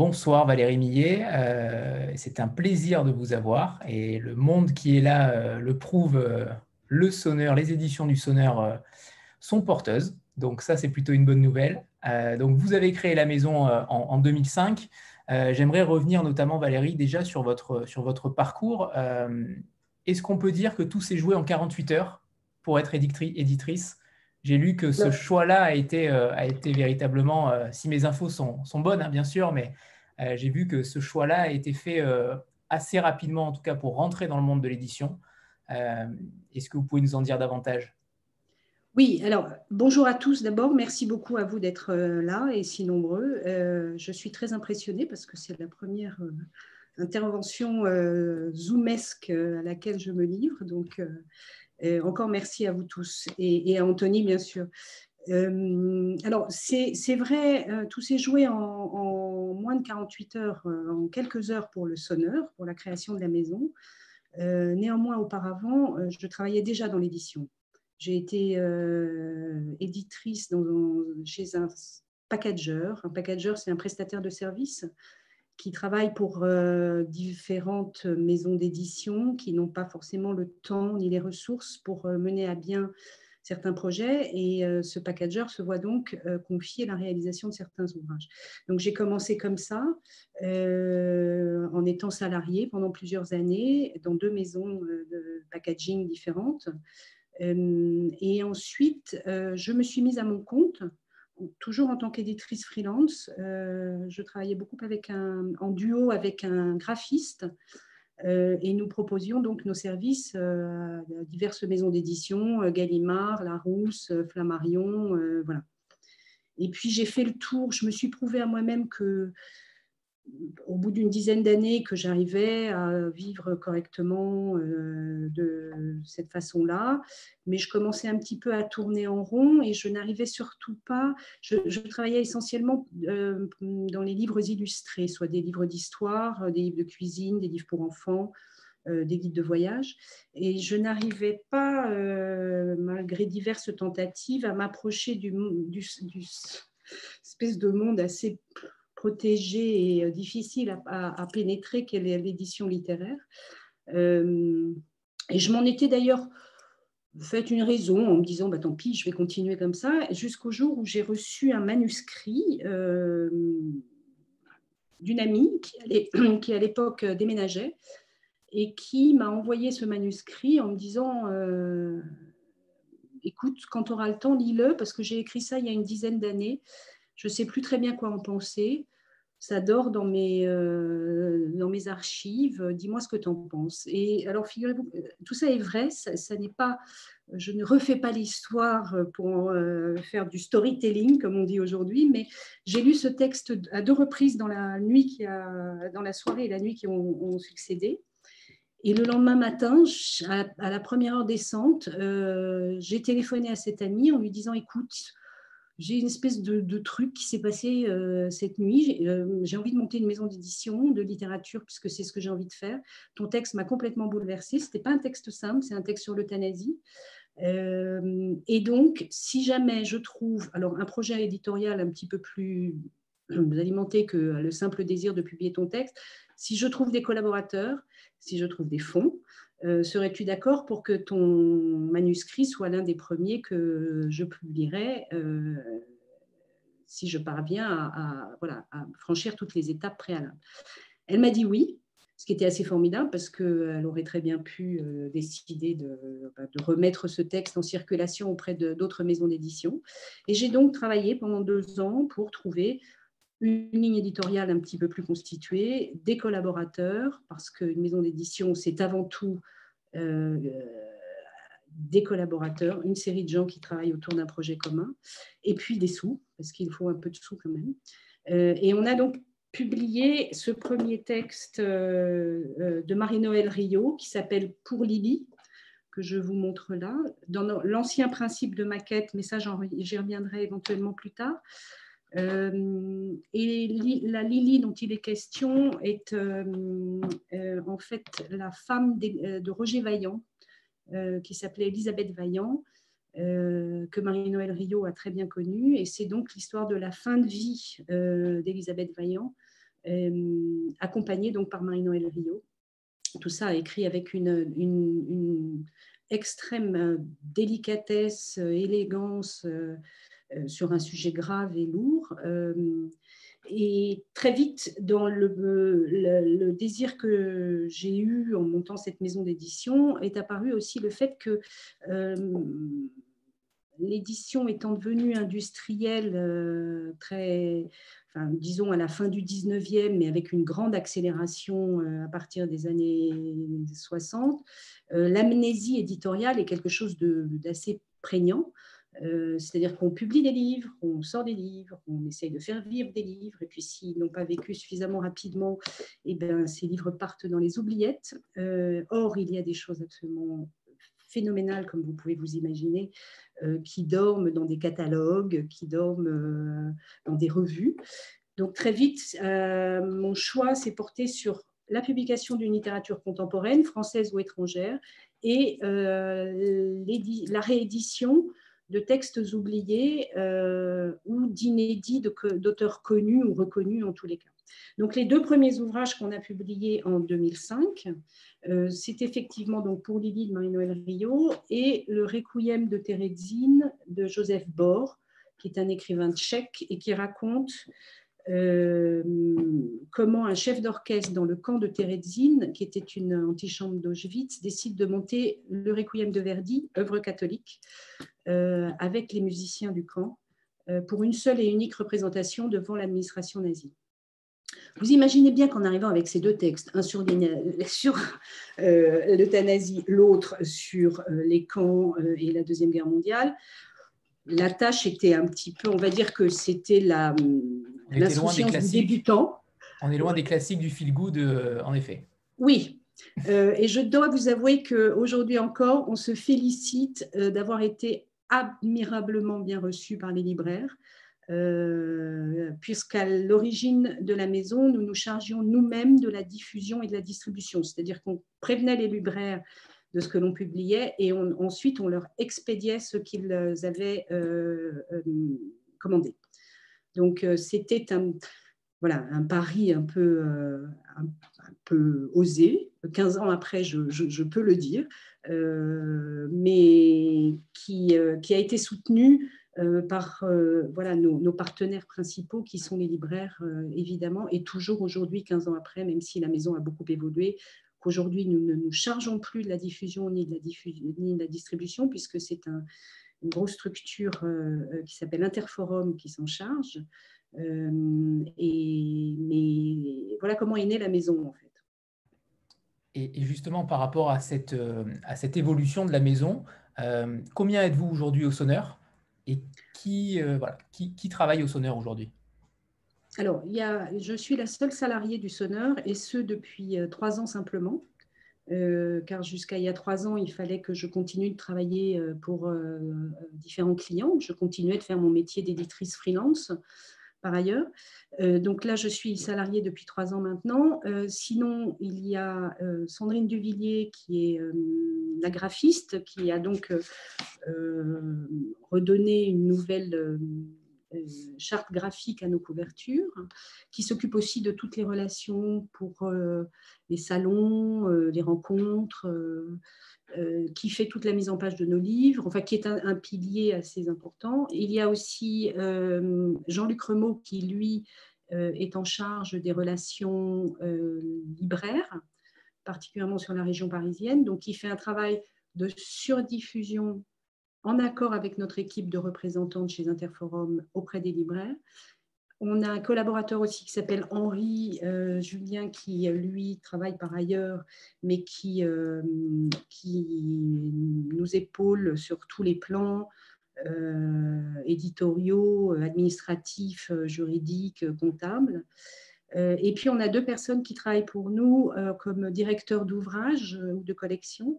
bonsoir Valérie Millet, c'est un plaisir de vous avoir. Et le monde qui est là le prouve, le sonneur, les éditions du sonneur sont porteuses, donc ça c'est plutôt une bonne nouvelle. donc vous avez créé la maison en, en 2005, j'aimerais revenir notamment Valérie déjà sur votre, sur votre parcours. Est-ce qu'on peut dire que tout s'est joué en 48 heures pour être éditrice? J'ai lu que ce choix-là a été, euh, a été véritablement, euh, si mes infos sont, sont bonnes, hein, bien sûr, mais euh, j'ai vu que ce choix-là a été fait assez rapidement, en tout cas pour rentrer dans le monde de l'édition. Est-ce que vous pouvez nous en dire davantage? Oui, alors bonjour à tous d'abord. Merci beaucoup à vous d'être là et si nombreux. je suis très impressionnée parce que c'est la première intervention zoomesque à laquelle je me livre. Donc, euh, encore merci à vous tous et, à Anthony, bien sûr. Euh, alors, c'est vrai, euh, tout s'est joué en, moins de 48 heures, en quelques heures pour le sonneur, pour la création de la maison. néanmoins, auparavant, je travaillais déjà dans l'édition. J'ai été éditrice chez un packager. Un packager, c'est un prestataire de services qui travaillent pour euh, différentes maisons d'édition qui n'ont pas forcément le temps ni les ressources pour euh, mener à bien certains projets et euh, ce packager se voit donc confier la réalisation de certains ouvrages. Donc j'ai commencé comme ça en étant salarié pendant plusieurs années dans deux maisons de packaging différentes. et ensuite, je me suis mise à mon compte toujours en tant qu'éditrice freelance, euh, je travaillais beaucoup avec un, en duo avec un graphiste euh, et nous proposions donc nos services euh, à diverses maisons d'édition, Gallimard, Larousse, Flammarion, voilà. Et puis j'ai fait le tour, je me suis prouvé à moi-même que au bout d'une dizaine d'années que j'arrivais à vivre correctement euh, de cette façon-là, mais je commençais un petit peu à tourner en rond et je n'arrivais surtout pas, je, travaillais essentiellement euh, dans les livres illustrés, soit des livres d'histoire, des livres de cuisine, des livres pour enfants, euh, des guides de voyage, et je n'arrivais pas, malgré diverses tentatives, à m'approcher du, du, du espèce de monde assez protégée et euh, difficile à, pénétrer qu'est l'édition littéraire. Euh, et je m'en étais d'ailleurs fait une raison en me disant bah, tant pis, je vais continuer comme ça, jusqu'au jour où j'ai reçu un manuscrit euh, d'une amie qui, à l'époque déménageait et qui m'a envoyé ce manuscrit en me disant écoute, quand tu auras le temps, lis-le, parce que j'ai écrit ça il y a une dizaine d'années. Je ne sais plus très bien quoi en penser ça dort dans mes, euh, dans mes archives, dis-moi ce que tu en penses. Et alors, figurez-vous, tout ça est vrai, ça, n'est pas, je ne refais pas l'histoire pour euh, faire du storytelling, comme on dit aujourd'hui, mais j'ai lu ce texte à deux reprises dans la nuit qui a, dans la soirée et la nuit qui ont, succédé. Et le lendemain matin, à, la première heure descente, euh, j'ai téléphoné à cette amie en lui disant, écoute, j'ai une espèce de, truc qui s'est passé euh, cette nuit. Euh, j'ai envie de monter une maison d'édition, de littérature, puisque c'est ce que j'ai envie de faire. Ton texte m'a complètement bouleversée. Ce n'était pas un texte simple, c'est un texte sur l'euthanasie. Euh, et donc, si jamais je trouve alors un projet éditorial un petit peu plus alimenté que le simple désir de publier ton texte, si je trouve des collaborateurs, si je trouve des fonds, euh, serais-tu d'accord pour que ton manuscrit soit l'un des premiers que je publierai euh, si je parviens à, franchir toutes les étapes préalables? Elle m'a dit oui, ce qui était assez formidable parce qu'elle aurait très bien pu euh, décider de, bah, de, remettre ce texte en circulation auprès d'autres maisons d'édition. Et j'ai donc travaillé pendant deux ans pour trouver une ligne éditoriale un petit peu plus constituée, des collaborateurs, parce qu'une maison d'édition, c'est avant tout euh, des collaborateurs, une série de gens qui travaillent autour d'un projet commun, et puis des sous, parce qu'il faut un peu de sous quand même. Euh, et on a donc publié ce premier texte euh, de Marie-Noël Rio qui s'appelle Pour Lily, que je vous montre là, dans l'ancien principe de maquette, mais ça j'y reviendrai éventuellement plus tard. Euh, et la Lily dont il est question est euh, euh, en fait la femme de Roger Vaillant, qui s'appelait Elisabeth Vaillant, que Marie-Noël Rio a très bien connue. Et c'est donc l'histoire de la fin de vie d'Elisabeth Vaillant, accompagnée donc par Marie-Noël Rio. Tout ça écrit avec une, une extrême délicatesse, élégance sur un sujet grave et lourd. Et très vite, dans le, désir que j'ai eu en montant cette maison d'édition, est apparu aussi le fait que euh, l'édition étant devenue industrielle euh, très, disons à la fin du 19e, mais avec une grande accélération euh, à partir des années 60, l'amnésie éditoriale est quelque chose d'assez prégnant. Euh, c'est-à-dire qu'on publie des livres, on sort des livres, on essaye de faire vivre des livres, et puis s'ils n'ont pas vécu suffisamment rapidement, et eh ben, ces livres partent dans les oubliettes. Euh, or, il y a des choses absolument phénoménales, comme vous pouvez vous imaginer, euh, qui dorment dans des catalogues, qui dorment dans des revues. Donc très vite, mon choix s'est porté sur la publication d'une littérature contemporaine, française ou étrangère, et la réédition de textes oubliés euh, ou d'inédits d'auteurs connus ou reconnus en tous les cas. Donc les deux premiers ouvrages qu'on a publiés en 2005, euh, c'est effectivement donc pour Lily de Marie-Noël Rio et le Requiem de Terezin de Joseph Bor, qui est un écrivain tchèque et qui raconte euh, comment un chef d'orchestre dans le camp de Terezin, qui était une antichambre d'Auschwitz, décide de monter le Requiem de Verdi, œuvre catholique, euh, avec les musiciens du camp, euh, pour une seule et unique représentation devant l'administration nazie. Vous imaginez bien qu'en arrivant avec ces deux textes, un sur l'euthanasie, l'autre sur les camps et la Deuxième Guerre mondiale, la tâche était un petit peu, on va dire que c'était la, l'insouciance du débutant. On est loin des classiques du feel good, euh, en effet. Oui. Euh, et je dois vous avouer qu'aujourd'hui encore, on se félicite euh, d'avoir été admirablement bien reçu par les libraires, puisqu'à l'origine de la maison, nous nous chargions nous-mêmes de la diffusion et de la distribution. C'est-à-dire qu'on prévenait les libraires de ce que l'on publiait et ensuite on leur expédiait ce qu'ils avaient commandé. Donc, euh, c'était un, voilà, un pari un peu, euh, un, peu osé. 15 ans après, je, peux le dire, euh, mais qui, qui, a été soutenu par voilà, nos, partenaires principaux qui sont les libraires, évidemment, et toujours aujourd'hui, 15 ans après, même si la maison a beaucoup évolué, qu'aujourd'hui, nous ne nous chargeons plus de la diffusion ni de la, distribution, puisque c'est un, une grosse structure euh, euh, qui s'appelle Interforum qui s'en charge. Euh, et, mais voilà comment est née la maison en fait. Et, justement, par rapport à cette, évolution de la maison, combien êtes-vous aujourd'hui au sonneur? Et qui, qui, travaille au sonneur aujourd'hui? Alors, je suis la seule salariée du sonneur et ce depuis trois ans simplement. Euh, car jusqu'à il y a trois ans, il fallait que je continue de travailler euh, pour euh, différents clients. Je continuais de faire mon métier d'éditrice freelance par ailleurs. donc là, je suis salariée depuis trois ans maintenant. sinon, il y a Sandrine Duvillier qui est la graphiste, qui a donc redonné une nouvelle euh, charte graphique à nos couvertures, qui s'occupe aussi de toutes les relations pour euh, les salons, euh, les rencontres, qui fait toute la mise en page de nos livres, enfin qui est un, pilier assez important. Il y a aussi Jean-Luc Remaud qui, lui, est en charge des relations libraires, particulièrement sur la région parisienne, donc qui fait un travail de surdiffusion en accord avec notre équipe de représentants chez Interforum auprès des libraires. On a un collaborateur aussi qui s'appelle Henri euh, Julien, qui lui travaille par ailleurs, mais qui, euh, qui nous épaule sur tous les plans euh, éditoriaux, administratifs, juridiques, comptables. Et puis, on a deux personnes qui travaillent pour nous comme directeurs d'ouvrage ou de collection.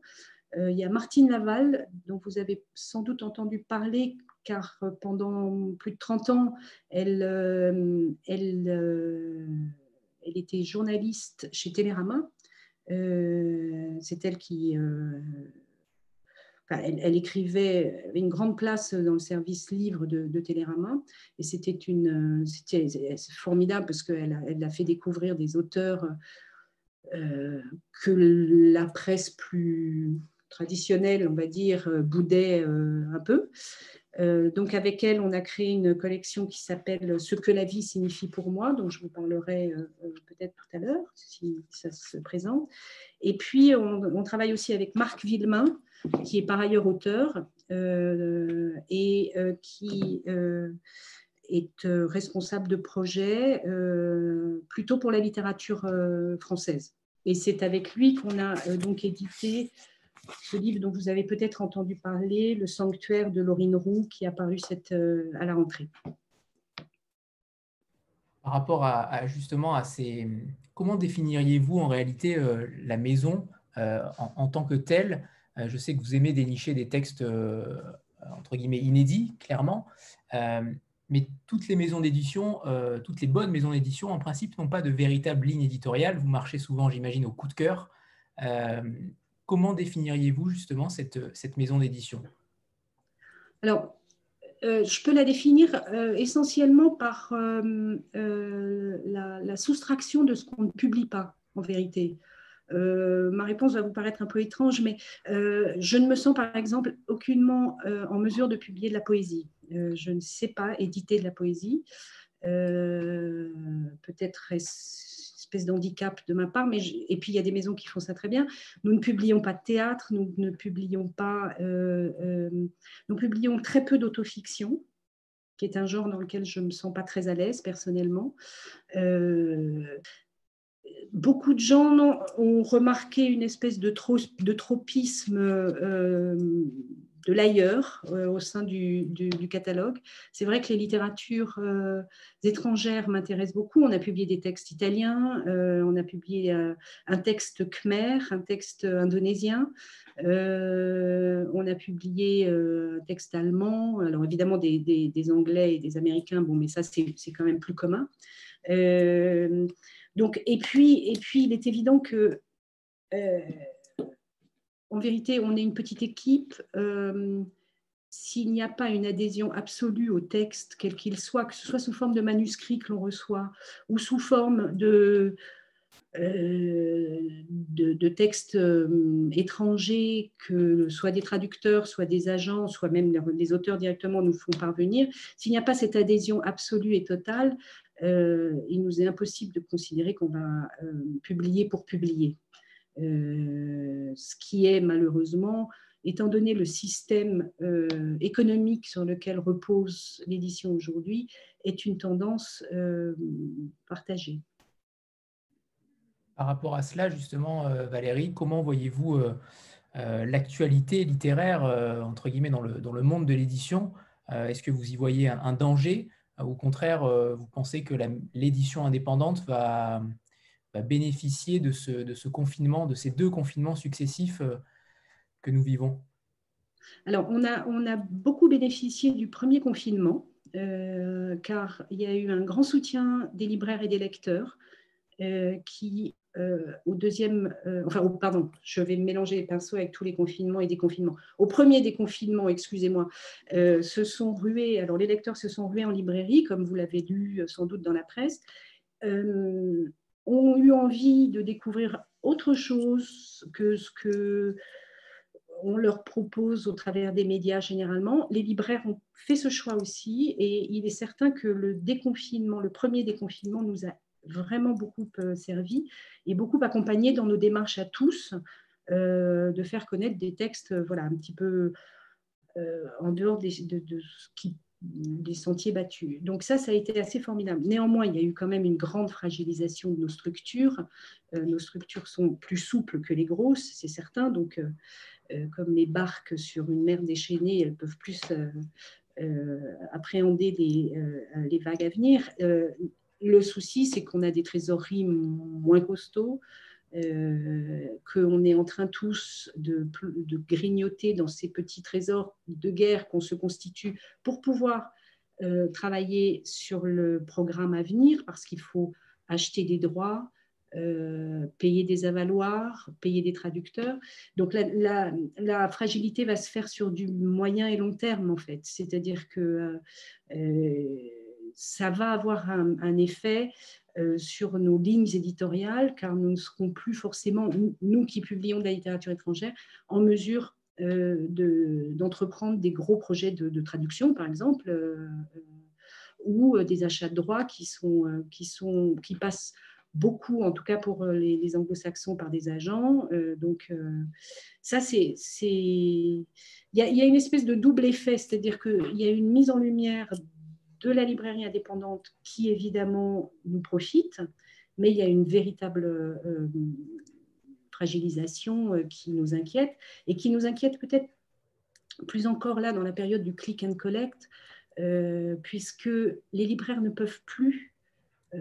Euh, il y a Martine Laval, dont vous avez sans doute entendu parler, car euh, pendant plus de 30 ans, elle, euh, elle, était journaliste chez Télérama. C'est elle qui, elle, écrivait, une grande place dans le service livre de, Télérama, et c'était une, formidable parce qu'elle elle a fait découvrir des auteurs que la presse plus traditionnelle, on va dire, boudait euh, un peu. Euh, donc avec elle, on a créé une collection qui s'appelle Ce que la vie signifie pour moi, dont je vous parlerai peut-être tout à l'heure, si ça se présente. Et puis, on, travaille aussi avec Marc Villemain, qui est par ailleurs auteur euh, et euh, qui euh, est responsable de projet plutôt pour la littérature française. Et c'est avec lui qu'on a donc édité ce livre dont vous avez peut-être entendu parler, Le sanctuaire de Laurine Roux, qui a paru cette, à la rentrée. Par rapport à, justement à ces... Comment définiriez-vous en réalité la maison en, en, tant que telle? Euh, je sais que vous aimez dénicher des textes euh, entre guillemets inédits, clairement. Euh, mais toutes les maisons d'édition, toutes les bonnes maisons d'édition, en principe, n'ont pas de véritable ligne éditoriale. Vous marchez souvent, j'imagine, au coup de cœur. Comment définiriez-vous justement cette, cette maison d'édition? Alors, je peux la définir essentiellement par la, soustraction de ce qu'on ne publie pas, en vérité. Euh, ma réponse va vous paraître un peu étrange, mais euh, je ne me sens par exemple aucunement euh, en mesure de publier de la poésie. je ne sais pas éditer de la poésie. Peut-être espèce d'handicap de ma part, mais et puis il y a des maisons qui font ça très bien. Nous ne publions pas de théâtre, nous ne publions pas, nous publions très peu d'autofiction, qui est un genre dans lequel je me sens pas très à l'aise personnellement beaucoup de gens ont remarqué une espèce de, tropisme euh, de l'ailleurs euh, au sein du, catalogue. C'est vrai que les littératures euh, étrangères m'intéressent beaucoup. On a publié des textes italiens, on a publié un texte khmer, un texte indonésien, on a publié un texte allemand, alors évidemment des, Anglais et des Américains, bon, mais ça c'est quand même plus commun. Donc, et, puis, et puis, il est évident que, euh, en vérité, on est une petite équipe. Euh, s'il n'y a pas une adhésion absolue au texte, quel qu'il soit, que ce soit sous forme de manuscrit que l'on reçoit ou sous forme de, euh, textes étrangers que soit des traducteurs, soit des agents, soit même les auteurs directement nous font parvenir, s'il n'y a pas cette adhésion absolue et totale, euh, il nous est impossible de considérer qu'on va euh, publier pour publier. Euh, ce qui est malheureusement, étant donné le système économique sur lequel repose l'édition aujourd'hui, est une tendance partagée. Par rapport à cela, justement, Valérie, comment voyez-vous l'actualité littéraire, entre guillemets, dans le, dans le monde de l'édition? Est-ce que vous y voyez un danger? Au contraire, euh, vous pensez que l'édition indépendante va, bénéficier de ce, confinement, de ces deux confinements successifs euh, que nous vivons Alors, on a, beaucoup bénéficié du premier confinement, euh, car il y a eu un grand soutien des libraires et des lecteurs qui euh, au deuxième, enfin, pardon, je vais mélanger les pinceaux avec tous les confinements et déconfinements. Au premier déconfinement, excusez-moi, se sont rués, alors les lecteurs se sont rués en librairie, comme vous l'avez lu sans doute dans la presse, ont eu envie de découvrir autre chose que ce que on leur propose au travers des médias généralement. Les libraires ont fait ce choix aussi et il est certain que le déconfinement, le premier déconfinement nous a vraiment beaucoup euh, servi et beaucoup accompagné dans nos démarches à tous euh, de faire connaître des textes euh, voilà, un petit peu en dehors des, de, qui, des sentiers battus. Donc ça, ça a été assez formidable. Néanmoins, il y a eu quand même une grande fragilisation de nos structures. nos structures sont plus souples que les grosses, c'est certain. Donc, comme les barques sur une mer déchaînée, elles peuvent plus appréhender les, les, vagues à venir. Le souci, c'est qu'on a des trésoreries moins costauds, euh, qu'on est en train tous de, grignoter dans ces petits trésors de guerre qu'on se constitue pour pouvoir euh, travailler sur le programme à venir, parce qu'il faut acheter des droits, payer des avaloirs, payer des traducteurs. Donc la, fragilité va se faire sur du moyen et long terme en fait. C'est-à-dire que ça va avoir un, effet sur nos lignes éditoriales, car nous ne serons plus forcément, nous qui publions de la littérature étrangère, en mesure d'entreprendre des gros projets de, traduction, par exemple, ou des achats de droits qui, sont, qui, sont, qui passent beaucoup, en tout cas pour euh, les, anglo-saxons, par des agents. Euh, donc, euh, ça, c'est. Il y, a une espèce de double effet, c'est-à-dire qu'il y a une mise en lumière de la librairie indépendante qui, évidemment, nous profite, mais il y a une véritable fragilisation qui nous inquiète et qui nous inquiète peut-être plus encore là dans la période du click and collect, puisque les libraires ne peuvent plus euh,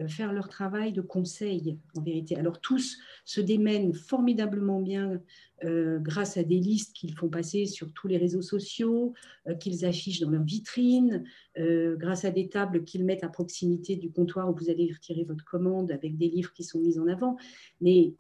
faire leur travail de conseil, en vérité. Alors tous se démènent formidablement bien euh, grâce à des listes qu'ils font passer sur tous les réseaux sociaux, euh, qu'ils affichent dans leurs vitrines, grâce à des tables qu'ils mettent à proximité du comptoir où vous allez retirer votre commande avec des livres qui sont mis en avant. Mais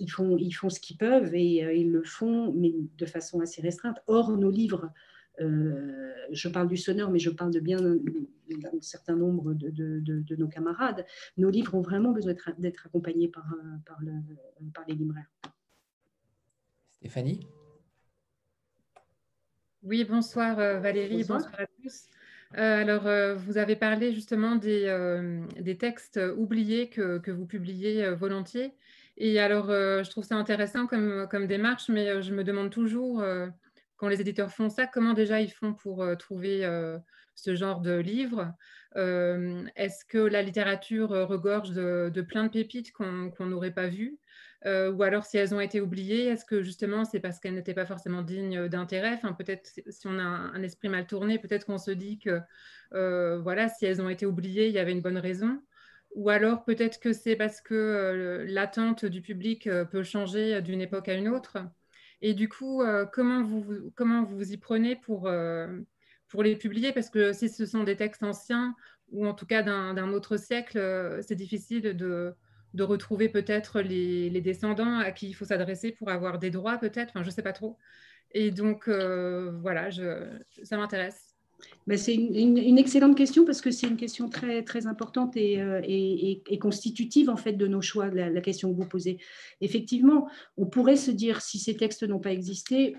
ils font, ils font ce qu'ils peuvent et ils le font, mais de façon assez restreinte. Or, nos livres euh, je parle du sonneur, mais je parle de bien d'un certain nombre de, nos camarades. Nos livres ont vraiment besoin d'être accompagnés par, par, les libraires. Stéphanie? Oui, bonsoir euh, Valérie, bonsoir, à tous. Euh, alors, vous avez parlé justement des, des textes oubliés que, que, vous publiez volontiers. Et alors, je trouve ça intéressant comme, comme démarche, mais je me demande toujours quand les éditeurs font ça, comment déjà ils font pour euh, trouver euh, ce genre de livres euh, Est-ce que la littérature regorge de, plein de pépites qu'on n'aurait pas vues? Ou alors si elles ont été oubliées, est-ce que justement c'est parce qu'elles n'étaient pas forcément dignes d'intérêt? Peut-être si on a un, esprit mal tourné, peut-être qu'on se dit que voilà, si elles ont été oubliées, il y avait une bonne raison. Ou alors peut-être que c'est parce que l'attente du public peut changer d'une époque à une autre. Et du coup, euh, comment, vous, comment vous y prenez pour, euh, pour les publier? Parce que si ce sont des textes anciens, ou en tout cas d'un autre siècle, euh, c'est difficile de, de retrouver peut-être les, les, descendants à qui il faut s'adresser pour avoir des droits, peut-être. Enfin, je ne sais pas trop. Et donc, voilà, je, ça m'intéresse. Ben, c'est une, excellente question parce que c'est une question très, très importante euh, et, et, constitutive en fait de nos choix, la, question que vous posez. Effectivement, on pourrait se dire si ces textes n'ont pas existé,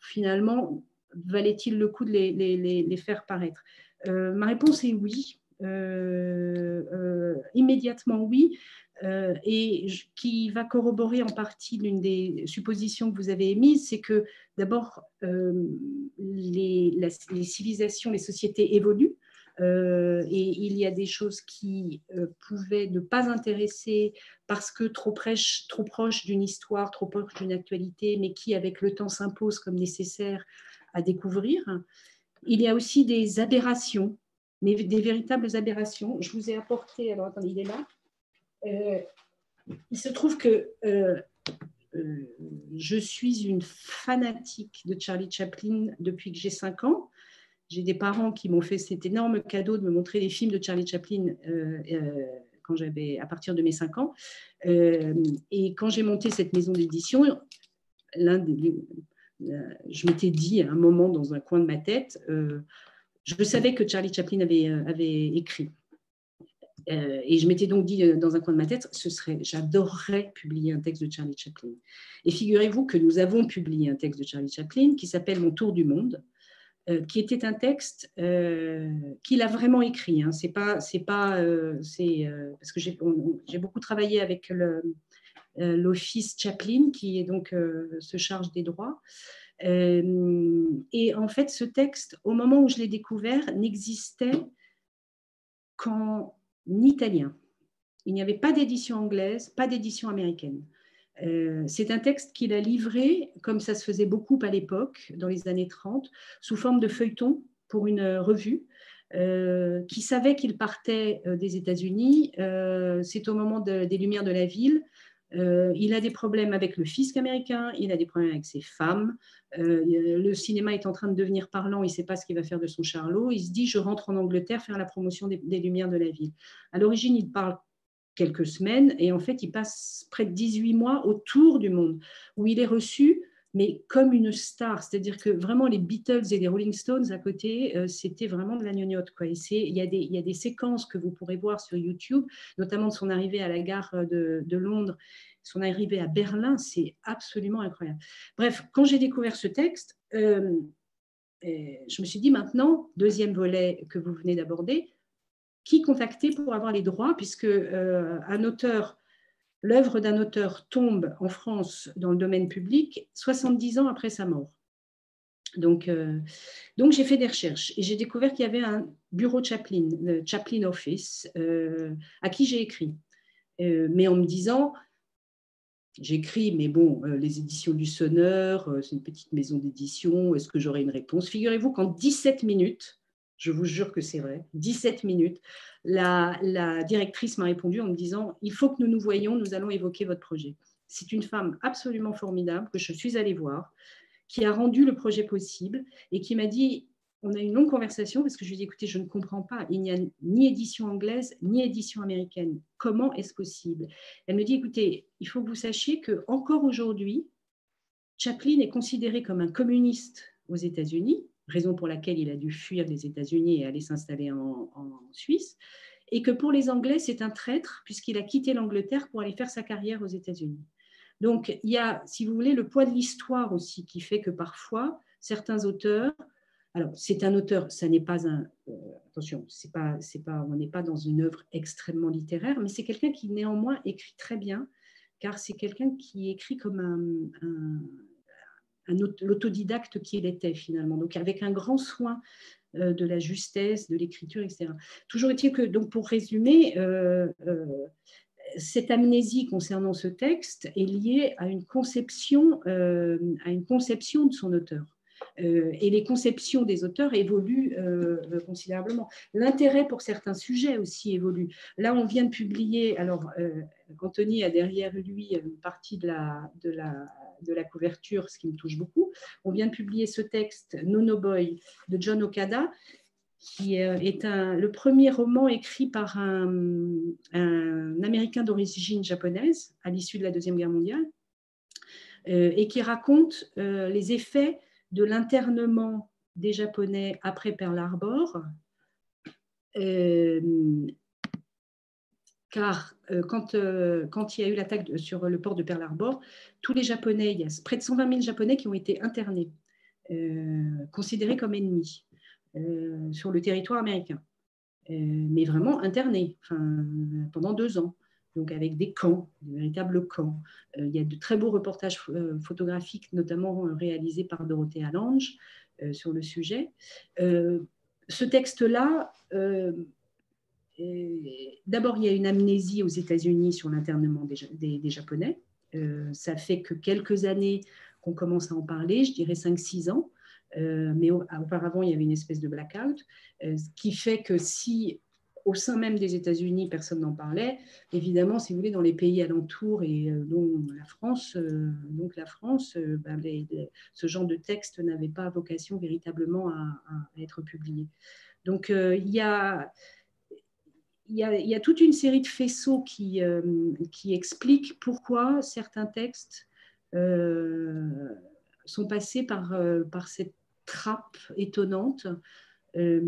finalement, valait-il le coup de les faire paraître? Euh, Ma réponse est oui. Euh, immédiatement oui, euh, et qui va corroborer en partie l'une des suppositions que vous avez émises, c'est que d'abord, euh, les, civilisations, les sociétés évoluent. Euh, et il y a des choses qui pouvaient ne pas intéresser parce que trop, prêche, trop proche d'une histoire, trop proche d'une actualité, mais qui, avec le temps, s'imposent comme nécessaires à découvrir. Il y a aussi des aberrations, mais des véritables aberrations. Je vous ai apporté, alors attendez, il est là. Euh, il se trouve que euh, euh, je suis une fanatique de Charlie Chaplin depuis que j'ai 5 ans. J'ai des parents qui m'ont fait cet énorme cadeau de me montrer les films de Charlie Chaplin quand j'avais à partir de mes 5 ans. et quand j'ai monté cette maison d'édition, je m'étais dit à un moment dans un coin de ma tête, je savais que Charlie Chaplin avait écrit. Euh, et je m'étais donc dit euh, dans un coin de ma tête, ce serait, j'adorerais publier un texte de Charlie Chaplin. Et figurez-vous que nous avons publié un texte de Charlie Chaplin qui s'appelle Mon tour du monde, euh, qui était un texte qu'il a vraiment écrit. Hein. C'est pas, c'est pas, c'est parce que j'ai, beaucoup travaillé avec l'office Chaplin qui est donc se charge des droits. et en fait, ce texte, au moment où je l'ai découvert, n'existait qu'en italien. Il n'y avait pas d'édition anglaise, pas d'édition américaine. Euh, c'est un texte qu'il a livré, comme ça se faisait beaucoup à l'époque, dans les années 30, sous forme de feuilleton pour une revue. Euh, qui savait qu'il partait euh, des États-Unis. c'est au moment des Lumières de la ville. Il a des problèmes avec le fisc américain, il a des problèmes avec ses femmes. le cinéma est en train de devenir parlant, il ne sait pas ce qu'il va faire de son charlot. Il se dit, je rentre en Angleterre faire la promotion des, Lumières de la ville. À l'origine, il parle quelques semaines et en fait, il passe près de 18 mois autour du monde où il est reçu mais comme une star. C'est-à-dire que vraiment, les Beatles et les Rolling Stones à côté, euh, c'était vraiment de la gnognotte. Quoi. Il, y a des, séquences que vous pourrez voir sur YouTube, notamment de son arrivée à la gare de, de Londres, son arrivée à Berlin, c'est absolument incroyable. Bref, quand j'ai découvert ce texte, euh, je me suis dit maintenant, deuxième volet que vous venez d'aborder, qui contacter pour avoir les droits, puisque euh, un auteur l'œuvre d'un auteur tombe en France dans le domaine public 70 ans après sa mort. Donc, euh, donc j'ai fait des recherches et j'ai découvert qu'il y avait un bureau Chaplin, le Chaplin Office, euh, à qui j'ai écrit. Euh, mais en me disant, j'écris, mais bon, les éditions du Sonneur, c'est une petite maison d'édition, est-ce que j'aurai une réponse? Figurez-vous qu'en 17 minutes, je vous jure que c'est vrai, 17 minutes, la, directrice m'a répondu en me disant Il faut que nous nous voyions, nous allons évoquer votre projet. C'est une femme absolument formidable que je suis allée voir, qui a rendu le projet possible et qui m'a dit on a une longue conversation parce que je lui ai dit écoutez, je ne comprends pas, il n'y a ni édition anglaise ni édition américaine. Comment est-ce possible? Elle me dit écoutez, il faut que vous sachiez que encore aujourd'hui, Chaplin est considéré comme un communiste aux États-Unis raison pour laquelle il a dû fuir les États-Unis et aller s'installer en, Suisse, et que pour les Anglais, c'est un traître puisqu'il a quitté l'Angleterre pour aller faire sa carrière aux États-Unis. Donc, il y a, si vous voulez, le poids de l'histoire aussi qui fait que parfois, certains auteurs, alors c'est un auteur, ça n'est pas un, euh, attention, c'est pas, c'est pas, on n'est pas dans une œuvre extrêmement littéraire, mais c'est quelqu'un qui néanmoins écrit très bien, car c'est quelqu'un qui écrit comme un l'autodidacte qu'il était finalement, donc avec un grand soin euh, de la justesse, de l'écriture, etc. Toujours est-il que, donc pour résumer, euh, euh, cette amnésie concernant ce texte est liée à une conception, à une conception de son auteur. et les conceptions des auteurs évoluent considérablement. L'intérêt pour certains sujets aussi évolue. Là, on vient de publier, alors Anthony a derrière lui une partie de la, de la de la couverture, ce qui me touche beaucoup. On vient de publier ce texte, Nono Boy, de John Okada, qui euh, est le premier roman écrit par un, Américain d'origine japonaise à l'issue de la Deuxième Guerre mondiale, euh, et qui raconte euh, les effets de l'internement des Japonais après Pearl Harbor, car euh, quand, euh, quand, il y a eu l'attaque sur le port de Pearl Harbor, tous les Japonais, il y a près de 120 000 Japonais qui ont été internés, euh, considérés comme ennemis sur le territoire américain, mais vraiment internés pendant deux ans. Donc avec des camps, des véritables camps. il y a de très beaux reportages photographiques, notamment réalisés par Dorothée Lange sur le sujet. ce texte-là D'abord, il y a une amnésie aux États-Unis sur l'internement des, Japonais. Euh, ça fait que quelques années qu'on commence à en parler, je dirais 5-6 ans. Euh, mais auparavant, il y avait une espèce de blackout, euh, ce qui fait que si au sein même des États-Unis, personne n'en parlait, évidemment, si vous voulez, dans les pays alentours et dont la France, donc la France, ben, ce genre de texte n'avait pas vocation véritablement à, à être publié. Donc, il y a il y, a, toute une série de faisceaux qui, euh, qui expliquent pourquoi certains textes euh, sont passés par, euh, par cette trappe étonnante et,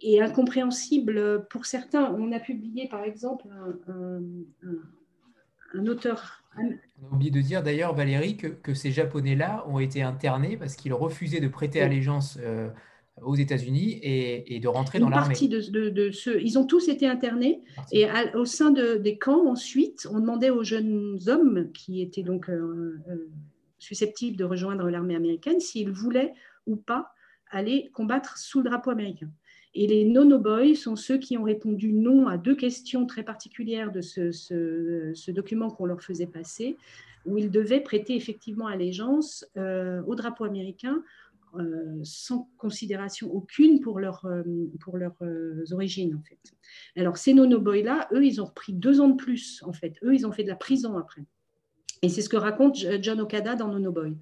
et, incompréhensible pour certains. On a publié par exemple un, un, auteur. On a oublié de dire d'ailleurs, Valérie, que, que ces Japonais-là ont été internés parce qu'ils refusaient de prêter allégeance aux États-Unis et, de rentrer dans l'armée. partie de, de, ceux, ils ont tous été internés et au sein des camps, ensuite, on demandait aux jeunes hommes qui étaient donc euh, euh, susceptibles de rejoindre l'armée américaine s'ils voulaient ou pas aller combattre sous le drapeau américain. Et les nono-boys sont ceux qui ont répondu non à deux questions très particulières de ce, ce, document qu'on leur faisait passer, où ils devaient prêter effectivement allégeance euh, au drapeau américain euh, sans considération aucune pour, leur, euh, pour leurs euh, origines, en fait. Alors, ces nono-boys-là, eux, ils ont repris deux ans de plus, en fait. Eux, ils ont fait de la prison après. Et c'est ce que raconte John Okada dans Nono Boy.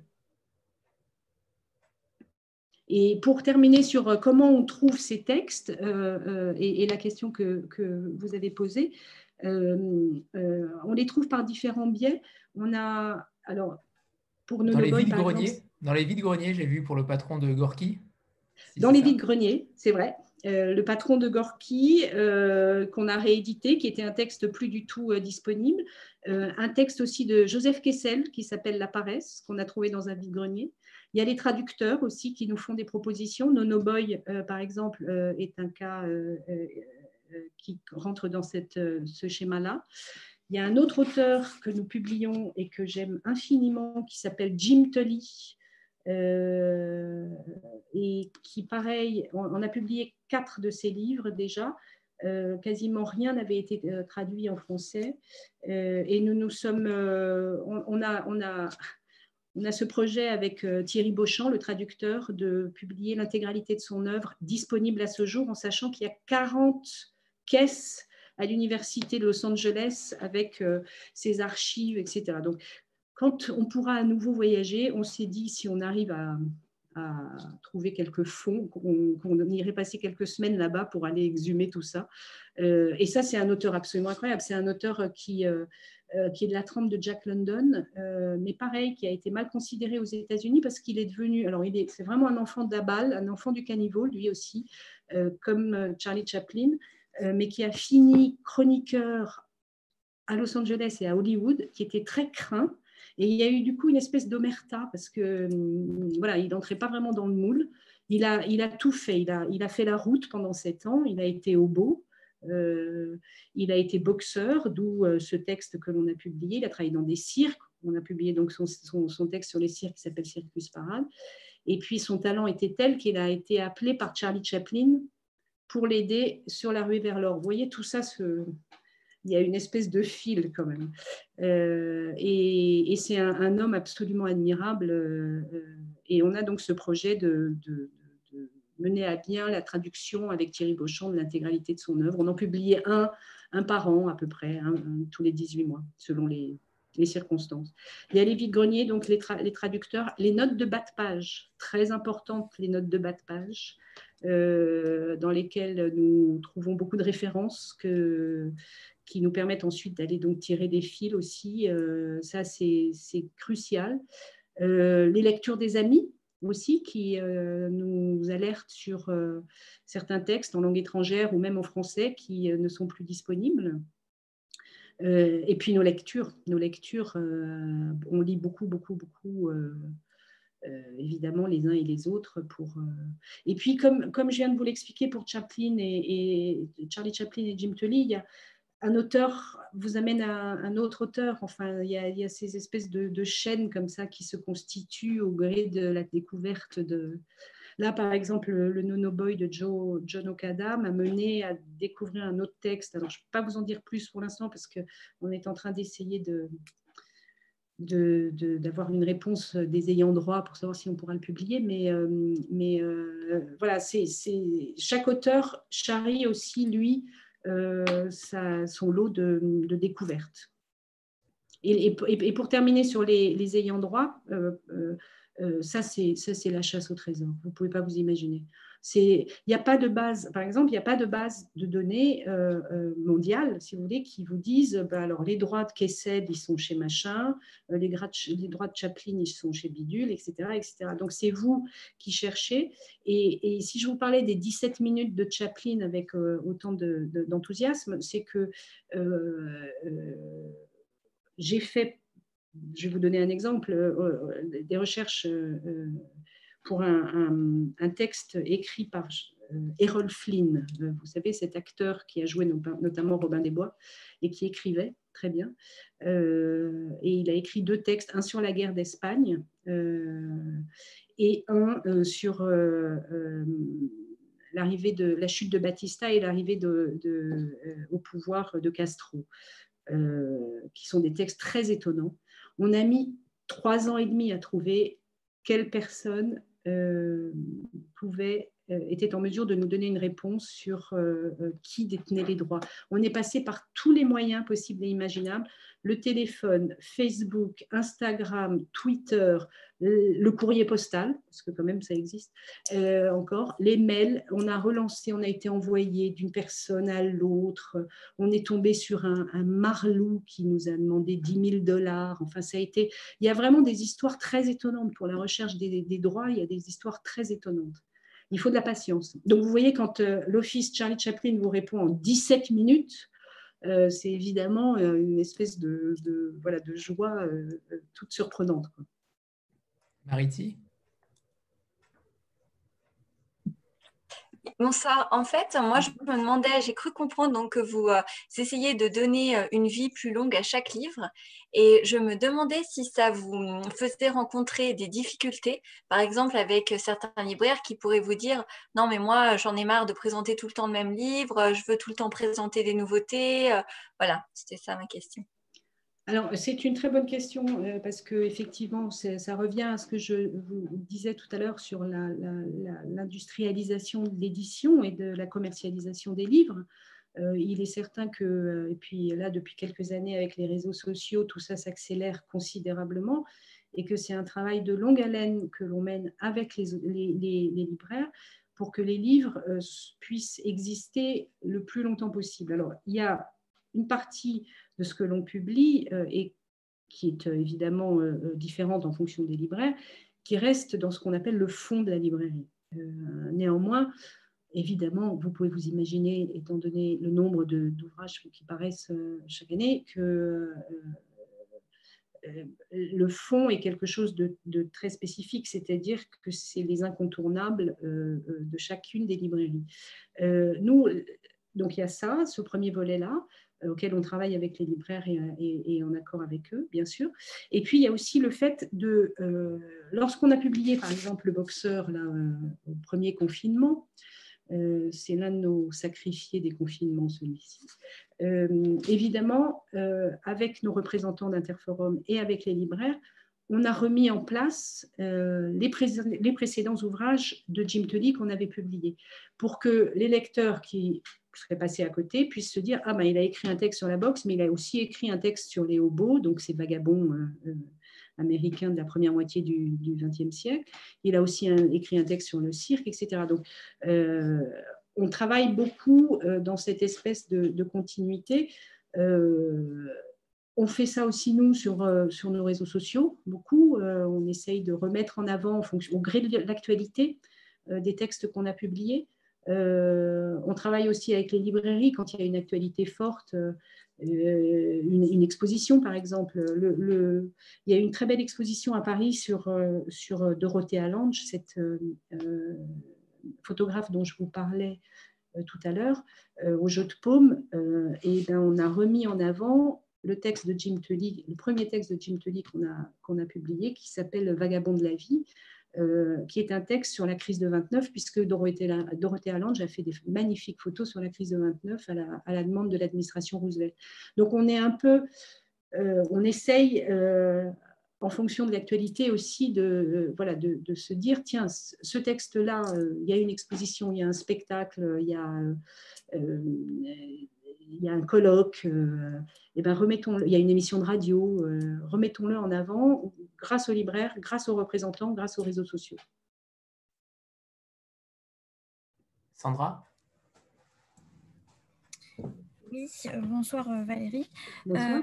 Et pour terminer sur comment on trouve ces textes et, la question que, que vous avez posée, on les trouve par différents biais. On a alors pour vides greniers, dans les vides greniers, j'ai vu pour le patron de Gorky. dans les vides greniers, c'est vrai. Euh, le patron de Gorky, euh, qu'on a réédité, qui était un texte plus du tout euh, disponible. un texte aussi de Joseph Kessel, qui s'appelle La paresse, qu'on a trouvé dans un vide-grenier. Il y a les traducteurs aussi qui nous font des propositions. Nono Boy, par exemple, est un cas qui rentre dans cette, ce schéma-là. Il y a un autre auteur que nous publions et que j'aime infiniment qui s'appelle Jim Tully, euh, et qui, pareil, on, a publié quatre de ses livres déjà. Euh, quasiment rien n'avait été euh, traduit en français. et nous nous sommes, on, a, on, a, on a ce projet avec Thierry Beauchamp, le traducteur, de publier l'intégralité de son œuvre disponible à ce jour, en sachant qu'il y a 40 caisses à l'université de Los Angeles avec ses archives, etc. Donc, quand on pourra à nouveau voyager, on s'est dit si on arrive à, trouver quelques fonds, qu'on irait passer quelques semaines là-bas pour aller exhumer tout ça. Euh, et ça, c'est un auteur absolument incroyable. C'est un auteur qui, euh, euh, est de la trempe de Jack London, mais pareil, qui a été mal considéré aux États-Unis parce qu'il est devenu, alors il est, c'est vraiment un enfant d'Abal, un enfant du caniveau, lui aussi, comme Charlie Chaplin, mais qui a fini chroniqueur à Los Angeles et à Hollywood, qui était très craint et il y a eu du coup une espèce d'omerta parce que hum, voilà, il n'entrait pas vraiment dans le moule. Il a, il a tout fait. Il a, il a fait la route pendant sept ans. Il a été beau. Euh, il a été boxeur, d'où euh, ce texte que l'on a publié. Il a travaillé dans des cirques. On a publié donc son, son, texte sur les cirques qui s'appelle Circus Parade. Et puis son talent était tel qu'il a été appelé par Charlie Chaplin pour l'aider sur la rue vers l'or. Vous voyez, tout ça se, il y a une espèce de fil quand même. Euh, et, c'est un, homme absolument admirable. Euh, et on a donc ce projet de, mener à bien la traduction avec Thierry Beauchamp de l'intégralité de son œuvre. On en publiait un, un par an à peu près, tous les 18 mois, selon les, circonstances. Il y a les vides-greniers, donc les, traducteurs, les notes de bas de page, très importantes les notes de bas de page, euh, dans lesquelles nous trouvons beaucoup de références que, qui nous permettent ensuite d'aller donc tirer des fils aussi. Euh, ça, c'est crucial. Euh, les lectures des amis aussi, qui euh, nous alertent sur certains textes en langue étrangère ou même en français qui ne sont plus disponibles. et puis nos lectures. Nos lectures, on lit beaucoup, beaucoup, beaucoup. évidemment les uns et les autres pour et puis comme, comme je viens de vous l'expliquer pour Chaplin et, Charlie Chaplin et Jim Tully il y a, un auteur vous amène à un autre auteur. Enfin, il y a, ces espèces de, chaînes comme ça qui se constituent au gré de la découverte de. Là, par exemple, le Nono Boy de Joe, John Okada m'a mené à découvrir un autre texte. Alors, je ne peux pas vous en dire plus pour l'instant parce qu'on est en train d'essayer de, d'avoir une réponse des ayants droit pour savoir si on pourra le publier. Mais, euh, mais euh, voilà, c'est, chaque auteur charrie aussi, lui, euh, son lot de, découvertes. Et, pour terminer sur les, ayants droit, euh, euh, ça c'est la chasse au trésor. Vous ne pouvez pas vous imaginer. Il n'y a pas de base, par exemple, il n'y a pas de base de données euh, euh, mondiale, si vous voulez, qui vous disent, bah, alors les droits de Kessed, ils sont chez machin, euh, les, droits de Chaplin, ils sont chez Bidule, etc. etc. Donc c'est vous qui cherchez. Et, si je vous parlais des 17 minutes de Chaplin avec autant d'enthousiasme, c'est que j'ai fait, je vais vous donner un exemple, des recherches pour un, texte écrit par euh, Errol Flynn, euh, vous savez, cet acteur qui a joué notamment Robin des Bois et qui écrivait très bien. Euh, et il a écrit deux textes, un sur la guerre d'Espagne et un sur l'arrivée de la chute de Batista et l'arrivée au pouvoir de Castro, qui sont des textes très étonnants. On a mis trois ans et demi à trouver quelle personne euh, pouvait était en mesure de nous donner une réponse sur qui détenait les droits. On est passé par tous les moyens possibles et imaginables. Le téléphone, Facebook, Instagram, Twitter, le courrier postal, parce que quand même ça existe euh, encore, les mails, on a relancé, on a été envoyé d'une personne à l'autre, on est tombé sur un, marlou qui nous a demandé 10 000 dollars, enfin ça a été, il y a vraiment des histoires très étonnantes pour la recherche des, droits, il y a des histoires très étonnantes. Il faut de la patience. Donc vous voyez quand euh, l'office Charlie Chaplin vous répond en 17 minutes, euh, c'est évidemment euh, une espèce de, voilà, de joie toute surprenante. Mariti? Bonsoir. En fait, moi, je me demandais, j'ai cru comprendre donc, que vous euh, essayez de donner euh, une vie plus longue à chaque livre. Et je me demandais si ça vous faisait rencontrer des difficultés, par exemple avec certains libraires qui pourraient vous dire Non, mais moi, j'en ai marre de présenter tout le temps le même livre, je veux tout le temps présenter des nouveautés. Euh, voilà, c'était ça ma question. Alors, c'est une très bonne question euh, parce que effectivement, ça revient à ce que je vous disais tout à l'heure sur l'industrialisation de l'édition et de la commercialisation des livres. Euh, il est certain que, euh, et puis là, depuis quelques années, avec les réseaux sociaux, tout ça s'accélère considérablement et que c'est un travail de longue haleine que l'on mène avec les, les, libraires pour que les livres puissent exister le plus longtemps possible. Alors, il y a une partie de ce que l'on publie euh, et qui est euh, évidemment euh, différente en fonction des libraires, qui reste dans ce qu'on appelle le fond de la librairie. néanmoins, évidemment, vous pouvez vous imaginer, étant donné le nombre d'ouvrages qui paraissent chaque année, que le fond est quelque chose de, très spécifique, c'est-à-dire que c'est les incontournables de chacune des librairies. nous, donc il y a ça, ce premier volet-là. Euh, auquel on travaille avec les libraires et, en accord avec eux, bien sûr. Et puis, il y a aussi le fait de, euh, lorsqu'on a publié, par exemple, le boxeur là, euh, au premier confinement, c'est l'un de nos sacrifiés des confinements, celui-ci. évidemment, avec nos représentants d'Interforum et avec les libraires, on a remis en place les, les, précédents ouvrages de Jim Tully qu'on avait publiés pour que les lecteurs qui serait passé à côté puisse se dire ah ben il a écrit un texte sur la boxe mais il a aussi écrit un texte sur les hobos donc ces vagabonds euh, euh, américains de la première moitié du XXe siècle. Il a aussi écrit un texte sur le cirque etc donc euh, on travaille beaucoup dans cette espèce de, continuité on fait ça aussi, nous, sur, sur nos réseaux sociaux, beaucoup. on essaye de remettre en avant, en fonction, au gré de l'actualité, des textes qu'on a publiés. Euh, on travaille aussi avec les librairies quand il y a une actualité forte, euh, une, exposition par exemple. Le, il y a une très belle exposition à Paris sur, euh, sur Dorothée Lange, cette photographe dont je vous parlais tout à l'heure, au jeu de paume. et ben, on a remis en avant le texte de Jim Tully, le premier texte de Jim Tully qu'on a, qu'on a publié, qui s'appelle Vagabond de la vie, euh, qui est un texte sur la crise de 29, puisque Dorothée, Dorothée a fait des magnifiques photos sur la crise de 29 à la, demande de l'administration Roosevelt. Donc on est un peu, euh, on essaye, euh, en fonction de l'actualité aussi, de, voilà, de, se dire, tiens, ce texte-là, il y a une exposition, il y a un spectacle, il y a y a un colloque, et ben remettons il y a une émission de radio, euh, remettons-le en avant grâce aux libraires, grâce aux représentants, grâce aux réseaux sociaux. Sandra? Oui, euh, bonsoir Valérie. Bonsoir.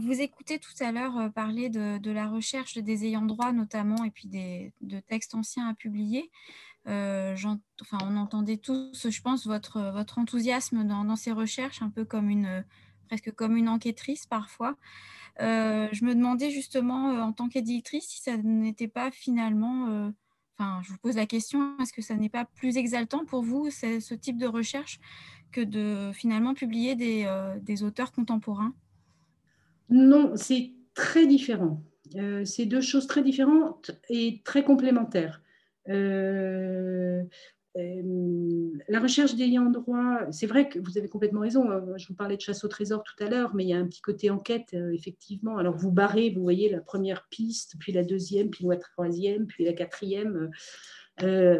vous écoutez tout à l'heure parler de, la recherche des ayants droit notamment et puis des, de textes anciens à publier. Euh, enfin, on entendait tous, je pense, votre, votre enthousiasme dans, ces recherches, un peu comme une, presque comme une enquêtrice parfois. Euh, je me demandais justement, euh, en tant qu'éditrice, si ça n'était pas finalement, enfin, je vous pose la question, est-ce que ça n'est pas plus exaltant pour vous, ce type de recherche, que de finalement publier des, auteurs contemporains? Non, c'est très différent. c'est deux choses très différentes et très complémentaires. Euh, euh, la recherche d'ayant droit, c'est vrai que vous avez complètement raison. Hein. Je vous parlais de chasse au trésor tout à l'heure, mais il y a un petit côté enquête, euh, effectivement. Alors vous barrez, vous voyez la première piste, puis la deuxième, puis la troisième, puis la quatrième.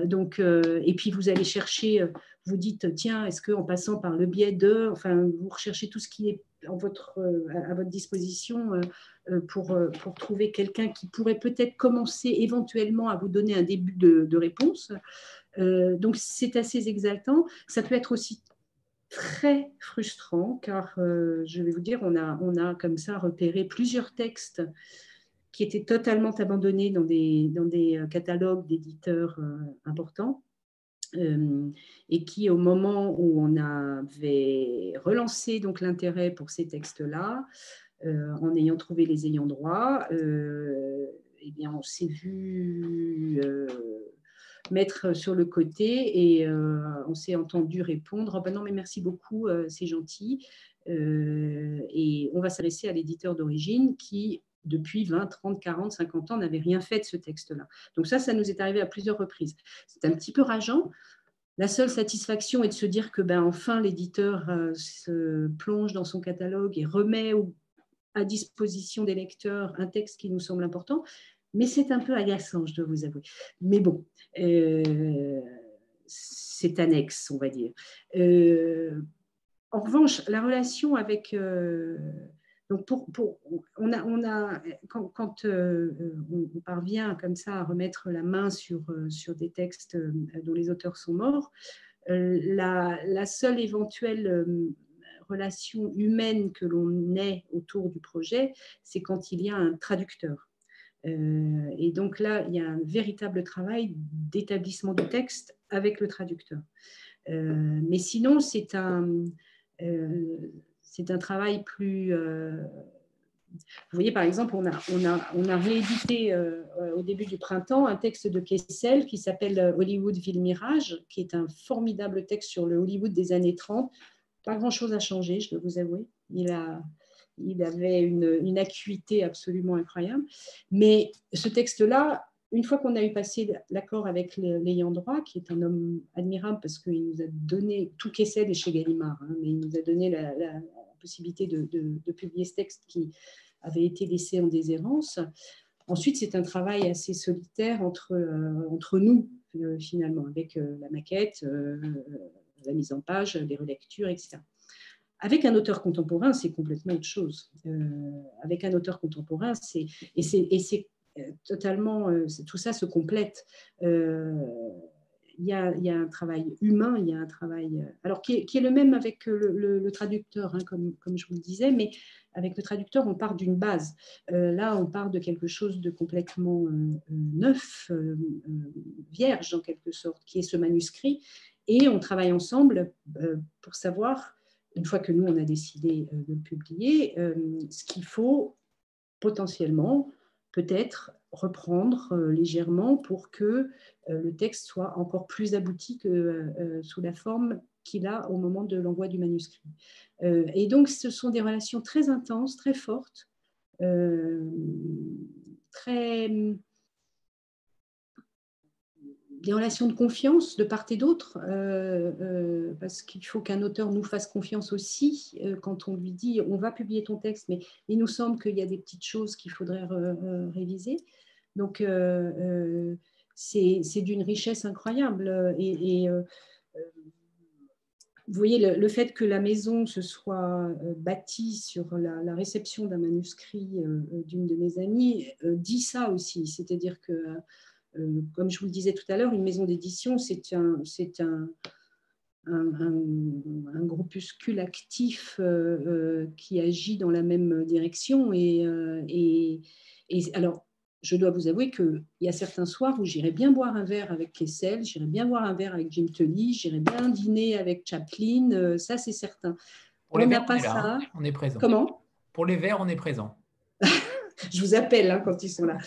donc, et puis vous allez chercher, vous dites, tiens, est-ce qu'en passant par le biais de, enfin, vous recherchez tout ce qui est à votre disposition pour, trouver quelqu'un qui pourrait peut-être commencer éventuellement à vous donner un début de réponse. Donc, c'est assez exaltant. Ça peut être aussi très frustrant car euh, je vais vous dire, on a, on a comme ça repéré plusieurs textes qui étaient totalement abandonnés dans des, dans des euh, catalogues d'éditeurs euh, importants. et qui, au moment où on avait relancé donc l'intérêt pour ces textes-là, en ayant trouvé les ayants droit, eh bien, on s'est vu mettre sur le côté et euh, on s'est entendu répondre oh ben non mais merci beaucoup euh, c'est gentil euh, et on va s'adresser à l'éditeur d'origine qui depuis 20, 30, 40, 50 ans n'avait rien fait de ce texte-là. Donc ça, ça nous est arrivé à plusieurs reprises. C'est un petit peu rageant. La seule satisfaction est de se dire que ben, enfin l'éditeur se plonge dans son catalogue et remet à disposition des lecteurs un texte qui nous semble important mais c'est un peu agaçant, je dois vous avouer. Mais bon, euh, c'est annexe, on va dire. Euh, en revanche, la relation avec... Euh, donc pour, pour, on a, on a, quand, quand on, parvient comme ça à remettre la main sur, sur des textes dont les auteurs sont morts, la, la, seule éventuelle relation humaine que l'on ait autour du projet, c'est quand il y a un traducteur. Euh, et donc là, il y a un véritable travail d'établissement du texte avec le traducteur. Euh, mais sinon, c'est un, euh, un travail plus... vous voyez, par exemple, on a, on a, on a réédité au début du printemps un texte de Kessel qui s'appelle Hollywood Ville Mirage, qui est un formidable texte sur le Hollywood des années 30. Pas grand-chose à changer, je dois vous avouer. Il a, il avait une, acuité absolument incroyable. Mais ce texte-là, une fois qu'on a eu passé l'accord avec l'ayant droit, qui est un homme admirable parce qu'il nous a donné, tout qu'essaie est chez Gallimard, hein, mais il nous a donné la, possibilité de, publier ce texte qui avait été laissé en déshérence. Ensuite, c'est un travail assez solitaire entre, euh, nous, euh, finalement, avec euh, la maquette, la mise en page, les relectures, etc. Avec un auteur contemporain, c'est complètement autre chose. Euh, avec un auteur contemporain, c'est et c'est euh, totalement euh, tout ça se complète. Il y, a, un travail humain, il y a un travail alors qui est, le même avec le, traducteur, hein, comme, je vous le disais, mais avec le traducteur, on part d'une base. là, on part de quelque chose de complètement neuf, vierge en quelque sorte, qui est ce manuscrit, et on travaille ensemble pour savoir une fois que nous, on a décidé euh, de le publier, euh, ce qu'il faut potentiellement peut-être reprendre euh, légèrement pour que le texte soit encore plus abouti que sous la forme qu'il a au moment de l'envoi du manuscrit. et donc, ce sont des relations très intenses, très fortes, très des relations de confiance de part et d'autre, euh, euh, parce qu'il faut qu'un auteur nous fasse confiance aussi euh, quand on lui dit on va publier ton texte, mais il nous semble qu'il y a des petites choses qu'il faudrait réviser. Donc, c'est d'une richesse incroyable. Et, vous voyez, le, fait que la maison se soit bâtie sur la, la réception d'un manuscrit d'une de mes amies dit ça aussi, c'est-à-dire que comme je vous le disais tout à l'heure, une maison d'édition, c'est un, un, un, groupuscule actif euh, euh, qui agit dans la même direction. Et, et, alors, je dois vous avouer qu'il y a certains soirs où j'irai bien boire un verre avec Kessel, j'irai bien boire un verre avec Jim Tully, j'irai bien dîner avec Chaplin, ça c'est certain. Pour on n'a pas ça. Hein. on est présent. Comment? Pour les verres, on est présent je vous appelle hein, quand ils sont là.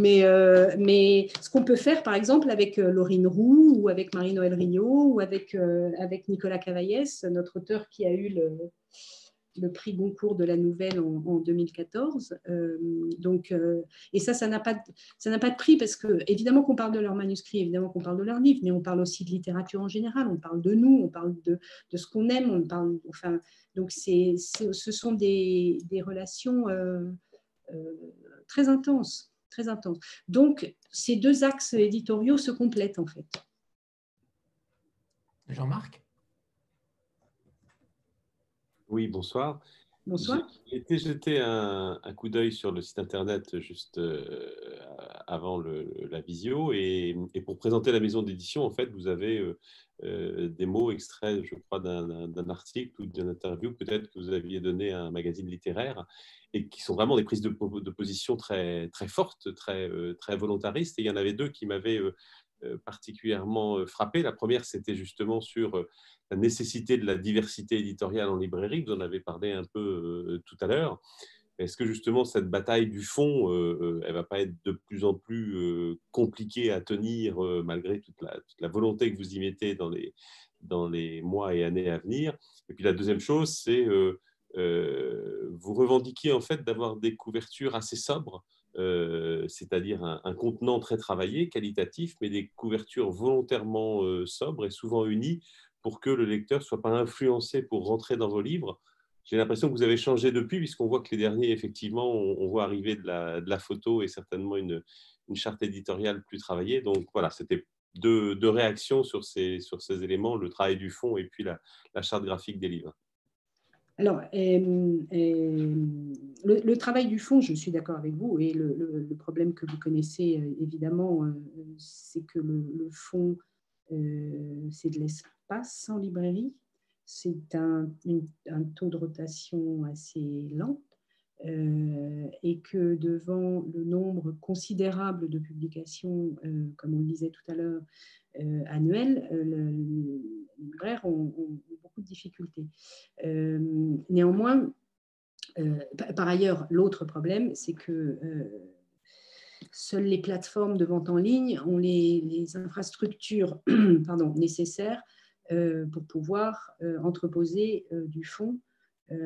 Mais, euh, mais ce qu'on peut faire, par exemple, avec euh, Laurine Roux ou avec Marie-Noël Rignot ou avec, euh, avec Nicolas Cavaillès, notre auteur qui a eu le, prix Goncourt de la nouvelle en, 2014. donc, et ça, ça n'a pas, de, pas de prix parce que, évidemment, qu'on parle de leur manuscrit, évidemment qu'on parle de leur livre, mais on parle aussi de littérature en général, on parle de nous, on parle de, de ce qu'on aime, on parle, enfin, donc c'est, ce sont des, des relations. Très intense. très intense. Donc, ces deux axes éditoriaux se complètent en fait. Jean-Marc? Oui, bonsoir. Bonsoir. J'ai été jeter un, coup d'œil sur le site internet juste euh, avant la visio et, pour présenter la maison d'édition, en fait, vous avez euh, euh, des mots extraits, je crois, d'un article ou d'une interview peut-être que vous aviez donné à un magazine littéraire et qui sont vraiment des prises de, position très, très fortes, très, très volontaristes. Et il y en avait deux qui m'avaient particulièrement frappé. La première, c'était justement sur la nécessité de la diversité éditoriale en librairie. Vous en avez parlé un peu euh, tout à l'heure. Est-ce que justement cette bataille du fond, euh, euh, elle va pas être de plus en plus compliquée à tenir malgré toute la, volonté que vous y mettez dans les, dans les mois et années à venir? Et puis la deuxième chose, c'est vous revendiquez en fait d'avoir des couvertures assez sobres, c'est-à-dire un, un, contenant très travaillé, qualitatif, mais des couvertures volontairement sobres et souvent unies pour que le lecteur soit pas influencé pour rentrer dans vos livres. J'ai l'impression que vous avez changé depuis, puisqu'on voit que les derniers, effectivement, on, voit arriver de la, photo et certainement une, charte éditoriale plus travaillée. Donc voilà, c'était deux, réactions sur ces, sur ces éléments, le travail du fond et puis la, charte graphique des livres. Alors, euh, euh, le, travail du fond, je suis d'accord avec vous, et le, problème que vous connaissez euh, évidemment, c'est que le, fond, c'est de l'espace en librairie. C'est un, taux de rotation assez lent euh, et que devant le nombre considérable de publications, euh, comme on le disait tout à l'heure, euh, annuelles, les libraires ont, beaucoup de difficultés. néanmoins, par ailleurs, l'autre problème, c'est que seules les plateformes de vente en ligne ont les, infrastructures pardon, nécessaires pour pouvoir euh, entreposer euh, du fond. je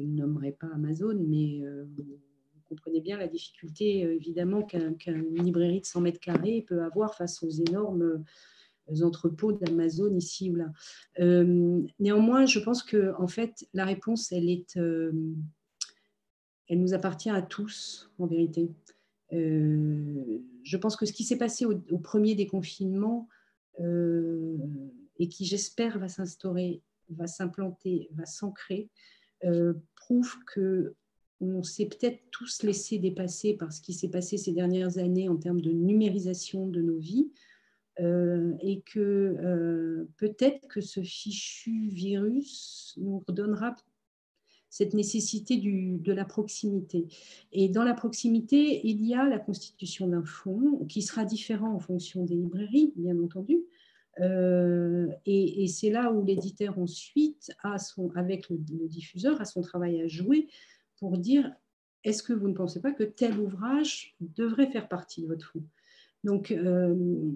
ne nommerai pas Amazon, mais vous comprenez bien la difficulté, évidemment, qu'une librairie de 100 mètres carrés peut avoir face aux énormes entrepôts d'Amazon ici ou là. néanmoins, je pense que en fait, la réponse, elle est, elle nous appartient à tous, en vérité. je pense que ce qui s'est passé au, premier déconfinement euh, et qui, j'espère, va s'instaurer, va s'implanter, va s'ancrer, euh, prouve que on s'est peut-être tous laissé dépasser par ce qui s'est passé ces dernières années en termes de numérisation de nos vies, euh, et que peut-être que ce fichu virus nous redonnera cette nécessité de la proximité. Et dans la proximité, il y a la constitution d'un fonds qui sera différent en fonction des librairies, bien entendu. Euh, et, c'est là où l'éditeur ensuite, avec le, diffuseur, a son travail à jouer pour dire est-ce que vous ne pensez pas que tel ouvrage devrait faire partie de votre fonds Donc, euh,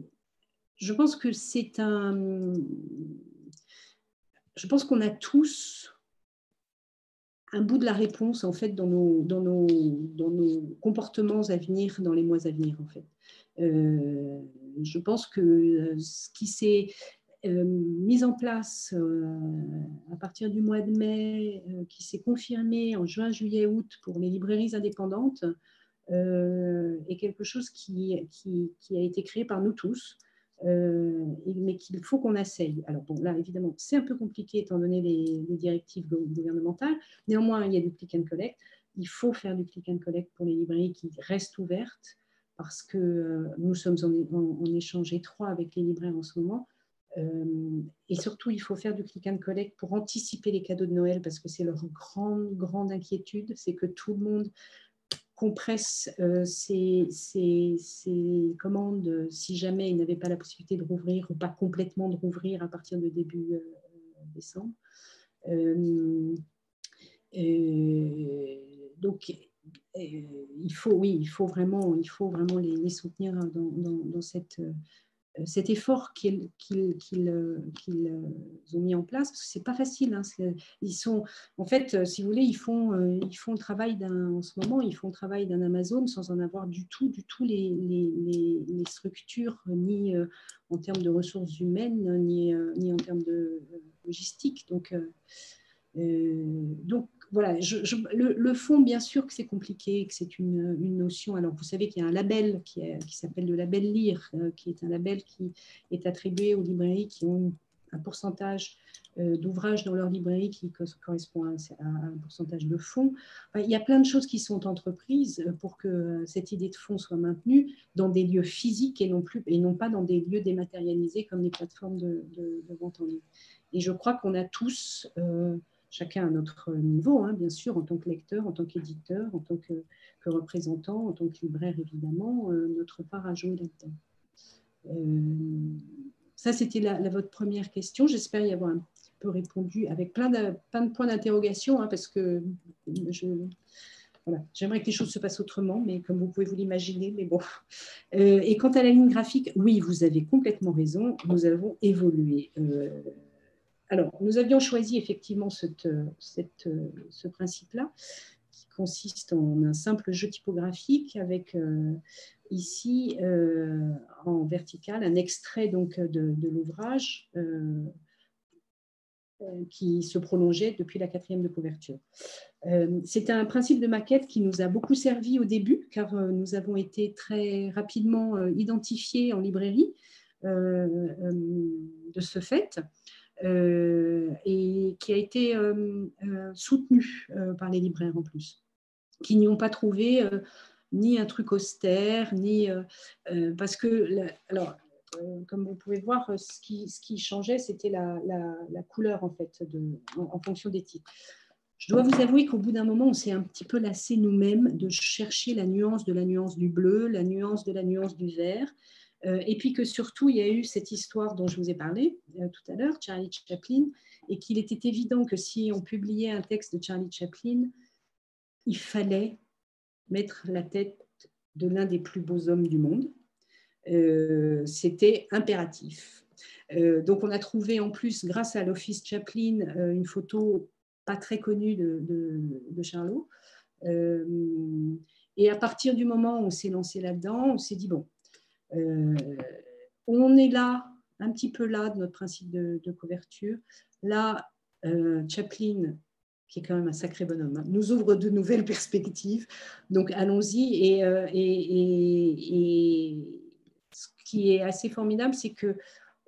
je pense que c'est un. Je pense qu'on a tous un bout de la réponse en fait dans nos, dans nos, dans nos comportements à venir, dans les mois à venir en fait. Euh, je pense que euh, ce qui s'est euh, mis en place à partir du mois de mai, qui s'est confirmé en juin, juillet, août pour les librairies indépendantes, est quelque chose qui, qui, qui, a été créé par nous tous. Euh, mais qu'il faut qu'on essaye. Alors bon, là, évidemment, c'est un peu compliqué étant donné les, directives gouvernementales. Néanmoins, il y a du click and collect. Il faut faire du click and collect pour les librairies qui restent ouvertes parce que euh, nous sommes en, échange étroit avec les libraires en ce moment. Euh, et surtout, il faut faire du click and collect pour anticiper les cadeaux de Noël parce que c'est leur grande, grande inquiétude, c'est que tout le monde compresse euh, ces, commandes si jamais ils n'avaient pas la possibilité de rouvrir ou pas complètement de rouvrir à partir de début euh, décembre. Euh, donc, il faut, oui, il faut vraiment, il faut vraiment les, soutenir dans, dans cette cet effort qu'ils euh, euh, ont mis en place, parce que c'est pas facile. Hein, ils sont, en fait, si vous voulez, ils font, ils font le travail d'un, en ce moment, ils font le travail d'un Amazon sans en avoir du tout, du tout les, les, les, structures, ni en termes de ressources humaines, ni, ni en termes de logistique. Donc, donc voilà, le, fond, bien sûr que c'est compliqué, que c'est une, notion. Alors, vous savez qu'il y a un label qui, s'appelle le label Lire, qui est un label qui est attribué aux librairies qui ont un pourcentage euh, d'ouvrages dans leur librairie qui correspond à un pourcentage de fonds. il y a plein de choses qui sont entreprises pour que cette idée de fonds soit maintenue dans des lieux physiques et non, plus, et non pas dans des lieux dématérialisés comme les plateformes de, vente en ligne. Et je crois qu'on a tous, euh, chacun à notre niveau, hein, bien sûr, en tant que lecteur, en tant qu'éditeur, en tant que, représentant, en tant que libraire évidemment, euh, notre part à jouer là-dedans. ça, c'était votre première question. J'espère y avoir un peu répondu avec plein de, points d'interrogation, hein, parce que j'aimerais que les choses se passent autrement, mais comme vous pouvez vous l'imaginer, mais bon. Euh, et quant à la ligne graphique, oui, vous avez complètement raison, nous avons évolué. Euh, alors, nous avions choisi effectivement cette, cette, ce principe-là, qui consiste en un simple jeu typographique avec euh, ici en vertical un extrait donc de, l'ouvrage euh, qui se prolongeait depuis la quatrième de couverture. Euh, c'est un principe de maquette qui nous a beaucoup servi au début, car euh, nous avons été très rapidement identifiés en librairie de ce fait, et qui a été soutenu par les libraires en plus, qui n'y ont pas trouvé ni un truc austère, ni parce que alors euh, comme vous pouvez voir, ce qui, changeait, c'était la, couleur en fait, en, fonction des titres. Je dois vous avouer qu'au bout d'un moment, on s'est un petit peu lassé nous-mêmes de chercher la nuance de la nuance du bleu, la nuance de la nuance du vert. Euh, et puis que surtout, il y a eu cette histoire dont je vous ai parlé euh, tout à l'heure, Charlie Chaplin, et qu'il était évident que si on publiait un texte de Charlie Chaplin, il fallait mettre la tête de l'un des plus beaux hommes du monde, euh, c'était impératif. Donc on a trouvé en plus, grâce à l'Office Chaplin, une photo pas très connue de, de, Charlot. et à partir du moment où on s'est lancé là-dedans, on s'est dit, bon, on est là, un petit peu là de notre principe de, couverture. Là, Chaplin, qui est quand même un sacré bonhomme, hein, nous ouvre de nouvelles perspectives. Donc allons-y et, et, qui est assez formidable, c'est que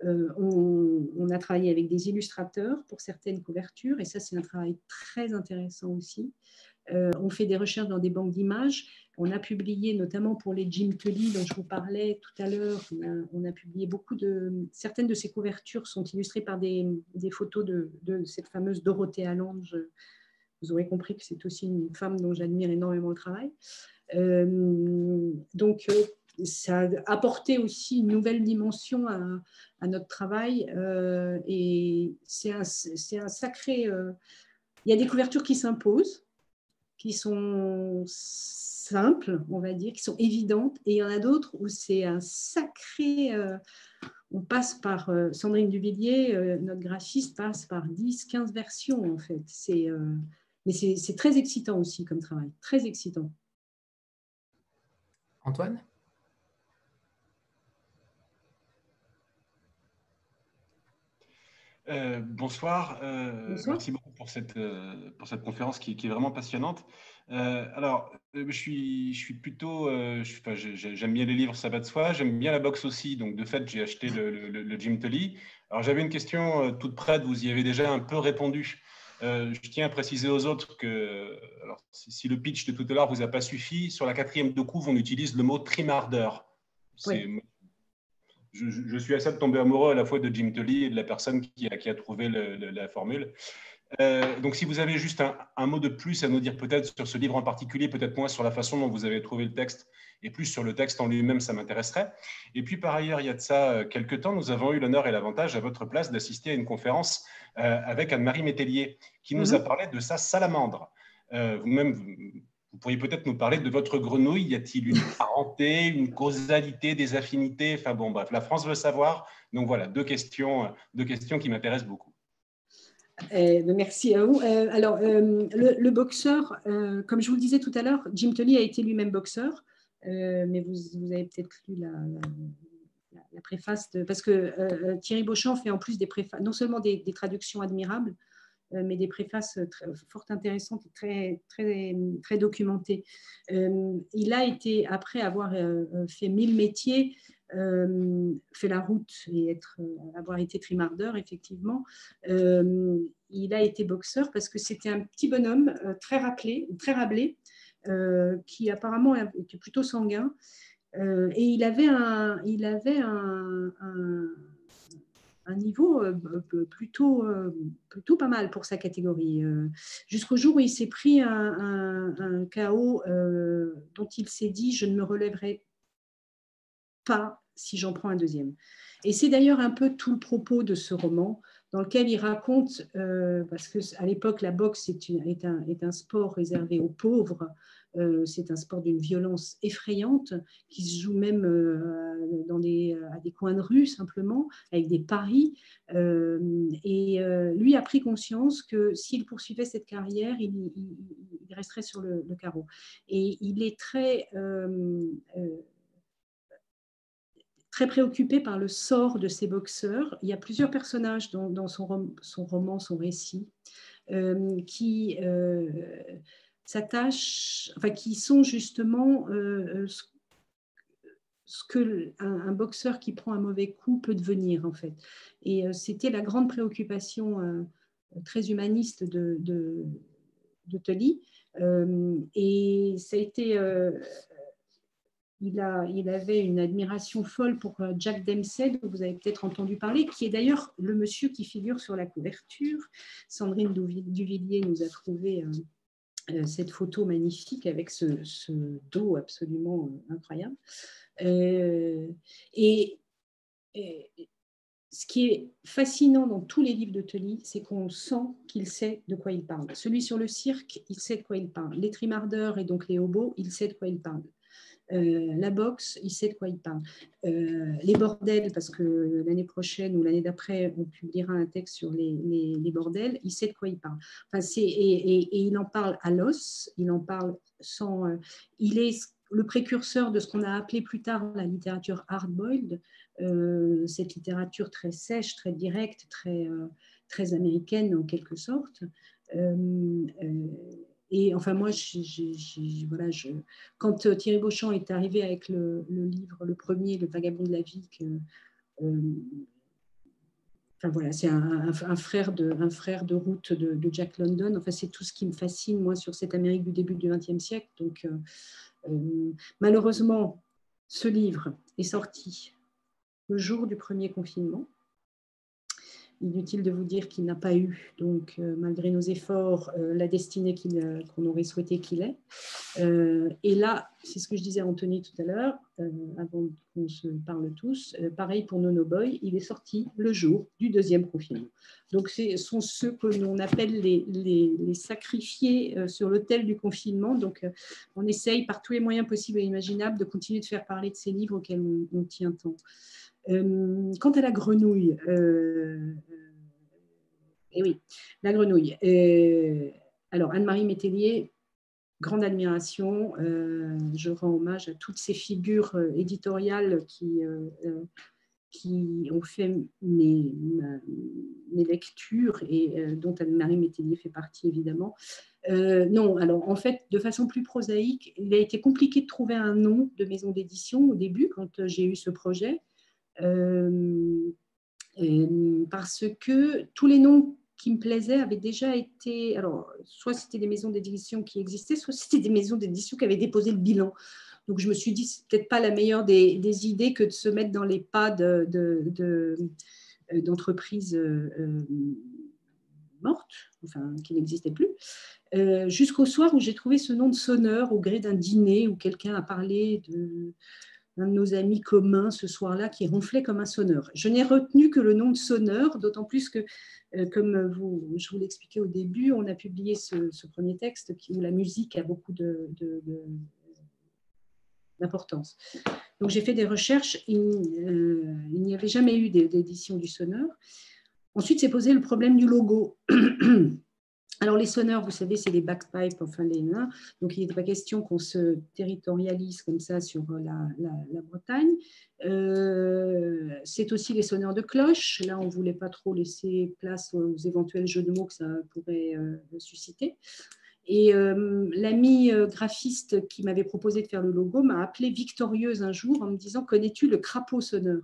euh, on, a travaillé avec des illustrateurs pour certaines couvertures, et ça, c'est un travail très intéressant aussi. Euh, on fait des recherches dans des banques d'images. On a publié, notamment pour les Jim Tully dont je vous parlais tout à l'heure, on, a publié beaucoup de. Certaines de ces couvertures sont illustrées par des, photos de, cette fameuse Dorothée Allange. Vous aurez compris que c'est aussi une femme dont j'admire énormément le travail. Euh, donc, ça a apporté aussi une nouvelle dimension à, notre travail. Euh, et c'est un, sacré. Euh, il y a des couvertures qui s'imposent, qui sont simples, on va dire, qui sont évidentes, et il y en a d'autres où c'est un sacré. Euh, on passe par. Sandrine Duvillier, notre graphiste, passe par 10, 15 versions, en fait. C'est. mais c'est très excitant aussi comme travail, très excitant. Antoine? Euh, bonsoir. Euh, merci beaucoup pour cette, euh, pour cette conférence qui, est vraiment passionnante. alors, je suis, je suis plutôt. j'aime bien les livres, ça va de soi. J'aime bien la boxe aussi. Donc, de fait, j'ai acheté le, le, Jim Tully. Alors, j'avais une question toute prête. Vous y avez déjà un peu répondu. je tiens à préciser aux autres que alors, si, le pitch de tout à l'heure vous a pas suffi, sur la quatrième de couve, on utilise le mot trimardeur. C'est je, suis assez de tomber amoureux à la fois de Jim Tully et de la personne qui a, qui a trouvé la formule. Euh, donc, si vous avez juste un, mot de plus à nous dire peut-être sur ce livre en particulier, peut-être moins sur la façon dont vous avez trouvé le texte et plus sur le texte en lui-même, ça m'intéresserait. Et puis, par ailleurs, il y a de ça euh, quelques temps, nous avons eu l'honneur et l'avantage à votre place d'assister à une conférence euh, avec Anne-Marie Métellier qui nous a mhm. parlé de sa salamandre. Vous-même, vous pourriez peut-être nous parler de votre grenouille. Y a-t-il une parenté, une causalité, des affinités? Enfin bon, bref, la France veut savoir. Donc voilà, deux questions, deux questions qui m'intéressent beaucoup. Eh, ben, merci à vous. Euh, alors, euh, le, boxeur, euh, comme je vous le disais tout à l'heure, Jim Tully a été lui-même boxeur, mais vous, avez peut-être lu la, préface, de, parce que Thierry Beauchamp fait en plus des préfaces, non seulement des traductions admirables, mais des préfaces très, fort intéressantes et très, très, très documentées. il a été, après avoir fait mille métiers, fait la route et être, avoir été trimardeur, effectivement, il a été boxeur parce que c'était un petit bonhomme très rappelé, très rablé, qui apparemment était plutôt sanguin. et il avait un, il avait un niveau euh, plutôt, euh, plutôt pas mal pour sa catégorie. Euh, jusqu'au jour où il s'est pris un, un, chaos dont il s'est dit je ne me relèverai pas si j'en prends un deuxième. Et c'est d'ailleurs un peu tout le propos de ce roman, dans lequel il raconte, parce qu'à l'époque, la boxe est, un, un, sport réservé aux pauvres, c'est un sport d'une violence effrayante qui se joue même euh, dans des, à des coins de rue simplement, avec des paris. Euh, et lui a pris conscience que s'il poursuivait cette carrière, il, resterait sur le, carreau. Et il est très très préoccupé par le sort de ces boxeurs. Il y a plusieurs personnages dans, son, roman, son récit, qui s'attachent, enfin, qui sont justement euh, euh, ce que un, boxeur qui prend un mauvais coup peut devenir en fait. Et euh, c'était la grande préoccupation très humaniste de, Tully. et ça a été il, a, il, avait une admiration folle pour Jack Dempsey, dont vous avez peut-être entendu parler, qui est d'ailleurs le monsieur qui figure sur la couverture. Sandrine Duvillier nous a trouvé cette photo magnifique avec ce, dos absolument euh, incroyable. Euh, et, ce qui est fascinant dans tous les livres de Tully, c'est qu'on sent qu'il sait de quoi il parle. Celui sur le cirque, il sait de quoi il parle. Les trimardeurs et donc les hobos, il sait de quoi il parle. Euh, la boxe, il sait de quoi il parle. Euh, les bordels, parce que l'année prochaine ou l'année d'après, on publiera un texte sur les, bordels, il sait de quoi il parle. Enfin, et, et, il en parle à l'os, il en parle sans... Euh, il est le précurseur de ce qu'on a appelé plus tard la littérature hard-boiled, cette littérature très sèche, très directe, très, très américaine en quelque sorte. Et enfin, moi, voilà, quand euh, Thierry Beauchamp est arrivé avec le, livre, le premier, Le Vagabond de la vie, euh, voilà, c'est un, frère de, un frère de route de, Jack London. Enfin, c'est tout ce qui me fascine, moi, sur cette Amérique du début du XXe siècle. Donc, euh, malheureusement, ce livre est sorti le jour du premier confinement. Inutile de vous dire qu'il n'a pas eu, donc euh, malgré nos efforts, euh, la destinée euh, qu'on aurait souhaité qu'il ait. et là, c'est ce que je disais à Anthony tout à l'heure, avant qu'on se parle tous, pareil pour Nono Boy, il est sorti le jour du deuxième confinement. Donc ce sont ceux que l'on appelle les, sacrifiés sur l'autel du confinement. Donc on essaye par tous les moyens possibles et imaginables de continuer de faire parler de ces livres auxquels on tient tant. Euh, quant à la grenouille, euh, et eh oui, la grenouille. Euh, alors, Anne-Marie Métellier, grande admiration. je rends hommage à toutes ces figures éditoriales qui, qui ont fait mes, mes lectures et dont Anne-Marie Métellier fait partie évidemment. non, alors en fait, de façon plus prosaïque, il a été compliqué de trouver un nom de maison d'édition au début quand j'ai eu ce projet. Euh, parce que tous les noms qui me plaisaient avaient déjà été. Alors, soit c'était des maisons d'édition qui existaient, soit c'était des maisons d'édition qui avaient déposé le bilan. Donc, je me suis dit, c'est peut-être pas la meilleure des, idées que de se mettre dans les pas d'entreprises de, euh, mortes, enfin, qui n'existaient plus. Euh, jusqu'au soir où j'ai trouvé ce nom de sonneur au gré d'un dîner où quelqu'un a parlé de un de nos amis communs ce soir-là qui ronflait comme un sonneur. Je n'ai retenu que le nom de sonneur, d'autant plus que, euh, comme vous, je vous l'expliquais au début, on a publié ce, premier texte où la musique a beaucoup d'importance. Donc j'ai fait des recherches, il, euh, il n'y avait jamais eu d'édition du sonneur. Ensuite, s'est posé le problème du logo. Alors, les sonneurs, vous savez, c'est les backpipes, enfin les. Donc, il n'est pas question qu'on se territorialise comme ça sur la, Bretagne. Euh, c'est aussi les sonneurs de cloche. Là, on ne voulait pas trop laisser place aux éventuels jeux de mots que ça pourrait euh, susciter. Et euh, l'ami graphiste qui m'avait proposé de faire le logo m'a appelé victorieuse un jour en me disant Connais-tu le crapaud sonneur?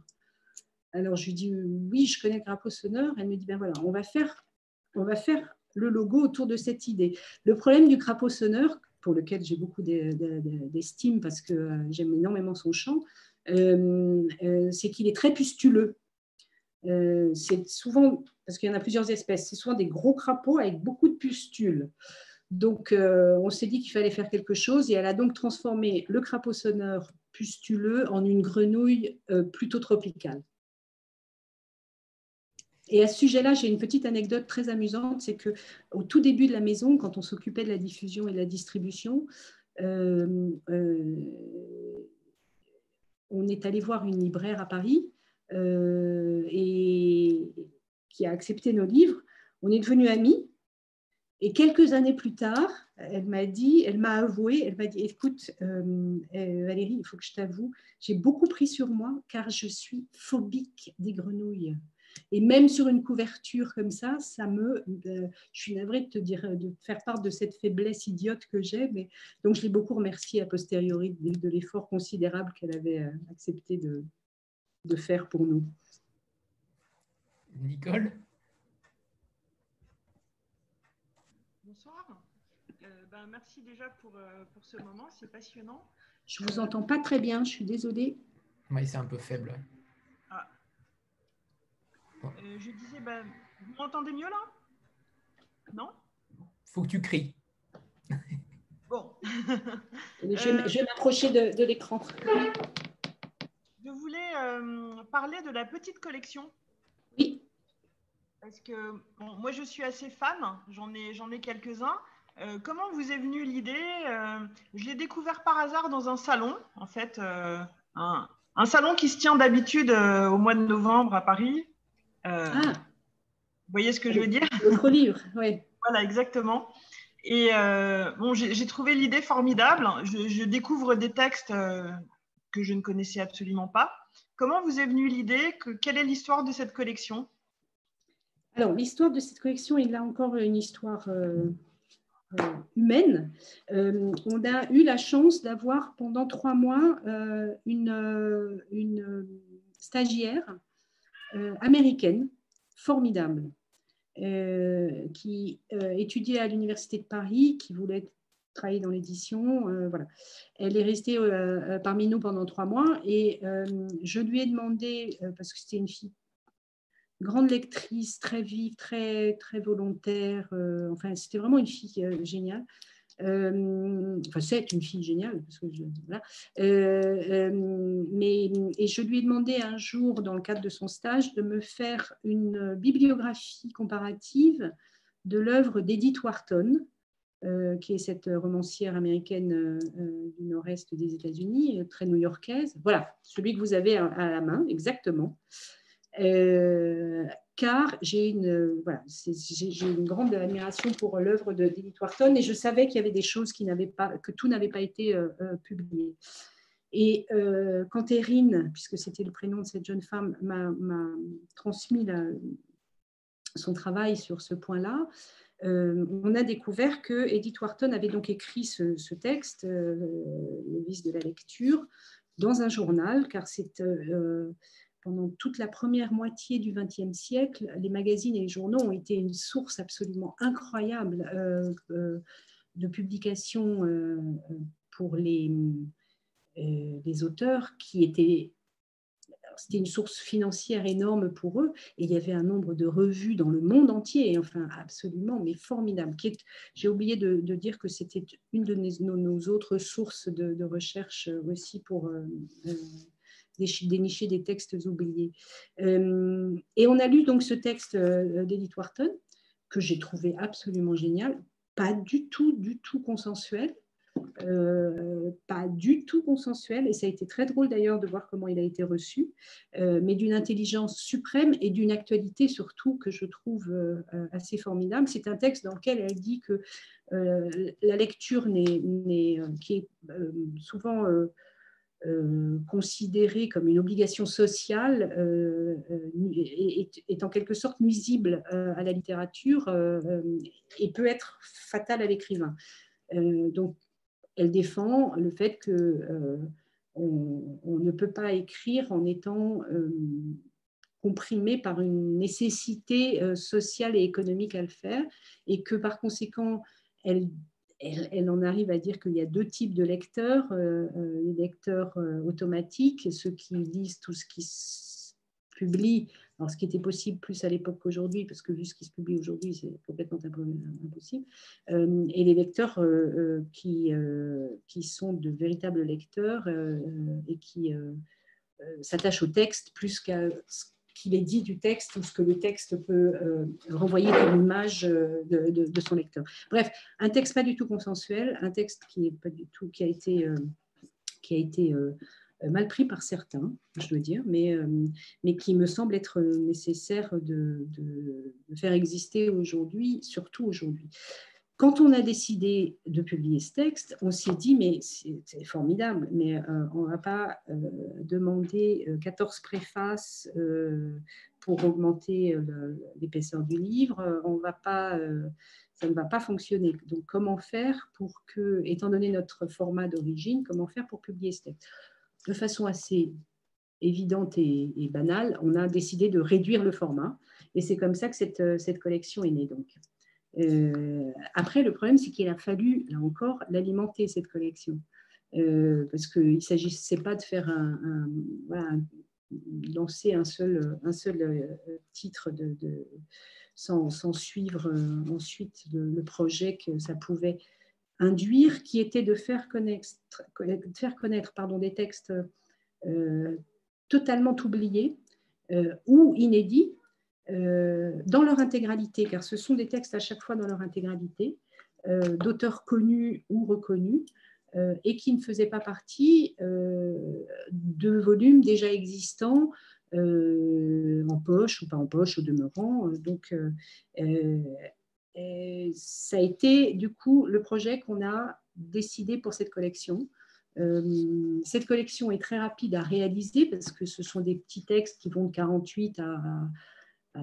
Alors, je lui dis Oui, je connais le crapaud sonneur. Elle me dit Ben voilà, on va faire, on va faire le logo autour de cette idée. Le problème du crapaud sonneur, pour lequel j'ai beaucoup d'estime parce que euh, j'aime énormément son chant, euh, euh, c'est qu'il est très pustuleux. c'est souvent, parce qu'il y en a plusieurs espèces, c'est souvent des gros crapauds avec beaucoup de pustules. Donc, on s'est dit qu'il fallait faire quelque chose et elle a donc transformé le crapaud sonneur pustuleux en une grenouille plutôt tropicale. Et à ce sujet-là, j'ai une petite anecdote très amusante, c'est que au tout début de la maison, quand on s'occupait de la diffusion et de la distribution, euh, euh, on est allé voir une libraire à Paris euh, et qui a accepté nos livres. On est devenus amis. Et quelques années plus tard, elle m'a dit, elle m'a avoué, elle m'a dit, écoute, Valérie, il faut que je t'avoue, j'ai beaucoup pris sur moi car je suis phobique des grenouilles. Et même sur une couverture comme ça, ça me, euh, je suis navrée de te dire, de faire part de cette faiblesse idiote que j'ai, mais donc je l'ai beaucoup remerciée a posteriori de, l'effort considérable qu'elle avait euh, accepté de, de faire pour nous. Nicole? Bonsoir. Euh, ben, merci déjà pour, pour ce moment, c'est passionnant. Je ne vous entends pas très bien, je suis désolée. Oui, c'est un peu faible. Euh, je disais, ben, vous m'entendez mieux là? Non? Faut que tu cries. Bon. je, vais m'approcher de, l'écran. Je voulais euh, parler de la petite collection. Oui. Parce que moi, je suis assez fan, j'en ai, j'en ai quelques-uns. Euh, comment vous est venue l'idée? Je l'ai découvert par hasard dans un salon, en fait, un, un, salon qui se tient d'habitude au mois de novembre à Paris, euh, ah. Vous voyez ce que je veux dire? Notre livre, oui. Voilà, exactement. Et euh, bon, j'ai trouvé l'idée formidable. Je, découvre des textes euh, que je ne connaissais absolument pas. Comment vous est venue l'idée Quelle est l'histoire de cette collection? Alors, l'histoire de cette collection, il a encore une histoire humaine. on a eu la chance d'avoir pendant trois mois une, une stagiaire euh, américaine, formidable, euh, qui euh, étudiait à l'Université de Paris, qui voulait travailler dans l'édition. voilà. Elle est restée parmi nous pendant trois mois et je lui ai demandé, parce que c'était une fille grande lectrice, très vive, très, très volontaire, enfin c'était vraiment une fille géniale. Euh, enfin, c'est une fille géniale, parce que je, voilà. Euh, euh, mais, et je lui ai demandé un jour, dans le cadre de son stage, de me faire une bibliographie comparative de l'œuvre d'Edith Wharton, qui est cette romancière américaine du nord-est des États-Unis, très new-yorkaise. Voilà, celui que vous avez à, à la main, exactement car j'ai une, voilà, j'ai une grande admiration pour l'œuvre de David Wharton et je savais qu'il y avait des choses que tout n'avait pas été euh, euh, publié. Et euh, quand Erin, puisque c'était le prénom de cette jeune femme, m'a transmis son travail sur ce point-là, on a découvert que Edith Wharton avait donc écrit ce, ce texte, Le vice de la lecture, dans un journal, car c'est pendant toute la première moitié du XXe siècle, les magazines et les journaux ont été une source absolument incroyable euh, euh, de publications euh, pour les, auteurs qui étaient c'était une source financière énorme pour eux et il y avait un nombre de revues dans le monde entier, enfin absolument, mais formidable. J'ai oublié de, dire que c'était une de nos, autres sources de recherche aussi pour dénicher des textes oubliés. Euh, et on a lu donc ce texte euh, d'Edith Wharton, que j'ai trouvé absolument génial, pas du tout, du tout consensuel. euh, pas du tout consensuel, et ça a été très drôle d'ailleurs de voir comment il a été reçu, euh, mais d'une intelligence suprême et d'une actualité surtout que je trouve euh, assez formidable. C'est un texte dans lequel elle dit que la lecture qui est souvent considérée comme une obligation sociale est, en quelque sorte nuisible à la littérature et peut être fatale à l'écrivain. donc elle défend le fait euh, on, ne peut pas écrire en étant euh, comprimé par une nécessité euh, sociale et économique à le faire, et que par conséquent, elle, elle, en arrive à dire qu'il y a deux types de lecteurs, les lecteurs automatiques, ceux qui lisent tout ce qui se publie alors, ce qui était possible plus à l'époque qu'aujourd'hui, parce que vu ce qui se publie aujourd'hui, c'est complètement impossible. Euh, et les lecteurs euh, euh, qui, qui sont de véritables lecteurs et qui s'attachent au texte plus qu'à ce qu'il est dit du texte ou ce que le texte peut renvoyer comme image de, de, son lecteur. Bref, un texte pas du tout consensuel, un texte qui est pas du tout qui a été qui a été euh, mal pris par certains, je dois dire, mais, euh, mais qui me semble être nécessaire de, faire exister aujourd'hui, surtout aujourd'hui. Quand on a décidé de publier ce texte, on s'est dit, mais c'est formidable, mais euh, on ne va pas demander 14 préfaces pour augmenter l'épaisseur du livre, ça ne va pas fonctionner. Donc, comment faire pour que, étant donné notre format d'origine, comment faire pour publier ce texte? De façon assez évidente et, banale, on a décidé de réduire le format. Et c'est comme ça que cette, euh, cette collection est née. Donc. Euh, après, le problème, c'est qu'il a fallu, là encore, l'alimenter, cette collection. Euh, parce qu'il ne s'agissait pas de faire lancer un seul, un seul titre de, sans, suivre ensuite le, projet que ça pouvait induire, qui était de faire connaître, faire connaître pardon, des textes euh, totalement oubliés euh, ou inédits euh, dans leur intégralité, car ce sont des textes à chaque fois dans leur intégralité, d'auteurs connus ou reconnus, et qui ne faisaient pas partie de volumes déjà existants en poche ou pas en poche au demeurant. Donc, ça a été du coup le projet qu'on a décidé pour cette collection. Euh, cette collection est très rapide à réaliser parce que ce sont des petits textes qui vont de 48 à,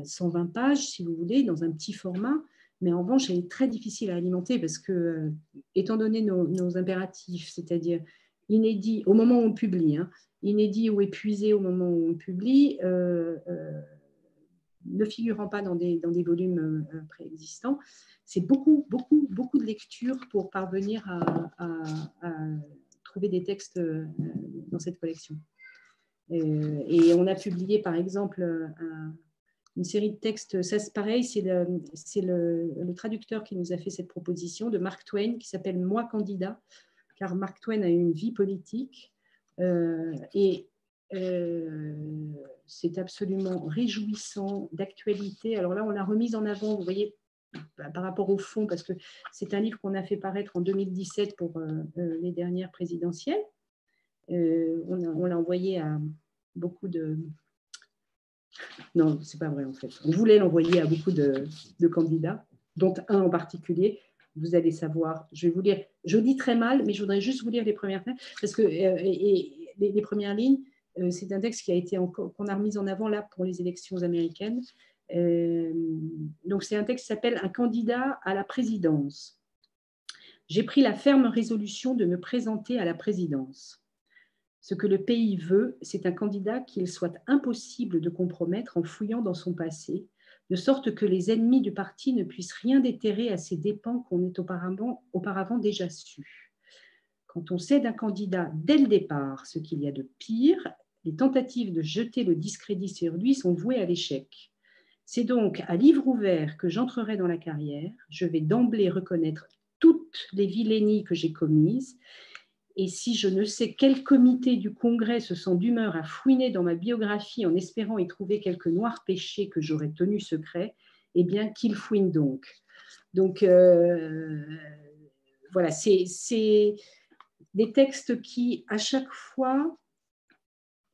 120 pages, si vous voulez, dans un petit format. Mais en revanche, elle est très difficile à alimenter parce que, euh, étant donné nos, impératifs, c'est-à-dire inédit au moment où on publie, hein, inédit ou épuisé au moment où on publie, euh, ne figurant pas dans des, dans des volumes euh, préexistants. C'est beaucoup, beaucoup, beaucoup de lectures pour parvenir à, trouver des textes euh, dans cette collection. Euh, et on a publié, par exemple, une série de textes, ça c'est pareil, c'est le, traducteur qui nous a fait cette proposition de Mark Twain, qui s'appelle Moi candidat, car Mark Twain a une vie politique. et c'est absolument réjouissant, d'actualité. Alors là, on l'a remise en avant, vous voyez, par rapport au fond, parce que c'est un livre qu'on a fait paraître en 2017 pour euh, euh, les dernières présidentielles. Euh, on, l'a envoyé à beaucoup de... Non, c'est pas vrai en fait. On voulait l'envoyer à beaucoup de, candidats, dont un en particulier. Vous allez savoir, je vais vous lire, je dis très mal, mais je voudrais juste vous lire les premières parce que les premières lignes, euh, c'est un texte qui a été qu'on a remis en avant là pour les élections américaines. Euh, donc c'est un texte qui s'appelle Un candidat à la présidence. J'ai pris la ferme résolution de me présenter à la présidence. Ce que le pays veut, c'est un candidat qu'il soit impossible de compromettre en fouillant dans son passé, de sorte que les ennemis du parti ne puissent rien déterrer à ses dépens qu'on ait auparavant, auparavant déjà su. Quand on sait d'un candidat dès le départ ce qu'il y a de pire, les tentatives de jeter le discrédit sur lui sont vouées à l'échec. C'est donc à livre ouvert que j'entrerai dans la carrière. Je vais d'emblée reconnaître toutes les vilainies que j'ai commises. Et si je ne sais quel comité du Congrès se sent d'humeur à fouiner dans ma biographie en espérant y trouver quelques noirs péchés que j'aurais tenus secrets, eh bien qu'il fouine donc. Donc, euh, voilà, c'est des textes qui, à chaque fois,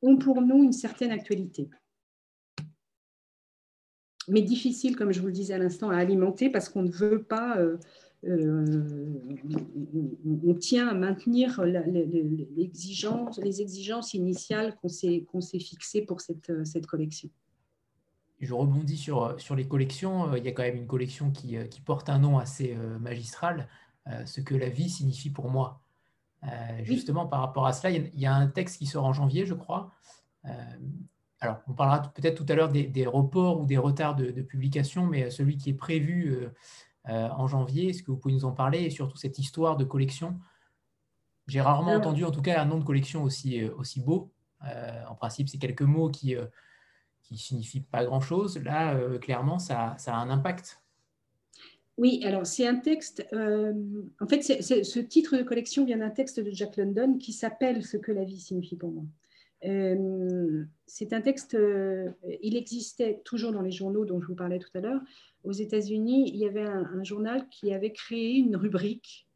ont pour nous une certaine actualité. Mais difficile, comme je vous le disais à l'instant, à alimenter parce qu'on ne veut pas, euh, on tient à maintenir les exigences initiales qu'on s'est fixées pour cette, cette collection. Je rebondis sur, sur les collections. Il y a quand même une collection qui, qui porte un nom assez magistral, ce que la vie signifie pour moi. Euh, justement, par rapport à cela, il y, a un texte qui sort en janvier, je crois. Euh, alors, on parlera peut-être tout à l'heure des, reports ou des retards de, publication, mais celui qui est prévu euh, en janvier, est-ce que vous pouvez nous en parler Et surtout cette histoire de collection? J'ai rarement entendu en tout cas un nom de collection aussi, aussi beau. en principe, c'est quelques mots qui ne signifient pas grand-chose. Là, clairement, ça, ça, a un impact. Oui, alors c'est un texte, euh, en fait, ce titre de collection vient d'un texte de Jack London qui s'appelle Ce que la vie signifie pour moi. Euh, c'est un texte, euh, il existait toujours dans les journaux dont je vous parlais tout à l'heure. Aux États-Unis, il y avait un, journal qui avait créé une rubrique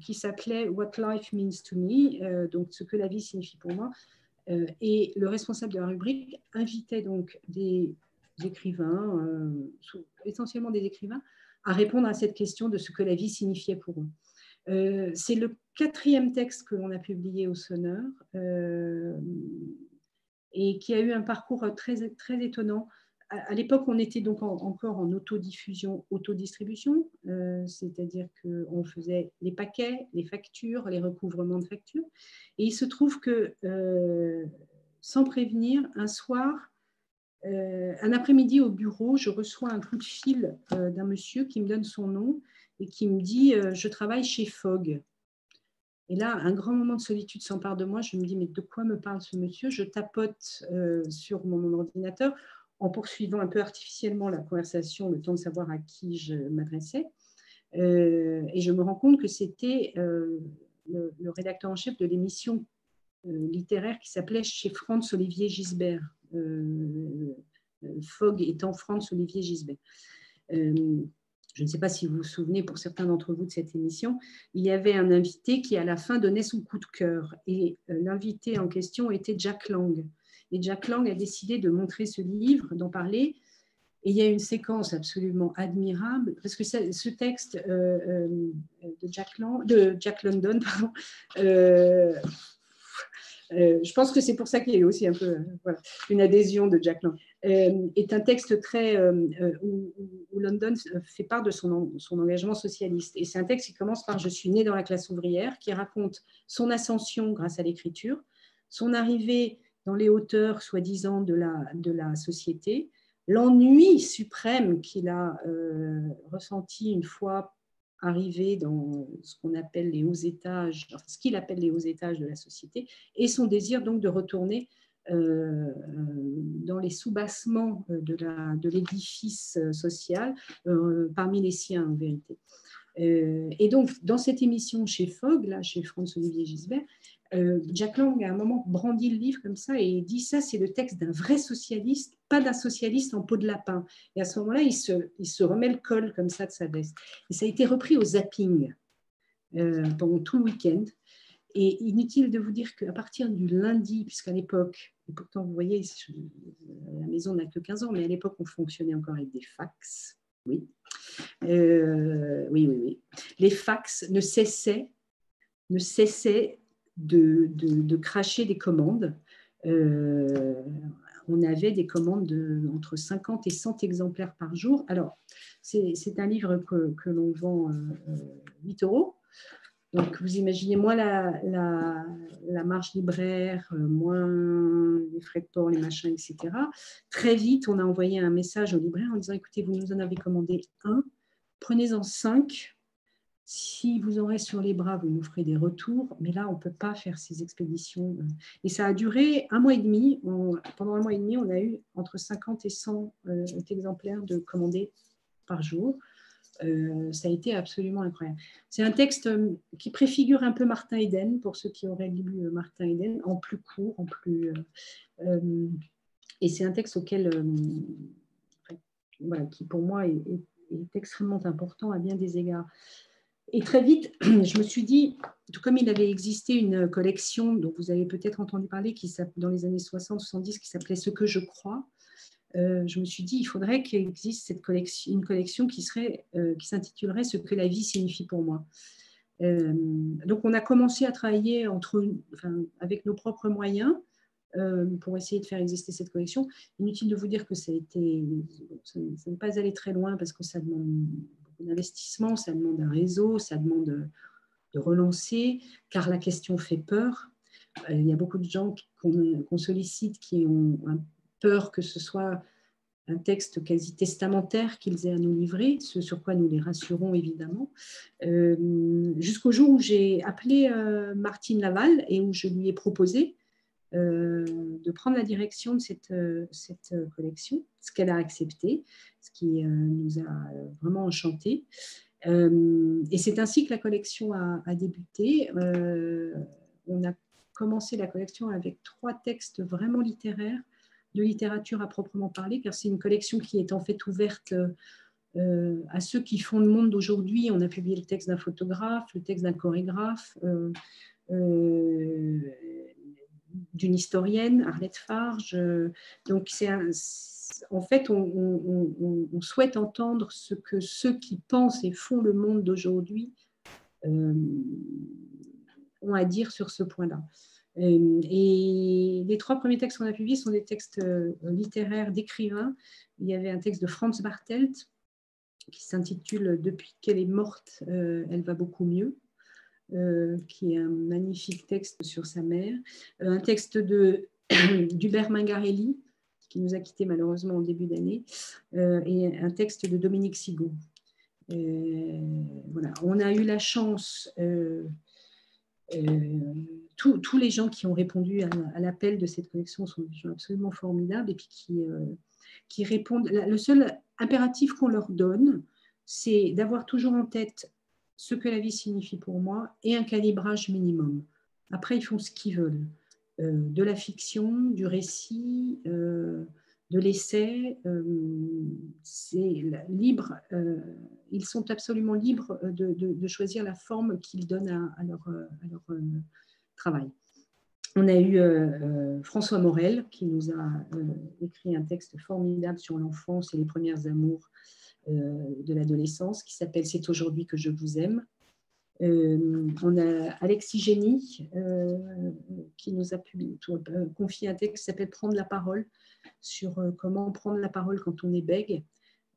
qui s'appelait What Life Means to Me, donc ce que la vie signifie pour moi. et le responsable de la rubrique invitait donc des écrivains, euh, essentiellement des écrivains, à répondre à cette question de ce que la vie signifiait pour eux. Euh, c'est le quatrième texte que l'on a publié au Sonneur euh, et qui a eu un parcours très, très étonnant. À, l'époque, on était donc encore en autodiffusion, autodistribution, c'est-à-dire qu'on faisait les paquets, les factures, les recouvrements de factures. Et il se trouve que, sans prévenir, un soir, euh, un après-midi au bureau, je reçois un coup de fil euh, d'un monsieur qui me donne son nom et qui me dit euh, Je travaille chez Fogg. Et là, un grand moment de solitude s'empare de moi. Je me dis Mais de quoi me parle ce monsieur? Je tapote sur mon, ordinateur en poursuivant un peu artificiellement la conversation, le temps de savoir à qui je m'adressais. et je me rends compte que c'était le, le, rédacteur en chef de l'émission littéraire qui s'appelait Chez Franz Olivier Gisbert. Euh, euh, Fogg étant Franz Olivier Gisbert. Euh, je ne sais pas si vous vous souvenez, pour certains d'entre vous, de cette émission, il y avait un invité qui, à la fin, donnait son coup de cœur. Et l'invité en question était Jack Lang. Et Jack Lang a décidé de montrer ce livre, d'en parler. Et il y a une séquence absolument admirable, parce que ce texte de, Jack Lang, de Jack London, pardon, euh, je pense que c'est pour ça qu'il y a aussi un peu euh, une adhésion de Jack Lang. Euh, est un texte très où, London fait part de son, son engagement socialiste. Et c'est un texte qui commence par Je suis né dans la classe ouvrière, qui raconte son ascension grâce à l'écriture, son arrivée dans les hauteurs, soi-disant, de la, société, l'ennui suprême qu'il a ressenti une fois arrivé dans ce qu'on appelle les hauts étages, ce qu'il appelle les hauts étages de la société, et son désir donc de retourner euh, dans les soubassements de l'édifice social, euh, parmi les siens en vérité. Euh, et donc, dans cette émission chez Fogg, là, chez François-Olivier Gisbert, euh, Jack Lang, à un moment, brandit le livre comme ça et dit ça, c'est le texte d'un vrai socialiste, pas d'un socialiste en peau de lapin. Et à ce moment-là, il se, il se remet le col comme ça de sa veste. Et ça a été repris au zapping euh, pendant tout le week-end. Et inutile de vous dire qu'à partir du lundi, puisqu'à l'époque, pourtant vous voyez, la maison n'a que 15 ans, mais à l'époque, on fonctionnait encore avec des fax. Oui. Euh, oui, oui, oui. Les fax ne cessaient, ne cessaient de, cracher des commandes. Euh, on avait des commandes de, entre 50 et 100 exemplaires par jour. Alors, c'est un livre que, l'on vend 8 euh, euros. Donc, vous imaginez moins la, la, marge libraire, euh, moins les frais de port, les machins, etc. Très vite, on a envoyé un message au libraire en disant, écoutez, vous nous en avez commandé un, prenez-en cinq si vous aurez sur les bras, vous nous ferez des retours, mais là, on ne peut pas faire ces expéditions. Euh. Et ça a duré un mois et demi. pendant un mois et demi, on a eu entre 50 et 100 euh, exemplaires de commandés par jour. Euh, ça a été absolument incroyable. C'est un texte qui préfigure un peu Martin Eden, pour ceux qui auraient lu Martin Eden, en plus court, en plus. et c'est un texte auquel, qui pour moi est, extrêmement important à bien des égards. Et très vite, je me suis dit, tout comme il avait existé une collection dont vous avez peut-être entendu parler qui dans les années 60-70 qui s'appelait Ce que je crois, euh, je me suis dit, il faudrait qu'il existe cette collection, une collection euh, qui s'intitulerait Ce que la vie signifie pour moi. Euh, donc, on a commencé à travailler avec nos propres moyens pour essayer de faire exister cette collection. Inutile de vous dire que ça a ça n'est pas allé très loin parce que ça demande beaucoup d'investissement, ça demande un réseau, ça demande de relancer, car la question fait peur. Il y a beaucoup de gens qu'on sollicite qui ont un peur que ce soit un texte quasi testamentaire qu'ils aient à nous livrer, ce sur quoi nous les rassurons évidemment, euh, jusqu'au jour où j'ai appelé euh, Martine Laval et où je lui ai proposé euh, de prendre la direction de cette, cette collection, ce qu'elle a accepté, ce qui nous a vraiment enchanté. et c'est ainsi que la collection a, débuté. on a commencé la collection avec trois textes vraiment littéraires de littérature à proprement parler, car c'est une collection qui est en fait ouverte euh, à ceux qui font le monde d'aujourd'hui. On a publié le texte d'un photographe, le texte d'un chorégraphe, euh, euh, d'une historienne, Arlette Farge. donc, c'est en fait, on, souhaite entendre ce que ceux qui pensent et font le monde d'aujourd'hui ont à dire sur ce point-là. Euh, et les trois premiers textes qu'on a publiés sont des textes euh, littéraires d'écrivains. Il y avait un texte de Franz Bartelt qui s'intitule Depuis qu'elle est morte, euh, elle va beaucoup mieux. Qui est un magnifique texte sur sa mère, un texte d'Hubert Mangarelli, qui nous a quittés malheureusement au début d'année, et un texte de Dominique Sigaud. voilà. On a eu la chance euh, tous les gens qui ont répondu à, l'appel de cette collection sont des gens absolument formidables et puis euh, qui répondent. Le seul impératif qu'on leur donne, c'est d'avoir toujours en tête ce que la vie signifie pour moi et un calibrage minimum. Après, ils font ce qu'ils veulent. Euh, de la fiction, du récit, de l'essai, euh, c'est libre, euh, ils sont absolument libres de, choisir la forme qu'ils donnent à, leur, travail. On a eu euh, François Morel qui nous a écrit un texte formidable sur l'enfance et les premières amours de l'adolescence qui s'appelle C'est aujourd'hui que je vous aime. on a Alexis Génie qui nous a confié un texte qui s'appelle Prendre la parole sur euh, comment prendre la parole quand on est bègue,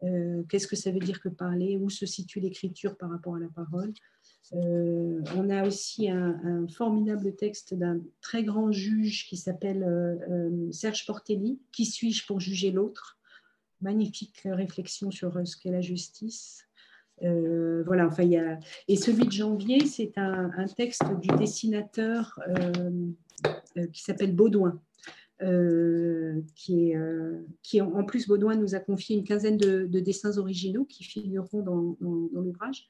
euh, qu'est-ce que ça veut dire que parler, où se situe l'écriture par rapport à la parole? Euh, on a aussi un, formidable texte d'un très grand juge qui s'appelle Serge Portelli, Qui suis-je pour juger l'autre? Magnifique réflexion sur ce qu'est la justice. voilà, enfin, y a... Et celui de janvier, c'est un, texte du dessinateur qui s'appelle Baudouin, euh, qui, est, euh, qui en plus Baudouin nous a confié une quinzaine de, dessins originaux qui figureront dans, l'ouvrage.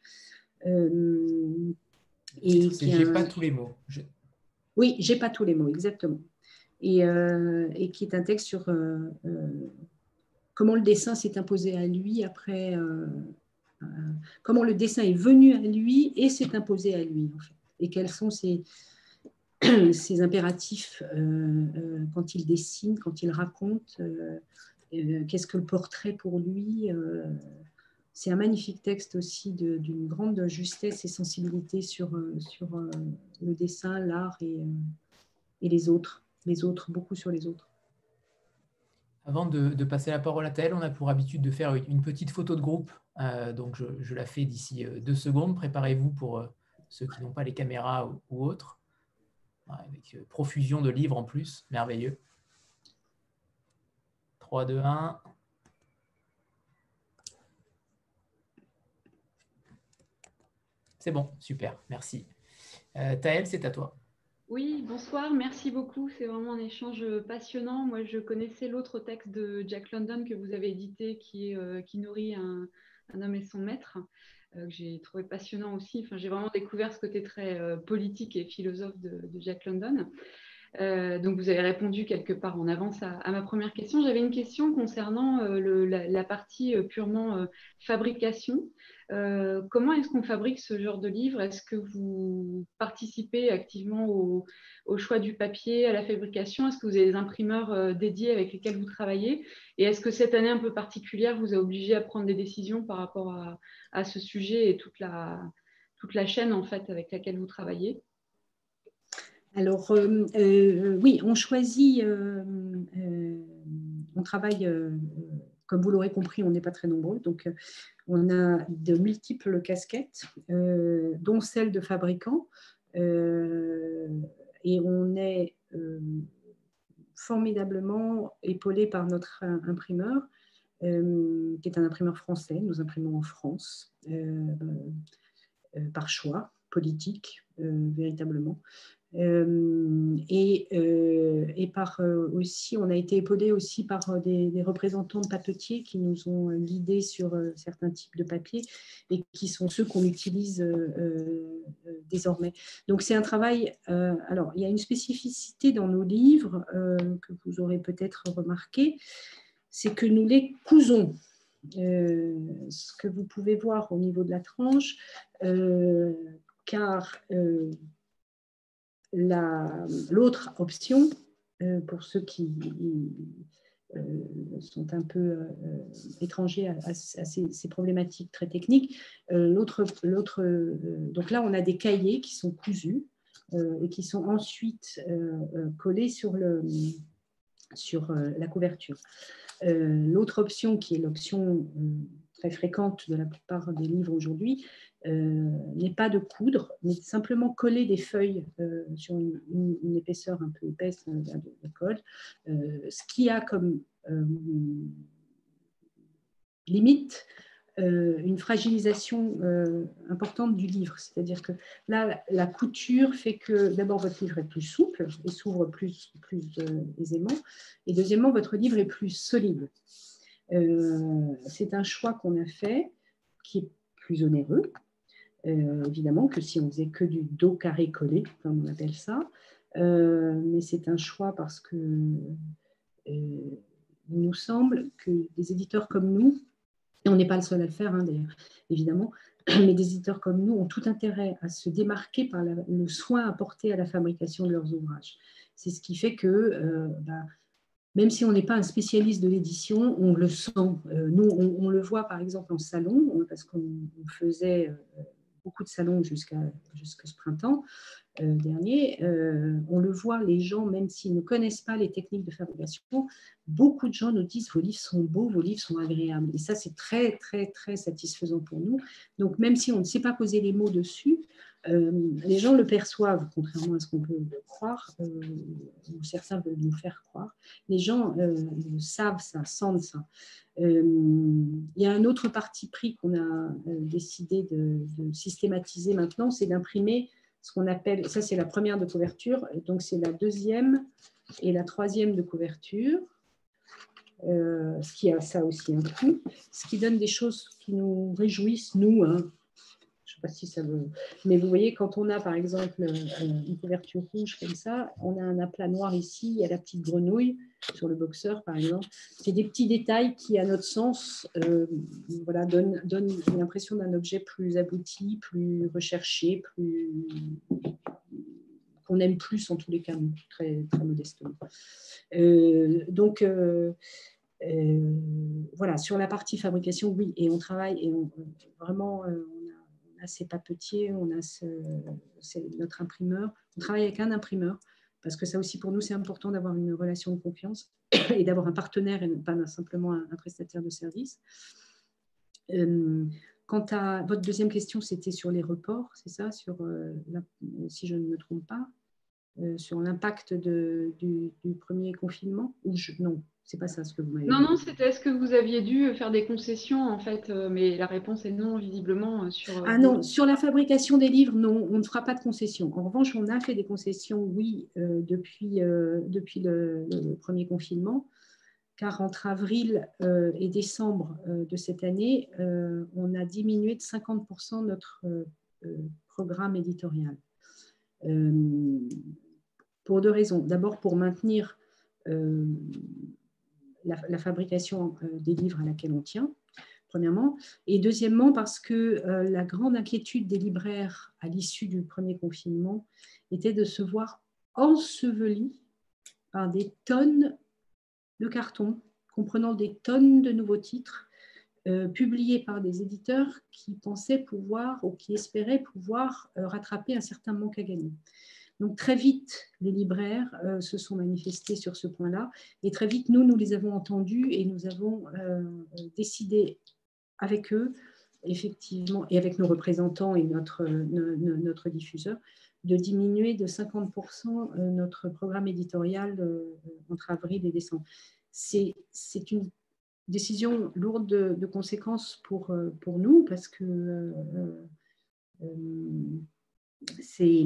Euh, et j'ai pas tous les mots. Oui, j'ai pas tous les mots, exactement. Et, et qui est un texte sur comment le dessin s'est imposé à lui après, comment le dessin est venu à lui et s'est imposé à lui, en fait. Et quels sont ses, ses impératifs euh, euh, quand il dessine, quand il raconte, euh, qu'est-ce que le portrait pour lui. C'est un magnifique texte aussi d'une grande justesse et sensibilité sur, sur le dessin, l'art et, et, les autres, les autres, beaucoup sur les autres. Avant de, passer la parole à Tel, on a pour habitude de faire une petite photo de groupe. donc, je, la fais d'ici deux secondes. Préparez-vous pour ceux qui n'ont pas les caméras ou, ou autres avec euh, profusion de livres en plus, merveilleux. 3, 2, 1. C'est bon, super, merci. Euh, Taël, c'est à toi. Oui, bonsoir, merci beaucoup. C'est vraiment un échange passionnant. Moi, je connaissais l'autre texte de Jack London que vous avez édité qui, euh, nourrit un, homme et son maître. Euh, que j'ai trouvé passionnant aussi. J'ai vraiment découvert ce côté très politique et philosophe de, Jack London. Donc, vous avez répondu quelque part en avance à, ma première question. J'avais une question concernant la, partie purement fabrication. comment est-ce qu'on fabrique ce genre de livre? Est-ce que vous participez activement au, au, choix du papier, à la fabrication? Est-ce que vous avez des imprimeurs dédiés avec lesquels vous travaillez? Et est-ce que cette année un peu particulière vous a obligé à prendre des décisions par rapport à, à ce sujet et toute la, toute la chaîne en fait avec laquelle vous travaillez? Alors, euh, euh, oui, on choisit, euh, on travaille, comme vous l'aurez compris, on n'est pas très nombreux, donc on a de multiples casquettes, dont celle de fabricant, et on est formidablement épaulé par notre imprimeur, qui est un imprimeur français, nous imprimons en France, par choix politique, véritablement. Euh, et, euh, et, par euh, aussi, on a été épaulé aussi par des, représentants de papetiers qui nous ont guidés sur certains types de papier et qui sont ceux qu'on utilise désormais. Donc c'est un travail. alors il y a une spécificité dans nos livres que vous aurez peut-être remarqué, c'est que nous les cousons. ce que vous pouvez voir au niveau de la tranche, car L'autre option, euh, pour ceux qui euh, sont un peu euh, étrangers à, ces, problématiques très techniques, l'autre, donc là, on a des cahiers qui sont cousus et qui sont ensuite collés sur, le, sur la couverture. L'autre option, qui est l'option très fréquente de la plupart des livres aujourd'hui, euh, n'est pas de coudre, mais simplement coller des feuilles euh, sur une, épaisseur un peu épaisse hein, de, colle, euh, ce qui a comme limite une fragilisation importante du livre. C'est-à-dire que là, la couture fait que d'abord votre livre est plus souple et s'ouvre plus, plus aisément, et deuxièmement, votre livre est plus solide. C'est un choix qu'on a fait qui est plus onéreux, euh, évidemment que si on faisait que du dos carré collé, comme on appelle ça. Euh, mais c'est un choix parce que euh, il nous semble que des éditeurs comme nous, et on n'est pas le seul à le faire hein, d'ailleurs, évidemment, mais des éditeurs comme nous ont tout intérêt à se démarquer par le soin apporté à la fabrication de leurs ouvrages. C'est ce qui fait que, bah, même si on n'est pas un spécialiste de l'édition, on le sent. nous, on, le voit par exemple en salon, parce qu'on faisait beaucoup de salons jusqu'à ce printemps euh, dernier. Euh, on le voit, les gens, même s'ils ne connaissent pas les techniques de fabrication, beaucoup de gens nous disent vos livres sont beaux, vos livres sont agréables. Et ça, c'est très, très, très satisfaisant pour nous. Donc, même si on ne sait pas poser les mots dessus, euh, les gens le perçoivent, contrairement à ce qu'on peut croire, ou certains veulent nous faire croire. Les gens savent ça, sentent ça. il y a un autre parti pris qu'on a décidé de, systématiser maintenant, c'est d'imprimer ce qu'on appelle, ça c'est la première de couverture, donc c'est la deuxième et la troisième de couverture, euh, ce qui a ça aussi un coût, ce qui donne des choses qui nous réjouissent, nous, hein, pas si ça veut. Mais vous voyez, quand on a par exemple euh, une couverture rouge comme ça, on a un aplat noir ici, il y a la petite grenouille sur le boxeur par exemple. C'est des petits détails qui, à notre sens, euh, voilà, donnent, donnent l'impression d'un objet plus abouti, plus recherché, plus qu'on aime plus en tous les cas, très, très modestement. Euh, donc, voilà, sur la partie fabrication, oui, et on travaille et on, vraiment, a ses papetiers, on a notre imprimeur. On travaille avec un imprimeur parce que ça aussi pour nous c'est important d'avoir une relation de confiance et d'avoir un partenaire et pas simplement un, prestataire de service. Euh, quant à votre deuxième question, c'était sur les reports, c'est ça, sur euh, si je ne me trompe pas, euh, sur l'impact du, premier confinement ou non c'est pas ça ce que vous m'avez Non, non, c'était est-ce que vous aviez dû faire des concessions en fait, euh, mais la réponse est non, visiblement. Euh, sur, euh, ah non, sur la fabrication des livres, non, on ne fera pas de concessions. En revanche, on a fait des concessions, oui, depuis, depuis le, premier confinement, car entre avril et décembre de cette année, on a diminué de 50% notre programme éditorial pour deux raisons. D'abord, pour maintenir la, fabrication des livres à laquelle on tient, premièrement. Et deuxièmement, parce que la grande inquiétude des libraires à l'issue du premier confinement était de se voir ensevelis par des tonnes de cartons comprenant des tonnes de nouveaux titres euh, publiés par des éditeurs qui pensaient pouvoir ou qui espéraient pouvoir euh, rattraper un certain manque à gagner. Donc très vite, les libraires euh, se sont manifestés sur ce point-là. Et très vite, nous, nous les avons entendus et nous avons décidé avec eux, effectivement, et avec nos représentants et notre, diffuseur, de diminuer de 50% notre programme éditorial entre avril et décembre. C'est une décision lourde de, conséquences pour, euh, nous parce que euh, euh, c'est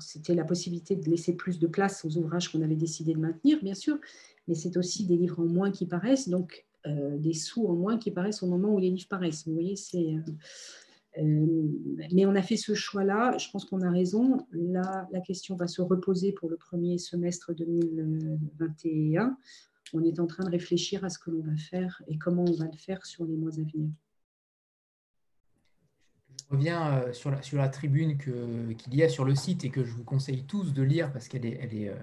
c'était la possibilité de laisser plus de place aux ouvrages qu'on avait décidé de maintenir, bien sûr, mais c'est aussi des livres en moins qui paraissent, donc des sous en moins qui paraissent au moment où les livres paraissent. Vous voyez, c'est euh, mais on a fait ce choix-là. Je pense qu'on a raison. Là, la question va se reposer pour le premier semestre 2021. On est en train de réfléchir à ce que l'on va faire et comment on va le faire sur les mois à venir. Je reviens euh, sur la, sur la tribune qu'il y a sur le site et que je vous conseille tous de lire parce qu'elle est, elle est, euh,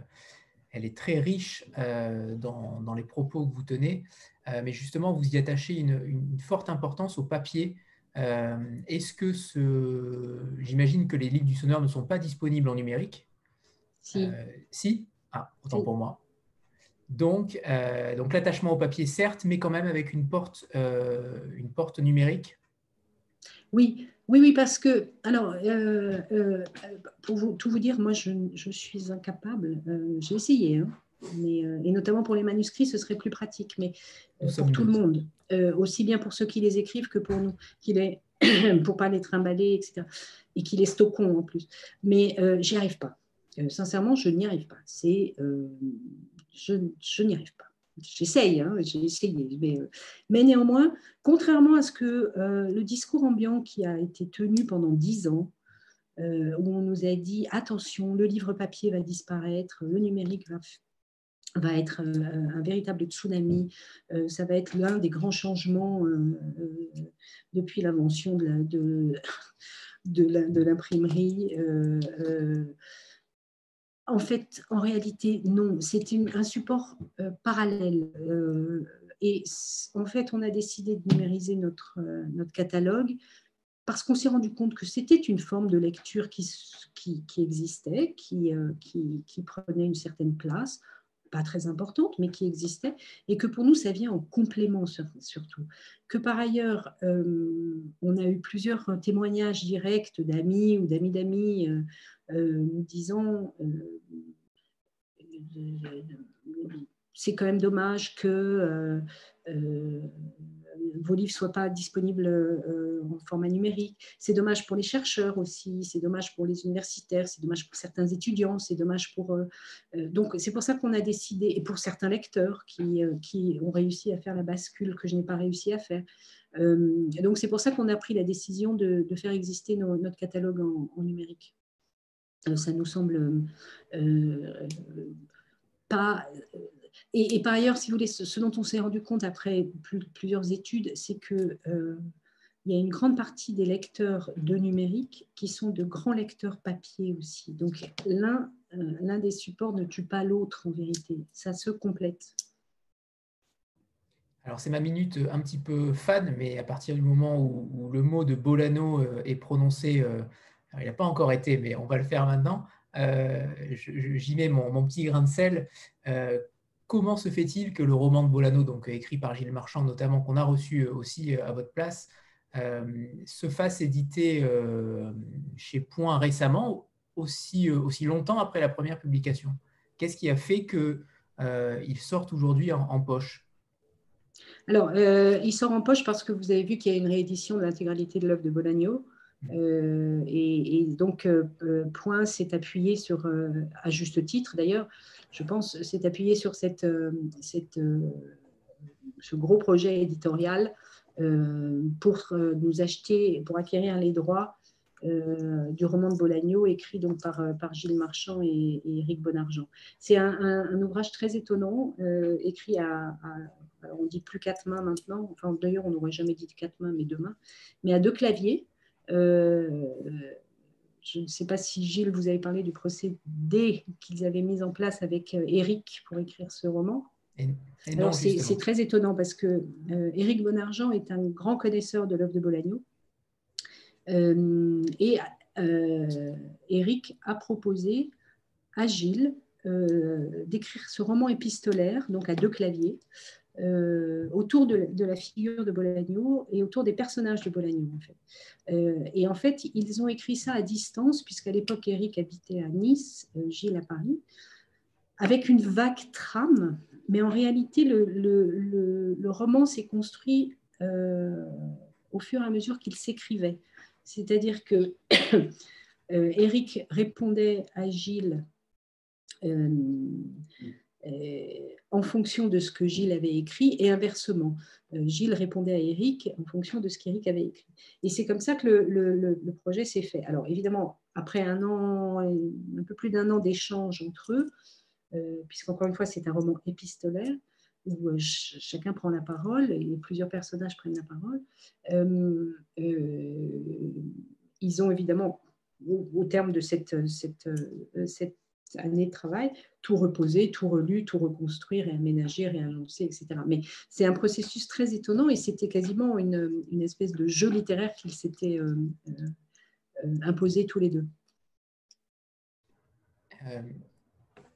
elle est très riche dans, dans, les propos que vous tenez. Mais justement, vous y attachez une, une forte importance au papier euh, est-ce que ce... j'imagine que les livres du sonneur ne sont pas disponibles en numérique? Si. Euh, si? Ah, autant pour moi. Donc, euh, donc l'attachement au papier, certes, mais quand même avec une porte, une porte numérique Oui, oui, oui, parce que, alors, pour vous, tout vous dire, moi, je, je suis incapable, j'ai essayé, hein, mais, et notamment pour les manuscrits, ce serait plus pratique, mais pour tout le monde. Euh, aussi bien pour ceux qui les écrivent que pour nous, qui les, pour pas les trimballer, etc. Et qui les stockons en plus. Mais euh, j'y arrive pas. Euh, sincèrement, je n'y arrive pas. C'est, je, je n'y arrive pas. J'essaye, hein, j'ai essayé. Mais, mais, néanmoins, contrairement à ce que le discours ambiant qui a été tenu pendant dix ans, où on nous a dit attention, le livre papier va disparaître, le numérique va être euh, un, véritable tsunami. Euh, ça va être l'un des grands changements euh, depuis l'invention de, de, l'imprimerie. En fait, en réalité, non. C'est un support parallèle. et en fait, on a décidé de numériser notre, notre catalogue parce qu'on s'est rendu compte que c'était une forme de lecture qui, qui, existait, qui, qui, prenait une certaine place pas très importante, mais qui existait, et que pour nous, ça vient en complément surtout. Que par ailleurs, euh, on a eu plusieurs témoignages directs d'amis ou d'amis d'amis euh, euh, nous disant c'est quand même dommage que vos livres ne soient pas disponibles euh, en format numérique. C'est dommage pour les chercheurs aussi, c'est dommage pour les universitaires, c'est dommage pour certains étudiants, c'est dommage pour... Euh, euh, donc c'est pour ça qu'on a décidé, et pour certains lecteurs qui ont réussi à faire la bascule que je n'ai pas réussi à faire. donc c'est pour ça qu'on a pris la décision de, faire exister notre catalogue en, numérique. Ça nous semble pas et, par ailleurs, si vous voulez, ce, dont on s'est rendu compte après plusieurs études, c'est qu'il euh, y a une grande partie des lecteurs de numérique qui sont de grands lecteurs papier aussi. Donc l'un euh, des supports ne tue pas l'autre en vérité, ça se complète. Alors c'est ma minute un petit peu fan, mais à partir du moment où, le mot de Bolano euh, est prononcé, il n'a pas encore été, mais on va le faire maintenant, j'y mets mon, petit grain de sel. Comment se fait-il que le roman de Bolano, donc écrit par Gilles Marchand notamment, qu'on a reçu euh, aussi euh, à votre place, euh, se fasse éditer chez Point récemment, aussi, aussi longtemps après la première publication? Qu'est-ce qui a fait qu'il sorte aujourd'hui en, poche? Alors, il sort en poche parce que vous avez vu qu'il y a une réédition de l'intégralité de l'œuvre de Bolano. Mmh. et, donc, Point s'est appuyé sur, à juste titre d'ailleurs, je pense, s'est appuyé sur euh, euh, ce gros projet éditorial euh, pour nous acheter, pour acquérir les droits du roman de Bolagno, écrit donc par, Gilles Marchand et, et Éric Bonargent. C'est un, ouvrage très étonnant, écrit à, on dit plus quatre mains maintenant, enfin d'ailleurs on n'aurait jamais dit quatre mains, mais deux mains, mais à deux claviers. Je ne sais pas si Gilles, vous avez parlé du procédé qu'ils avaient mis en place avec Éric pour écrire ce roman. Alors c'est très étonnant parce que euh, Éric Bonargent est un grand connaisseur de l'œuvre de Bolagno. Euh, et euh, Éric a proposé à Gilles d'écrire ce roman épistolaire, donc à deux claviers, autour de la, figure de Bolagno et autour des personnages de Bolagno. En fait. et en fait, ils ont écrit ça à distance, puisqu'à l'époque, Éric habitait à Nice, Gilles à Paris, avec une vague trame mais en réalité, le, roman s'est construit euh, au fur et à mesure qu'il s'écrivait. C'est-à-dire que Eric euh, répondait à Gilles euh, en fonction de ce que Gilles avait écrit et inversement. Gilles répondait à Eric en fonction de ce qu'Eric avait écrit. Et c'est comme ça que le, projet s'est fait. Alors évidemment, après un an, un peu plus d'un an d'échange entre eux, euh, puisqu'encore une fois, c'est un roman épistolaire où euh, chacun prend la parole et plusieurs personnages prennent la parole. Euh, ils ont évidemment, au, terme de cette, cette, cette, année de travail, tout reposé, tout relu, tout reconstruire, réaménager, réagencer, etc. Mais c'est un processus très étonnant et c'était quasiment une, une, espèce de jeu littéraire qu'ils s'étaient imposé tous les deux.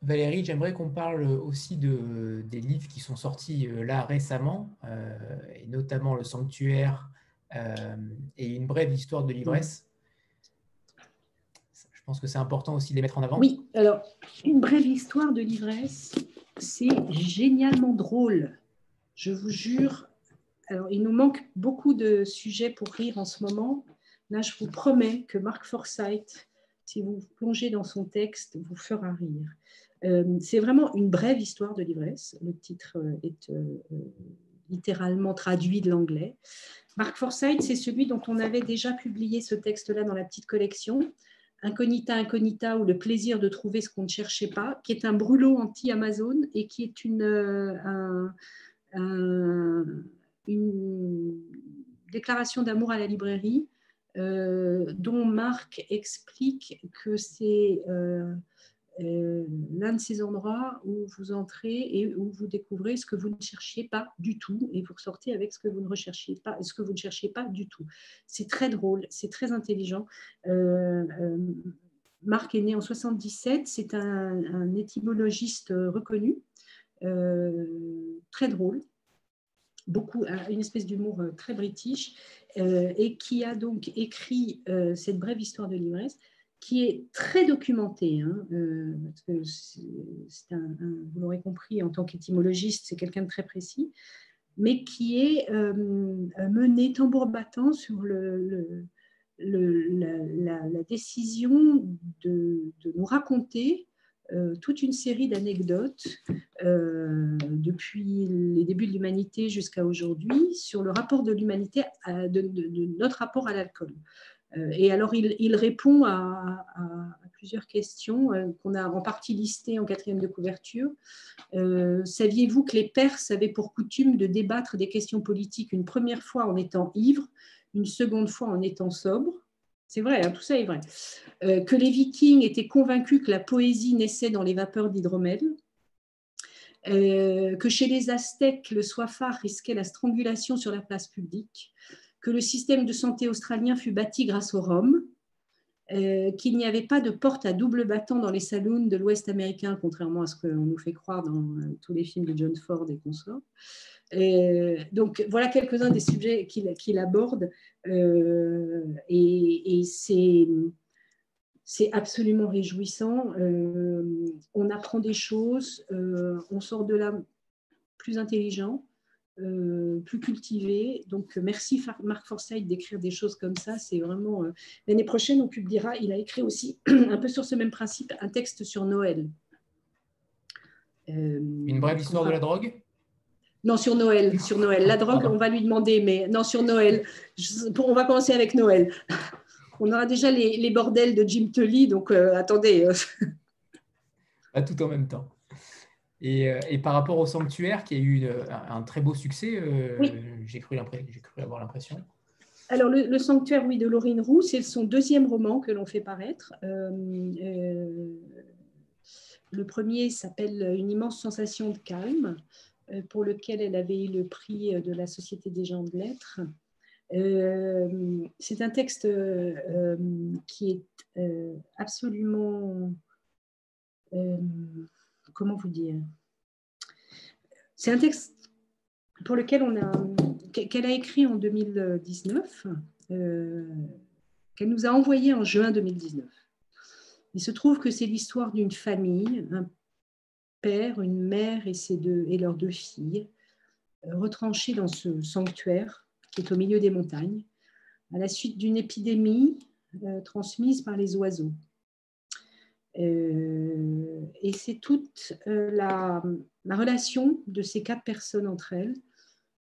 Valérie, j'aimerais qu'on parle aussi de, des livres qui sont sortis euh, là récemment, euh, et notamment Le Sanctuaire euh, et Une brève histoire de l'ivresse. Je pense que c'est important aussi de les mettre en avant. Oui, alors, Une brève histoire de l'ivresse, c'est génialement drôle. Je vous jure. Alors, il nous manque beaucoup de sujets pour rire en ce moment. Là, je vous promets que Marc Forsyth, si vous plongez dans son texte, vous fera rire. Euh, c'est vraiment une brève histoire de l'ivresse. Le titre euh, est euh, littéralement traduit de l'anglais. Mark Forsyth, c'est celui dont on avait déjà publié ce texte-là dans la petite collection. Incognita Incognita ou le plaisir de trouver ce qu'on ne cherchait pas, qui est un brûlot anti-Amazon et qui est une, une déclaration d'amour à la librairie dont Marc explique que c'est euh, l'un de ces endroits où vous entrez et où vous découvrez ce que vous ne cherchiez pas du tout et vous ressortez avec ce que vous ne recherchiez pas, ce que vous ne cherchiez pas du tout. C'est très drôle, c'est très intelligent. Euh, euh, Marc est né en 77, c'est un, étymologiste reconnu, très drôle, beaucoup, une espèce d'humour très british, et qui a donc écrit cette brève histoire de l'ivresse qui est très documenté, hein, euh, vous l'aurez compris, en tant qu'étymologiste, c'est quelqu'un de très précis, mais qui est euh, mené tambour battant sur la, décision de, nous raconter euh, toute une série d'anecdotes depuis les débuts de l'humanité jusqu'à aujourd'hui sur le rapport de l'humanité, de, notre rapport à l'alcool. Euh, et alors, il, répond à, plusieurs questions euh, qu'on a en partie listées en quatrième de couverture. Euh, saviez-vous que les Perses avaient pour coutume de débattre des questions politiques une première fois en étant ivres, une seconde fois en étant sobres? C'est vrai, hein, tout ça est vrai. que les Vikings étaient convaincus que la poésie naissait dans les vapeurs d'hydromel, que chez les Aztèques, le soifard risquait la strangulation sur la place publique, que le système de santé australien fut bâti grâce au rhum, euh, qu'il n'y avait pas de porte à double battant dans les saloons de l'Ouest américain, contrairement à ce qu'on nous fait croire dans euh, tous les films de John Ford et consorts. Euh, donc voilà quelques-uns des sujets qu'il aborde et, et c'est absolument réjouissant. on apprend des choses, on sort de là plus intelligent. Euh, plus cultivé. Donc, merci Marc Forsyth d'écrire des choses comme ça. C'est vraiment. Euh, l'année prochaine, on publiera. Il a écrit aussi, un peu sur ce même principe, un texte sur Noël. Euh, Une brève histoire de la drogue? Non, sur Noël. Sur Noël. La drogue, on va lui demander, mais non, sur Noël. on va commencer avec Noël. on aura déjà les, bordels de Jim Tully, donc attendez. Pas tout en même temps. Et, par rapport au sanctuaire qui a eu un, très beau succès, j'ai cru, cru avoir l'impression. Alors, le, Sanctuaire, oui, de Laurine Roux, c'est son deuxième roman que l'on fait paraître. Euh, euh, le premier s'appelle Une immense sensation de calme, euh, pour lequel elle avait eu le prix de la Société des gens de lettres. c'est un texte qui est absolument... comment vous dire C'est un texte pour lequel on a qu'elle a écrit en 2019, euh, qu'elle nous a envoyé en juin 2019. Il se trouve que c'est l'histoire d'une famille, un père, une mère et, leurs deux filles, euh, retranchés dans ce sanctuaire qui est au milieu des montagnes, à la suite d'une épidémie euh, transmise par les oiseaux. Et c'est toute la, la, relation de ces quatre personnes entre elles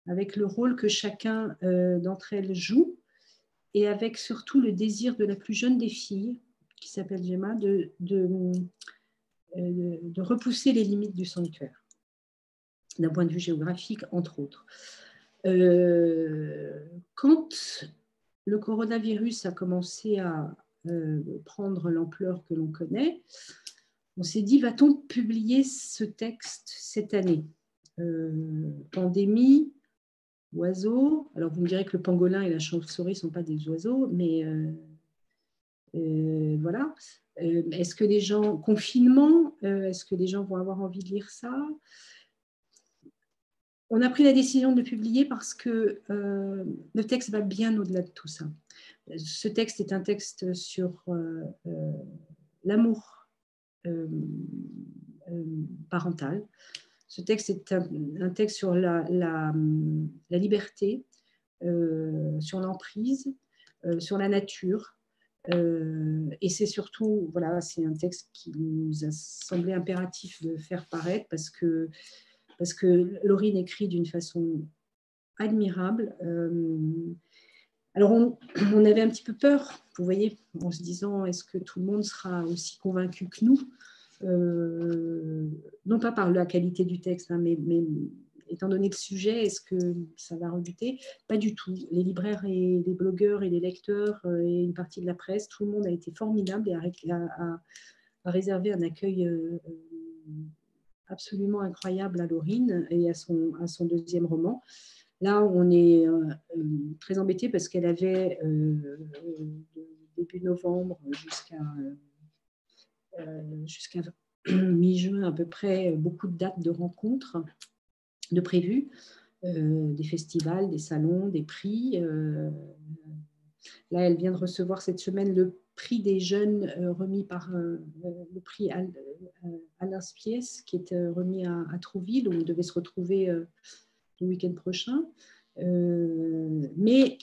avec le rôle que chacun euh, d'entre elles joue et avec surtout le désir de la plus jeune des filles, qui s'appelle Gemma, de, euh, repousser les limites du sanctuaire, d'un point de vue géographique, entre autres. Euh, quand le coronavirus a commencé à prendre l'ampleur que l'on connaît, on s'est dit, va-t-on publier ce texte cette année? Pandémie, oiseaux. Alors, vous me direz que le pangolin et la chauve-souris ne sont pas des oiseaux, mais euh, euh, voilà. Euh, est-ce que les gens, confinement, est-ce que les gens vont avoir envie de lire ça? On a pris la décision de publier parce que le texte va bien au-delà de tout ça. Ce texte est un texte sur l'amour parental, ce texte est un, texte sur la, liberté, euh, sur l'emprise, euh, sur la nature. Euh, et c'est surtout, voilà, c'est un texte qui nous a semblé impératif de faire paraître parce que, parce que Laurine écrit d'une façon admirable. Alors, on, avait un petit peu peur, vous voyez, en se disant est-ce que tout le monde sera aussi convaincu que nous? Euh, non pas par la qualité du texte, hein, mais, étant donné le sujet, est-ce que ça va rebuter? Pas du tout. Les libraires et les blogueurs et les lecteurs euh, et une partie de la presse, tout le monde a été formidable et a, réservé un accueil euh, absolument incroyable à Laurine et à son deuxième roman. Là, on est très embêté parce qu'elle avait début novembre jusqu'à euh, mi-juin à peu près beaucoup de dates de rencontres de prévues, euh, des festivals, des salons, des prix. Euh, là, elle vient de recevoir cette semaine le prix des jeunes remis par le prix Alain Spies, qui est remis à, Trouville, où on devait se retrouver le week-end prochain. mais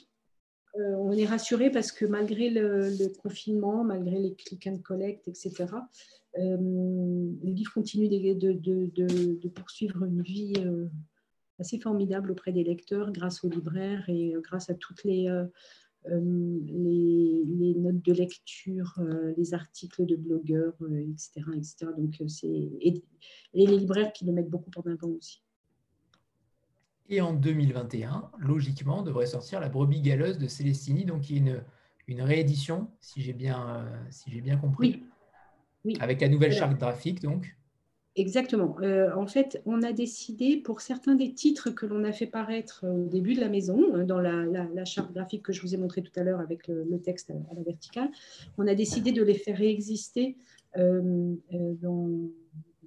euh, on est rassuré parce que malgré le, confinement, malgré les click and collect, etc., euh, le livre continue de, poursuivre une vie euh, assez formidable auprès des lecteurs grâce aux libraires et grâce à toutes les, les, notes de lecture, les articles de blogueurs, etc., etc. Donc, c'est, et, et les libraires qui le mettent beaucoup en avant aussi. Et en 2021, logiquement, devrait sortir La brebis galeuse de Célestini, donc qui est une, une réédition, si j'ai bien, euh, si j'ai bien compris. Oui. Avec la nouvelle charte graphique, donc. Exactement. Euh, en fait, on a décidé, pour certains des titres que l'on a fait paraître au début de la maison, euh, dans la, charte graphique que je vous ai montré tout à l'heure avec le, texte à, la verticale, on a décidé de les faire réexister dans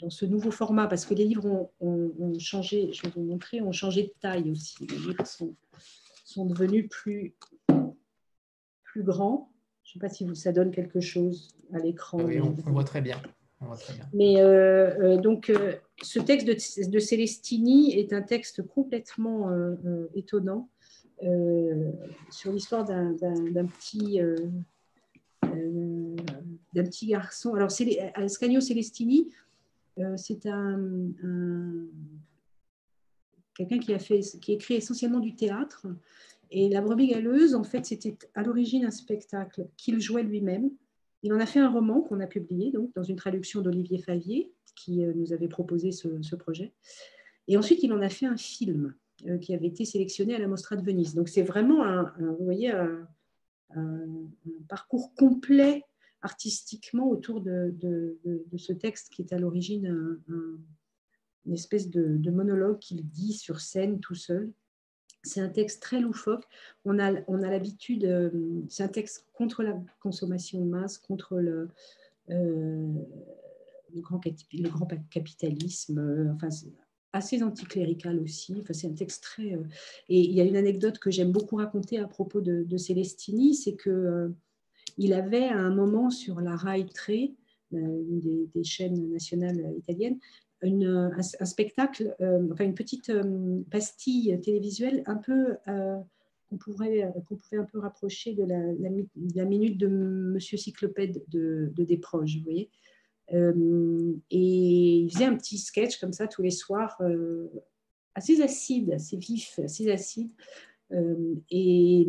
dans ce nouveau format, parce que les livres ont, changé, je vais vous montrer, ont changé de taille aussi. Les livres sont, sont devenus plus, plus grands. Je ne sais pas si vous, ça donne quelque chose à l'écran. Oui, on, voit très bien. Mais euh, euh, donc, euh, ce texte de, de, Célestini est un texte complètement étonnant sur l'histoire d'un petit, d'un petit garçon. Alors, Ascanio Celestini, euh, c'est un, quelqu'un qui a fait, qui écrit essentiellement du théâtre Et La brebis galeuse, en fait, c'était à l'origine un spectacle qu'il jouait lui-même. Il en a fait un roman qu'on a publié donc, dans une traduction d'Olivier Favier, qui euh, nous avait proposé ce, projet. Et ensuite, il en a fait un film euh, qui avait été sélectionné à la Mostra de Venise. Donc, c'est vraiment vous voyez, un, parcours complet artistiquement autour de, ce texte qui est à l'origine une espèce de, monologue qu'il dit sur scène tout seul. C'est un texte très loufoque. On a, l'habitude, euh, c'est un texte contre la consommation de masse, contre le, euh, grand, capitalisme, euh, enfin, assez anticlérical aussi. Enfin, c'est un texte très. et il y a une anecdote que j'aime beaucoup raconter à propos de Célestini, c'est que il avait à un moment sur la Rai 3, une des, chaînes nationales italiennes, un, spectacle, euh, enfin une petite euh, pastille télévisuelle un peu euh, qu'on pourrait qu'on pouvait un peu rapprocher de la, la, minute de Monsieur Cyclopède de, de Desproges, vous voyez. et il faisait un petit sketch comme ça tous les soirs, assez acide, assez vif, assez acide. et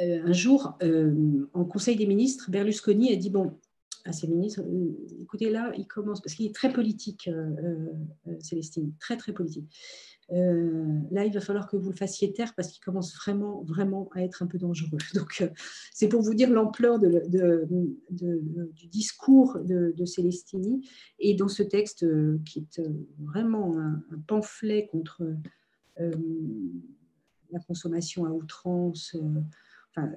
un jour, en Conseil des ministres, Berlusconi a dit bon, à ses ministres, euh, écoutez là, il commence, parce qu'il est très politique, euh, euh, Célestine, très très politique. là, il va falloir que vous le fassiez taire parce qu'il commence vraiment, vraiment à être un peu dangereux. Donc, c'est pour vous dire l'ampleur du discours de, Célestini. Et dans ce texte, qui est vraiment un, pamphlet contre la consommation à outrance, enfin,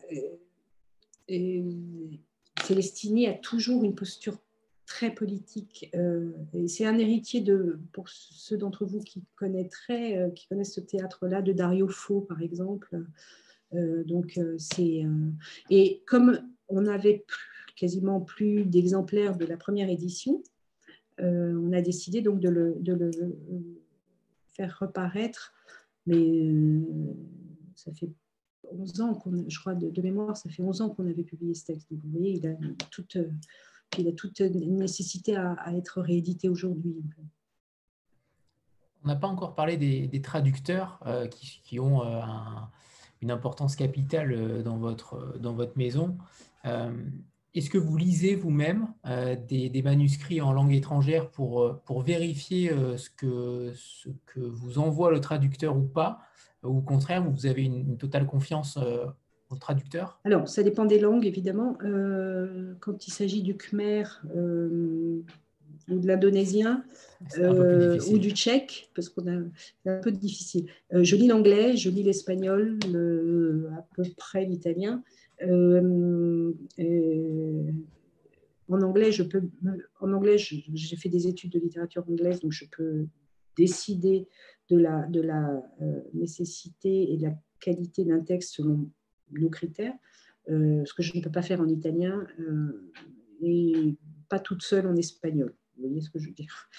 et, Célestini a toujours une posture très politique. Euh, c'est un héritier de, pour ceux d'entre vous qui connaîtraient, euh, qui connaissent ce théâtre-là, de Dario Fo, par exemple. Euh, donc c'est et comme on n'avait quasiment plus d'exemplaires de la première édition, on a décidé donc de le, de le faire reparaître, mais ça fait 11 ans, je crois, de, mémoire, ça fait 11 ans qu'on avait publié ce texte. vous voyez, il a toute, il a toute nécessité à, être réédité aujourd'hui. On n'a pas encore parlé des, traducteurs euh, qui, ont euh, une importance capitale euh, dans votre, dans votre maison. Est-ce que vous lisez vous-même des, des, manuscrits en langue étrangère pour, pour vérifier ce, que, ce que vous envoie le traducteur ou pas? Ou au contraire, vous avez une, totale confiance euh, au traducteur? Alors, ça dépend des langues, évidemment. Euh, quand il s'agit du khmer euh, ou de l'indonésien ou du tchèque, parce qu'on a un peu difficile. je lis l'anglais, je lis l'espagnol, à peu près l'italien. en anglais, je peux, en anglais, j'ai fait des études de littérature anglaise, donc je peux décider de la, euh, nécessité et de la qualité d'un texte selon nos critères, euh, ce que je ne peux pas faire en italien euh, et pas toute seule en espagnol. Vous voyez ce que je veux dire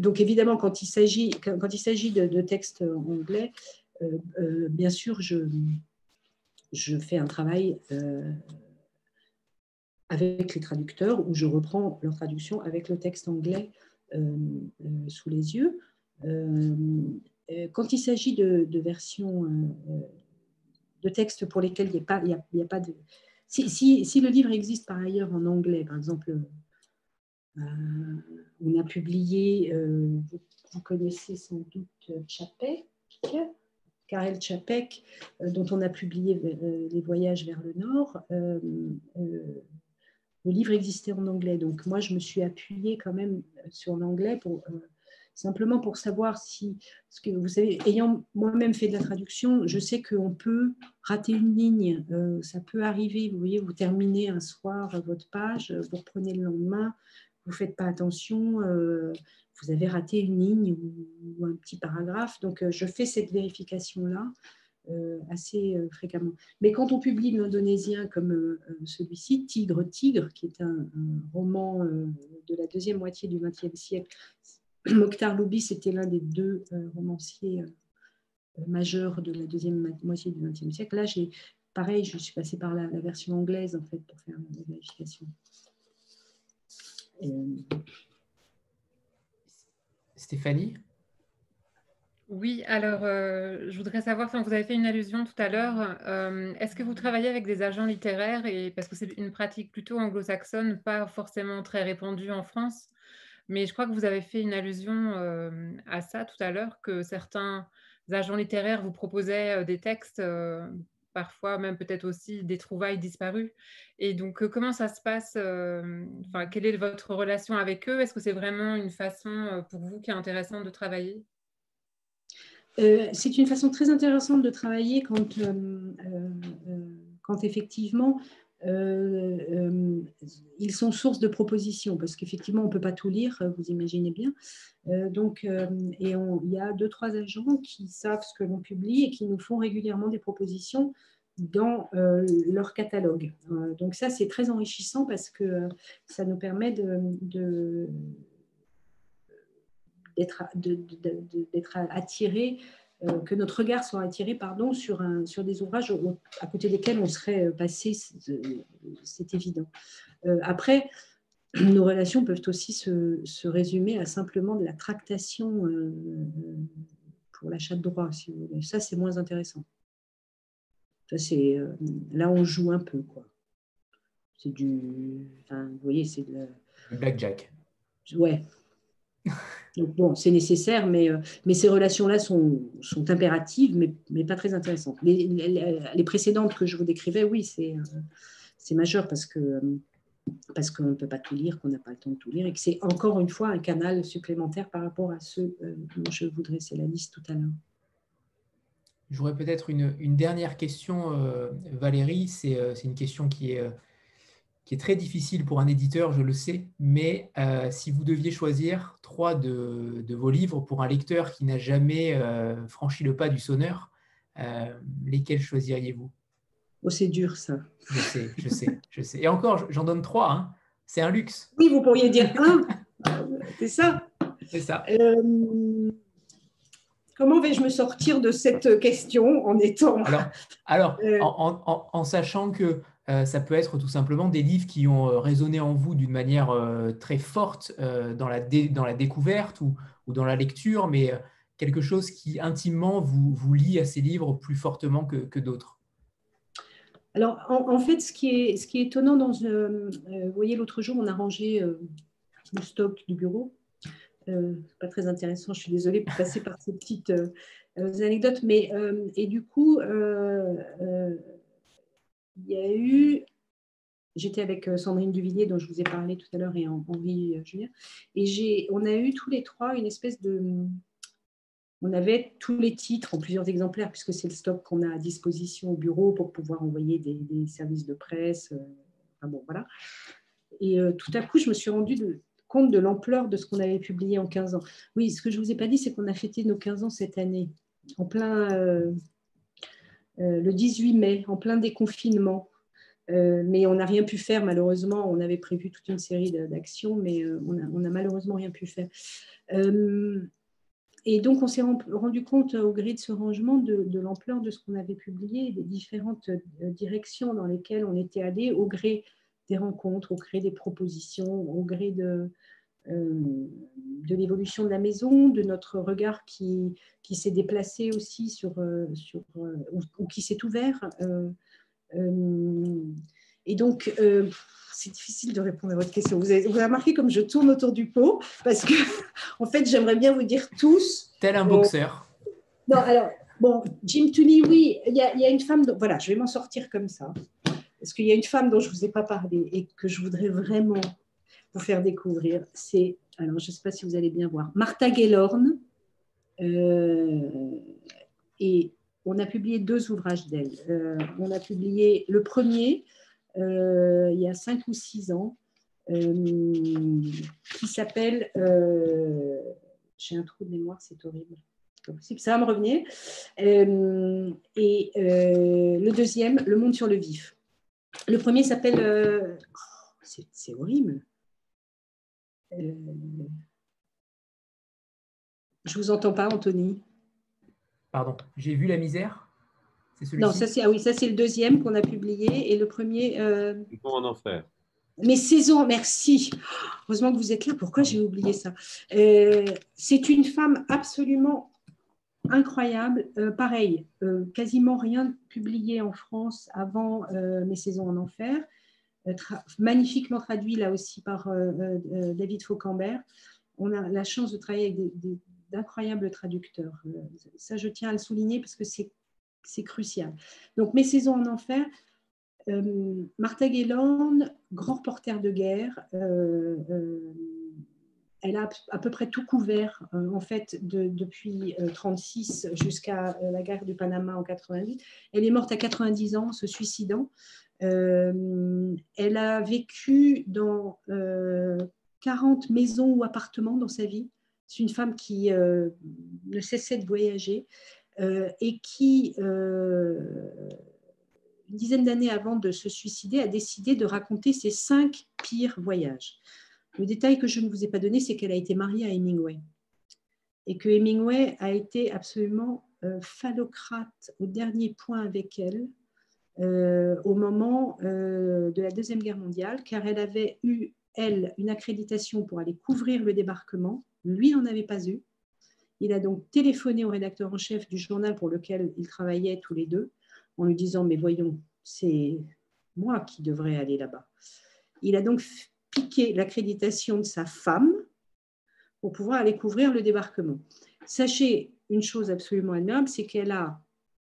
Donc évidemment, quand il s'agit, quand il s'agit de, textes anglais, bien sûr, je, je fais un travail avec les traducteurs où je reprends leur traduction avec le texte anglais sous les yeux. Euh, euh, quand il s'agit de, versions euh, de textes pour lesquels il n'y a, pas, il a, pas de... Si, si, le livre existe par ailleurs en anglais, par exemple, on a publié, vous, connaissez sans doute Chapek, Karel Chapek, dont on a publié Les voyages vers le nord. le livre existait en anglais, donc moi je me suis appuyée quand même sur l'anglais pour simplement pour savoir si, que vous savez, ayant moi-même fait de la traduction, je sais qu'on peut rater une ligne, euh, ça peut arriver, vous voyez, vous terminez un soir votre page, vous reprenez le lendemain, vous ne faites pas attention, euh, vous avez raté une ligne ou, un petit paragraphe, donc euh, je fais cette vérification-là. assez fréquemment. Mais quand on publie l'indonésien comme celui-ci, Tigre, Tigre, qui est un, un roman de la deuxième moitié du XXe siècle, Mokhtar Loubi, c'était l'un des deux euh, romanciers euh, majeurs de la deuxième moitié du XXe siècle. Là, j'ai pareil, je suis passée par la, version anglaise en fait pour faire la vérification. Stéphanie? Oui, alors je voudrais savoir, enfin, vous avez fait une allusion tout à l'heure, est-ce que vous travaillez avec des agents littéraires et parce que c'est une pratique plutôt anglo-saxonne, pas forcément très répandue en France, mais je crois que vous avez fait une allusion à ça tout à l'heure, que certains agents littéraires vous proposaient des textes, parfois même peut-être aussi des trouvailles disparues. Et donc, comment ça se passe enfin, Quelle est votre relation avec eux? Est-ce que c'est vraiment une façon pour vous qui est intéressante de travailler? C'est une façon très intéressante de travailler quand, quand effectivement euh, euh, ils sont source de propositions parce qu'effectivement, on ne peut pas tout lire, vous imaginez bien. Euh, donc, et il y a deux, trois agents qui savent ce que l'on publie et qui nous font régulièrement des propositions dans leur catalogue. donc ça, c'est très enrichissant parce que ça nous permet de, d'être attirés euh, que notre regard soit attiré pardon, sur, un, sur des ouvrages à côté desquels on serait euh, passé, c'est évident. Euh, après, nos relations peuvent aussi se, se, résumer à simplement de la tractation pour l'achat de droits, si vous voulez. Ça, c'est moins intéressant. Ça, c'est, là, on joue un peu. Quoi. C'est du. Enfin, vous voyez, c'est de la... Blackjack. Ouais. Donc bon, c'est nécessaire, mais, euh, mais ces relations-là sont, sont, impératives, mais, mais, pas très intéressantes. Les, précédentes que je vous décrivais, oui, c'est euh, majeur parce que parce qu'on ne peut pas tout lire, qu'on n'a pas le temps de tout lire, et que c'est encore une fois un canal supplémentaire par rapport à ceux euh, dont je vous dressais la liste tout à l'heure. J'aurais peut-être une, une, dernière question, Valérie. C'est une question qui est qui est très difficile pour un éditeur, je le sais, mais euh, si vous deviez choisir trois de, vos livres pour un lecteur qui n'a jamais euh, franchi le pas du sonneur, euh, lesquels choisiriez-vous? Oh, c'est dur ça. Je sais, je sais, je sais. Et encore, j'en donne trois. Hein. C'est un luxe. Oui, vous pourriez dire un. c'est ça. C'est ça. comment vais-je me sortir de cette question en étant. Alors, alors en, sachant que ça peut être tout simplement des livres qui ont euh, résonné en vous d'une manière euh, très forte dans, la dans la découverte ou, ou, dans la lecture, mais quelque chose qui intimement vous, vous lie à ces livres plus fortement que, d'autres. Alors, en, fait, ce qui est, ce qui est étonnant, vous voyez, l'autre jour, on a rangé le stock du bureau. pas très intéressant, je suis désolée pour passer par ces petites anecdotes, mais et du coup, il y a eu, j'étais avec euh, Sandrine Duvillier dont je vous ai parlé tout à l'heure et Henri euh, Julien, et on a eu tous les trois une espèce de, on avait tous les titres en plusieurs exemplaires puisque c'est le stock qu'on a à disposition au bureau pour pouvoir envoyer des, services de presse. Euh, enfin bon, voilà. Et tout à coup, je me suis rendu compte de l'ampleur de ce qu'on avait publié en 15 ans. Oui, ce que je ne vous ai pas dit, c'est qu'on a fêté nos 15 ans cette année, en plein, le 18 mai, en plein déconfinement. Euh, mais on n'a rien pu faire, malheureusement. On avait prévu toute une série d'actions, mais euh, on n'a malheureusement rien pu faire. et donc, on s'est rendu compte au gré de ce rangement de, l'ampleur de ce qu'on avait publié, des différentes directions dans lesquelles on était allé, au gré des rencontres, au gré des propositions, au gré de, euh, de l'évolution de la maison, de notre regard qui, qui s'est déplacé aussi sur, euh, sur euh, ou, qui s'est ouvert. et donc, c'est difficile de répondre à votre question. Vous avez, vous avez, remarqué comme je tourne autour du pot parce que, en fait, j'aimerais bien vous dire tous. Tel un boxeur. non, alors, bon, Jim Tooney, oui, il y, y a une femme. voilà, je vais m'en sortir comme ça. Parce qu'il y a une femme dont je ne vous ai pas parlé et que je voudrais vraiment vous faire découvrir. C'est, alors je ne sais pas si vous allez bien voir, Martha Gellhorn. Euh, et on a publié deux ouvrages d'elle. Euh, on a publié le premier euh, il y a cinq ou six ans, qui s'appelle J'ai un trou de mémoire, c'est horrible. Ça va me revenir. et le deuxième, Le monde sur le vif. Le premier s'appelle. Oh, c'est horrible. Euh, je vous entends pas, Anthony. Pardon, j'ai vu la misère. non, ça c'est ah oui, ça c'est le deuxième qu'on a publié et le premier. Euh... en enfer. Mais saison, merci. Heureusement que vous êtes là. Pourquoi j'ai oublié ça? Euh, C'est une femme absolument incroyable. pareil, quasiment rien publié en France avant Mes saisons en enfer. Magnifiquement traduit là aussi par David Faucambert. On a la chance de travailler avec d'incroyables traducteurs. Ça, je tiens à le souligner parce que c'est crucial. Donc, Mes saisons en enfer, euh, Martha Gellhorn, grand reporter de guerre, euh, euh, elle a à peu près tout couvert, en fait, depuis 1936 jusqu'à la guerre du Panama en 90. Elle est morte à 90 ans, se suicidant. Elle a vécu dans 40 maisons ou appartements dans sa vie. C'est une femme qui ne cessait de voyager et qui une dizaine d'années avant de se suicider, a décidé de raconter ses cinq pires voyages. Le détail que je ne vous ai pas donné, c'est qu'elle a été mariée à Hemingway et que Hemingway a été absolument euh, phallocrate au dernier point avec elle euh, au moment euh, de la Deuxième Guerre mondiale, car elle avait eu, elle, une accréditation pour aller couvrir le débarquement. Lui n'en avait pas eu. Il a donc téléphoné au rédacteur en chef du journal pour lequel ils travaillaient tous les deux en lui disant, mais voyons, c'est moi qui devrais aller là-bas. Il a donc piqué l'accréditation de sa femme pour pouvoir aller couvrir le débarquement. Sachez une chose absolument admirable, c'est qu'elle a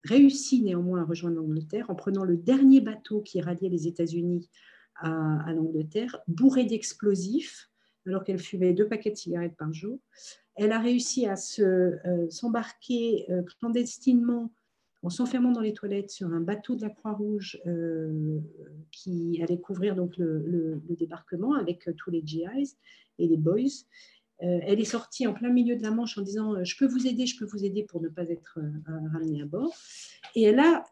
réussi néanmoins à rejoindre l'Angleterre en prenant le dernier bateau qui ralliait les États-Unis à, l'Angleterre, bourré d'explosifs, alors qu'elle fumait deux paquets de cigarettes par jour. Elle a réussi à euh, s'embarquer euh, clandestinement en s'enfermant dans les toilettes sur un bateau de la Croix-Rouge euh, qui allait couvrir donc le, débarquement avec euh, tous les GIs et les boys. Euh, elle est sortie en plein milieu de la Manche en disant Je peux vous aider, je peux vous aider pour ne pas être ramenée à bord. Et elle a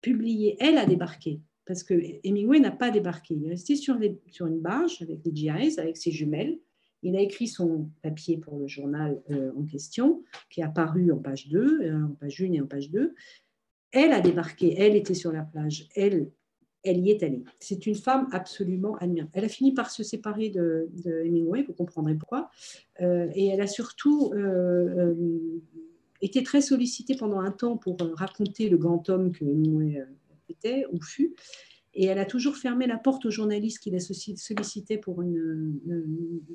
publié, elle a débarqué, parce que Hemingway n'a pas débarqué. Il est resté sur, sur une barge avec les GIs, avec ses jumelles. Il a écrit son papier pour le journal en question, qui est apparu en page 2, en page 1 et en page 2. Elle a débarqué, elle était sur la plage, elle, elle y est allée. C'est une femme absolument admirable. Elle a fini par se séparer de, Hemingway, vous comprendrez pourquoi. Euh, et elle a surtout euh, euh, été très sollicitée pendant un temps pour raconter le grand homme que Hemingway était ou fut. Et elle a toujours fermé la porte aux journalistes qui la sollicitaient pour une,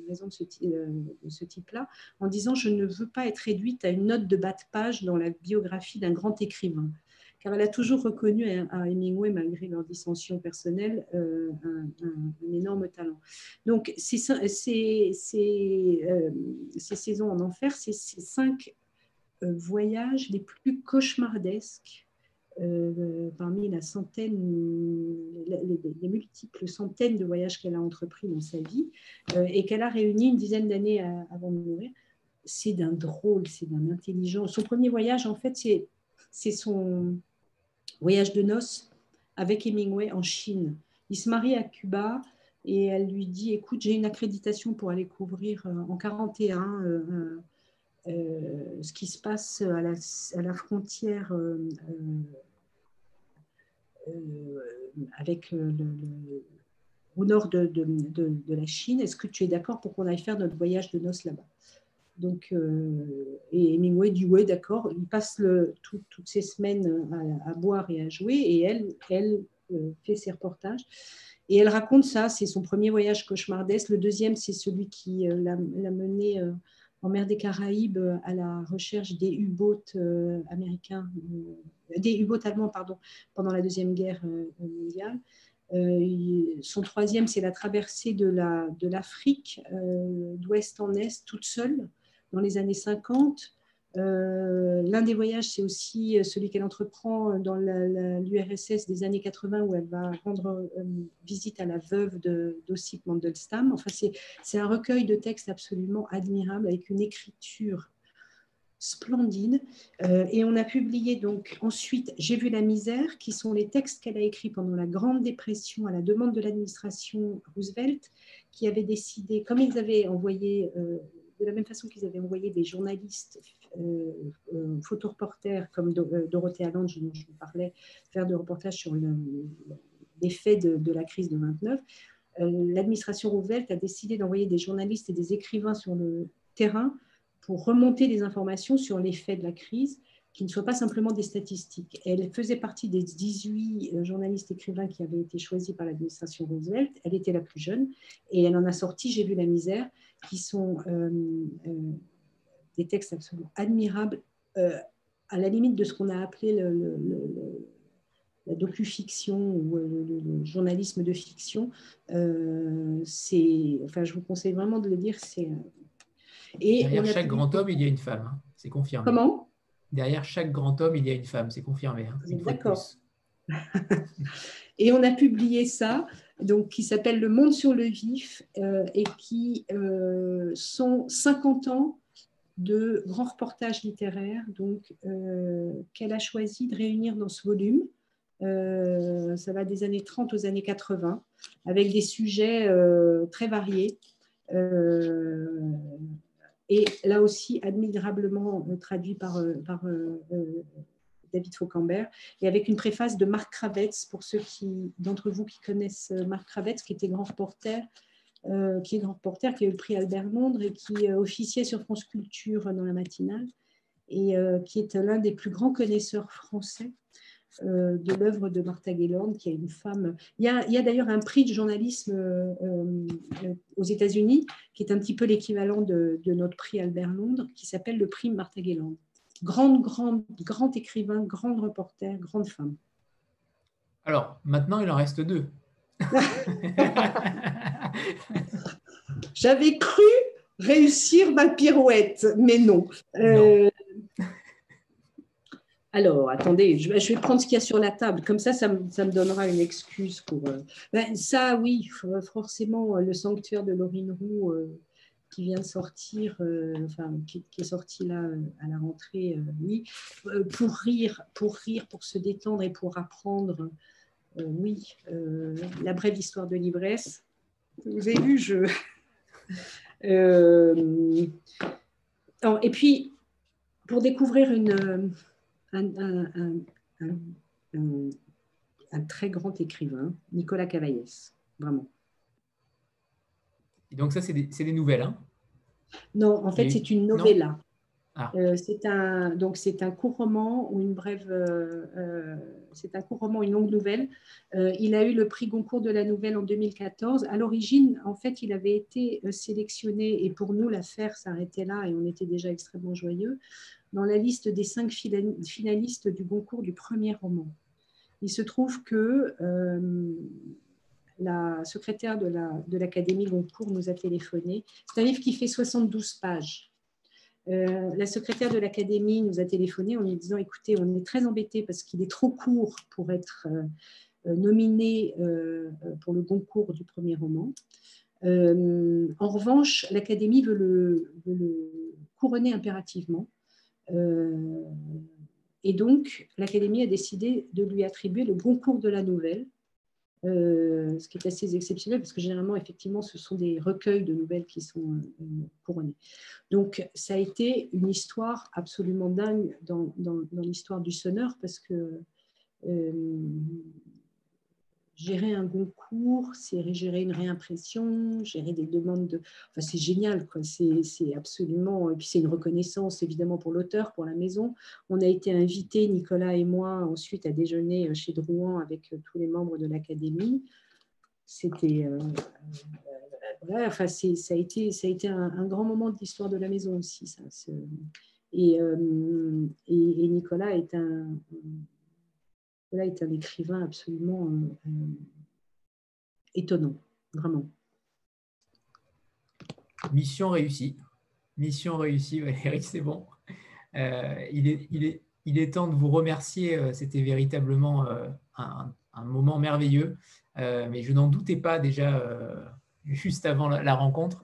raison de ce, type-là, en disant Je ne veux pas être réduite à une note de bas de page dans la biographie d'un grand écrivain car elle a toujours reconnu à Hemingway, malgré leur dissension personnelle, euh, un, énorme talent. Donc, ces, ces, euh, ces, saisons en enfer, c'est ces cinq euh, voyages les plus cauchemardesques parmi la centaine, les, multiples centaines de voyages qu'elle a entrepris dans sa vie et qu'elle a réuni une dizaine d'années avant de mourir. C'est d'un drôle, c'est d'un intelligent. Son premier voyage, en fait, c'est son, voyage de noces avec Hemingway en Chine. Il se marie à Cuba et elle lui dit Écoute, j'ai une accréditation pour aller couvrir euh, en 41 euh, euh, ce qui se passe à la, frontière avec au nord de, de la Chine. Est-ce que tu es d'accord pour qu'on aille faire notre voyage de noces là-bas? Donc, euh, et Hemingway dit oui, d'accord. Il passe toutes ces semaines à, boire et à jouer, et elle, elle euh, fait ses reportages. Et elle raconte ça, c'est son premier voyage cauchemardesque. Le deuxième, c'est celui qui euh, l'a mené en mer des Caraïbes à la recherche des U-boats américains, des U-boats allemands, pardon, pendant la deuxième guerre mondiale. son troisième, c'est la traversée de l'Afrique la, d'ouest en est, toute seule, dans les années 50. Euh, l'un des voyages, c'est aussi euh, celui qu'elle entreprend dans l'URSS des années 80 où elle va rendre euh, visite à la veuve d'Ossip Mandelstam. Enfin, c'est un recueil de textes absolument admirable avec une écriture splendide. et on a publié donc ensuite J'ai vu la misère, qui sont les textes qu'elle a écrits pendant la Grande Dépression à la demande de l'administration Roosevelt, qui avait décidé, comme ils avaient envoyé de la même façon qu'ils avaient envoyé des journalistes euh, euh photoreporters comme euh, Dorothée Allende, dont je vous parlais, faire des reportages sur l'effet de, la crise de 29, euh, l'administration Roosevelt a décidé d'envoyer des journalistes et des écrivains sur le terrain pour remonter des informations sur l'effet de la crise qui ne soient pas simplement des statistiques. Elle faisait partie des 18 euh, journalistes écrivains qui avaient été choisis par l'administration Roosevelt. Elle était la plus jeune et elle en a sorti J'ai vu la misère, qui sont euh, euh, des textes absolument admirables, à la limite de ce qu'on a appelé le, la docu-fiction ou le, journalisme de fiction. c'est, enfin, je vous conseille vraiment de le dire. C'est, et Derrière chaque grand homme, il y a une femme, hein. c'est confirmé. Comment? Derrière chaque grand homme, il y a une femme, c'est confirmé. Hein, D'accord. et on a publié ça, donc, qui s'appelle Le Monde sur le vif, euh, et qui euh, sont 50 ans de grands reportages littéraires donc, euh, qu'elle a choisi de réunir dans ce volume. ça va des années 30 aux années 80, avec des sujets très variés et là aussi admirablement euh, traduit par, David Faucambert, et avec une préface de Marc Kravetz, pour ceux d'entre vous qui connaissent Marc Kravetz, qui était grand reporter, qui est grand reporter, qui a eu le prix Albert Londres et qui officiait sur France Culture dans la matinale, et qui est l'un des plus grands connaisseurs français euh, de l'œuvre de Martha Gellhorn, qui est une femme. Il y a, d'ailleurs un prix de journalisme euh, euh, aux États-Unis, qui est un petit peu l'équivalent de, notre prix Albert Londres, qui s'appelle le prix Martha Gellhorn. Grande, grande, grand écrivain, grande reporter, grande femme. Alors, maintenant, il en reste deux. J'avais cru réussir ma pirouette, mais non. non. Alors, attendez, je, vais prendre ce qu'il y a sur la table. Comme ça, ça me, donnera une excuse pour. Euh, ben, ça, oui, forcément, euh, le sanctuaire de Laurine Roux euh, qui vient de sortir, enfin, qui, est sorti là à la rentrée, oui, pour rire, pour rire, pour se détendre et pour apprendre. oui, la brève histoire de l'ivresse. Vous avez vu, je. et puis, pour découvrir une un, très grand écrivain, Nicolas Cavaillès, vraiment. Et donc ça, c'est des, des, nouvelles, hein? Non, en fait, c'est une novella. Ah. Euh, c'est un donc c'est un court roman ou une brève. Euh, euh, c'est un court roman, une longue nouvelle. il a eu le prix Goncourt de la nouvelle en 2014. À l'origine, en fait, il avait été sélectionné et pour nous l'affaire s'arrêtait là et on était déjà extrêmement joyeux dans la liste des cinq finalistes du Goncourt du premier roman. Il se trouve que la secrétaire de l'Académie la, Goncourt nous a téléphoné. C'est un livre qui fait 72 pages. Euh, la secrétaire de l'Académie nous a téléphoné en lui disant écoutez, on est très embêtés parce qu'il est trop court pour être euh, nominé pour le Goncourt du premier roman. en revanche, l'Académie veut le couronner impérativement euh, et donc, l'Académie a décidé de lui attribuer le bon cours de la nouvelle, euh, ce qui est assez exceptionnel parce que généralement, effectivement, ce sont des recueils de nouvelles qui sont euh, couronnés. Donc, ça a été une histoire absolument dingue dans, l'histoire du sonneur parce que gérer un concours, c'est gérer une réimpression, gérer des demandes de... Enfin, c'est génial, quoi. C'est absolument... Et puis, c'est une reconnaissance, évidemment, pour l'auteur, pour la maison. On a été invités, Nicolas et moi, ensuite à déjeuner euh, chez Drouan avec euh, tous les membres de l'Académie. C'était... Euh, enfin, ça a été, ça a été un, grand moment de l'histoire de la maison aussi, ça. Et, Nicolas est un est un écrivain absolument euh, euh, étonnant, vraiment. Mission réussie. Mission réussie, Valérie, c'est bon. Euh, il, est, il, est, il, est, temps de vous remercier. C'était véritablement un, moment merveilleux, mais je n'en doutais pas déjà juste avant la, rencontre.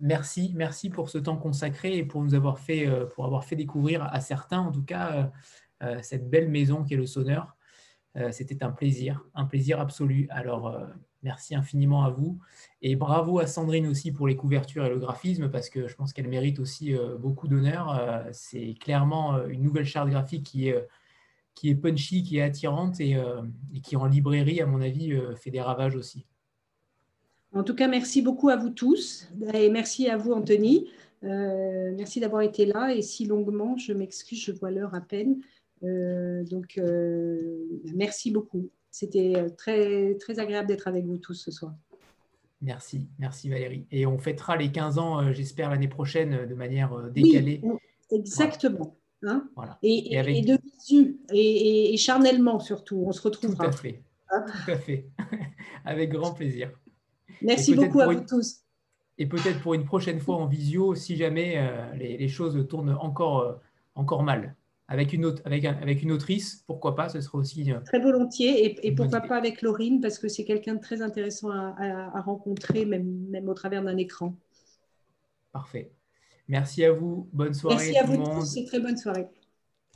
merci, merci pour ce temps consacré et pour nous avoir fait, pour avoir fait découvrir à certains, en tout cas, cette belle maison qui est le Sonneur. Euh, c'était un plaisir, un plaisir absolu. Alors, euh, merci infiniment à vous. Et bravo à Sandrine aussi pour les couvertures et le graphisme, parce que je pense qu'elle mérite aussi beaucoup d'honneur. C'est clairement une nouvelle charte graphique qui est, qui est punchy, qui est attirante et qui en librairie, à mon avis, fait des ravages aussi. En tout cas, merci beaucoup à vous tous et merci à vous, Anthony. merci d'avoir été là et si longuement, je m'excuse, je vois l'heure à peine. Donc, merci beaucoup. C'était très, très agréable d'être avec vous tous ce soir. Merci, merci Valérie. Et on fêtera les 15 ans, j'espère, l'année prochaine de manière décalée. exactement. Hein et, de visu, et, charnellement surtout, on se retrouvera. Tout à fait, hein tout à fait. avec grand plaisir. Merci beaucoup à vous tous. Et peut-être pour une prochaine fois en visio, si jamais euh, les, choses tournent encore, euh, encore mal. Avec une, autre, avec, avec une autrice, pourquoi pas, ce serait aussi... Euh, Très volontiers, et, pourquoi pas avec Laurine, parce que c'est quelqu'un de très intéressant à, à rencontrer, même, même au travers d'un écran. Parfait. Merci à vous. Bonne soirée. Merci à vous tous et très bonne soirée.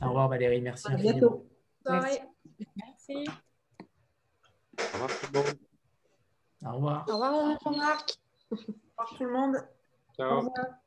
Au revoir Valérie. Merci. À bientôt. Merci. Merci. Au revoir tout le monde. Au revoir. Au revoir Jean-Marc. Au revoir tout le monde. Ciao. Au revoir.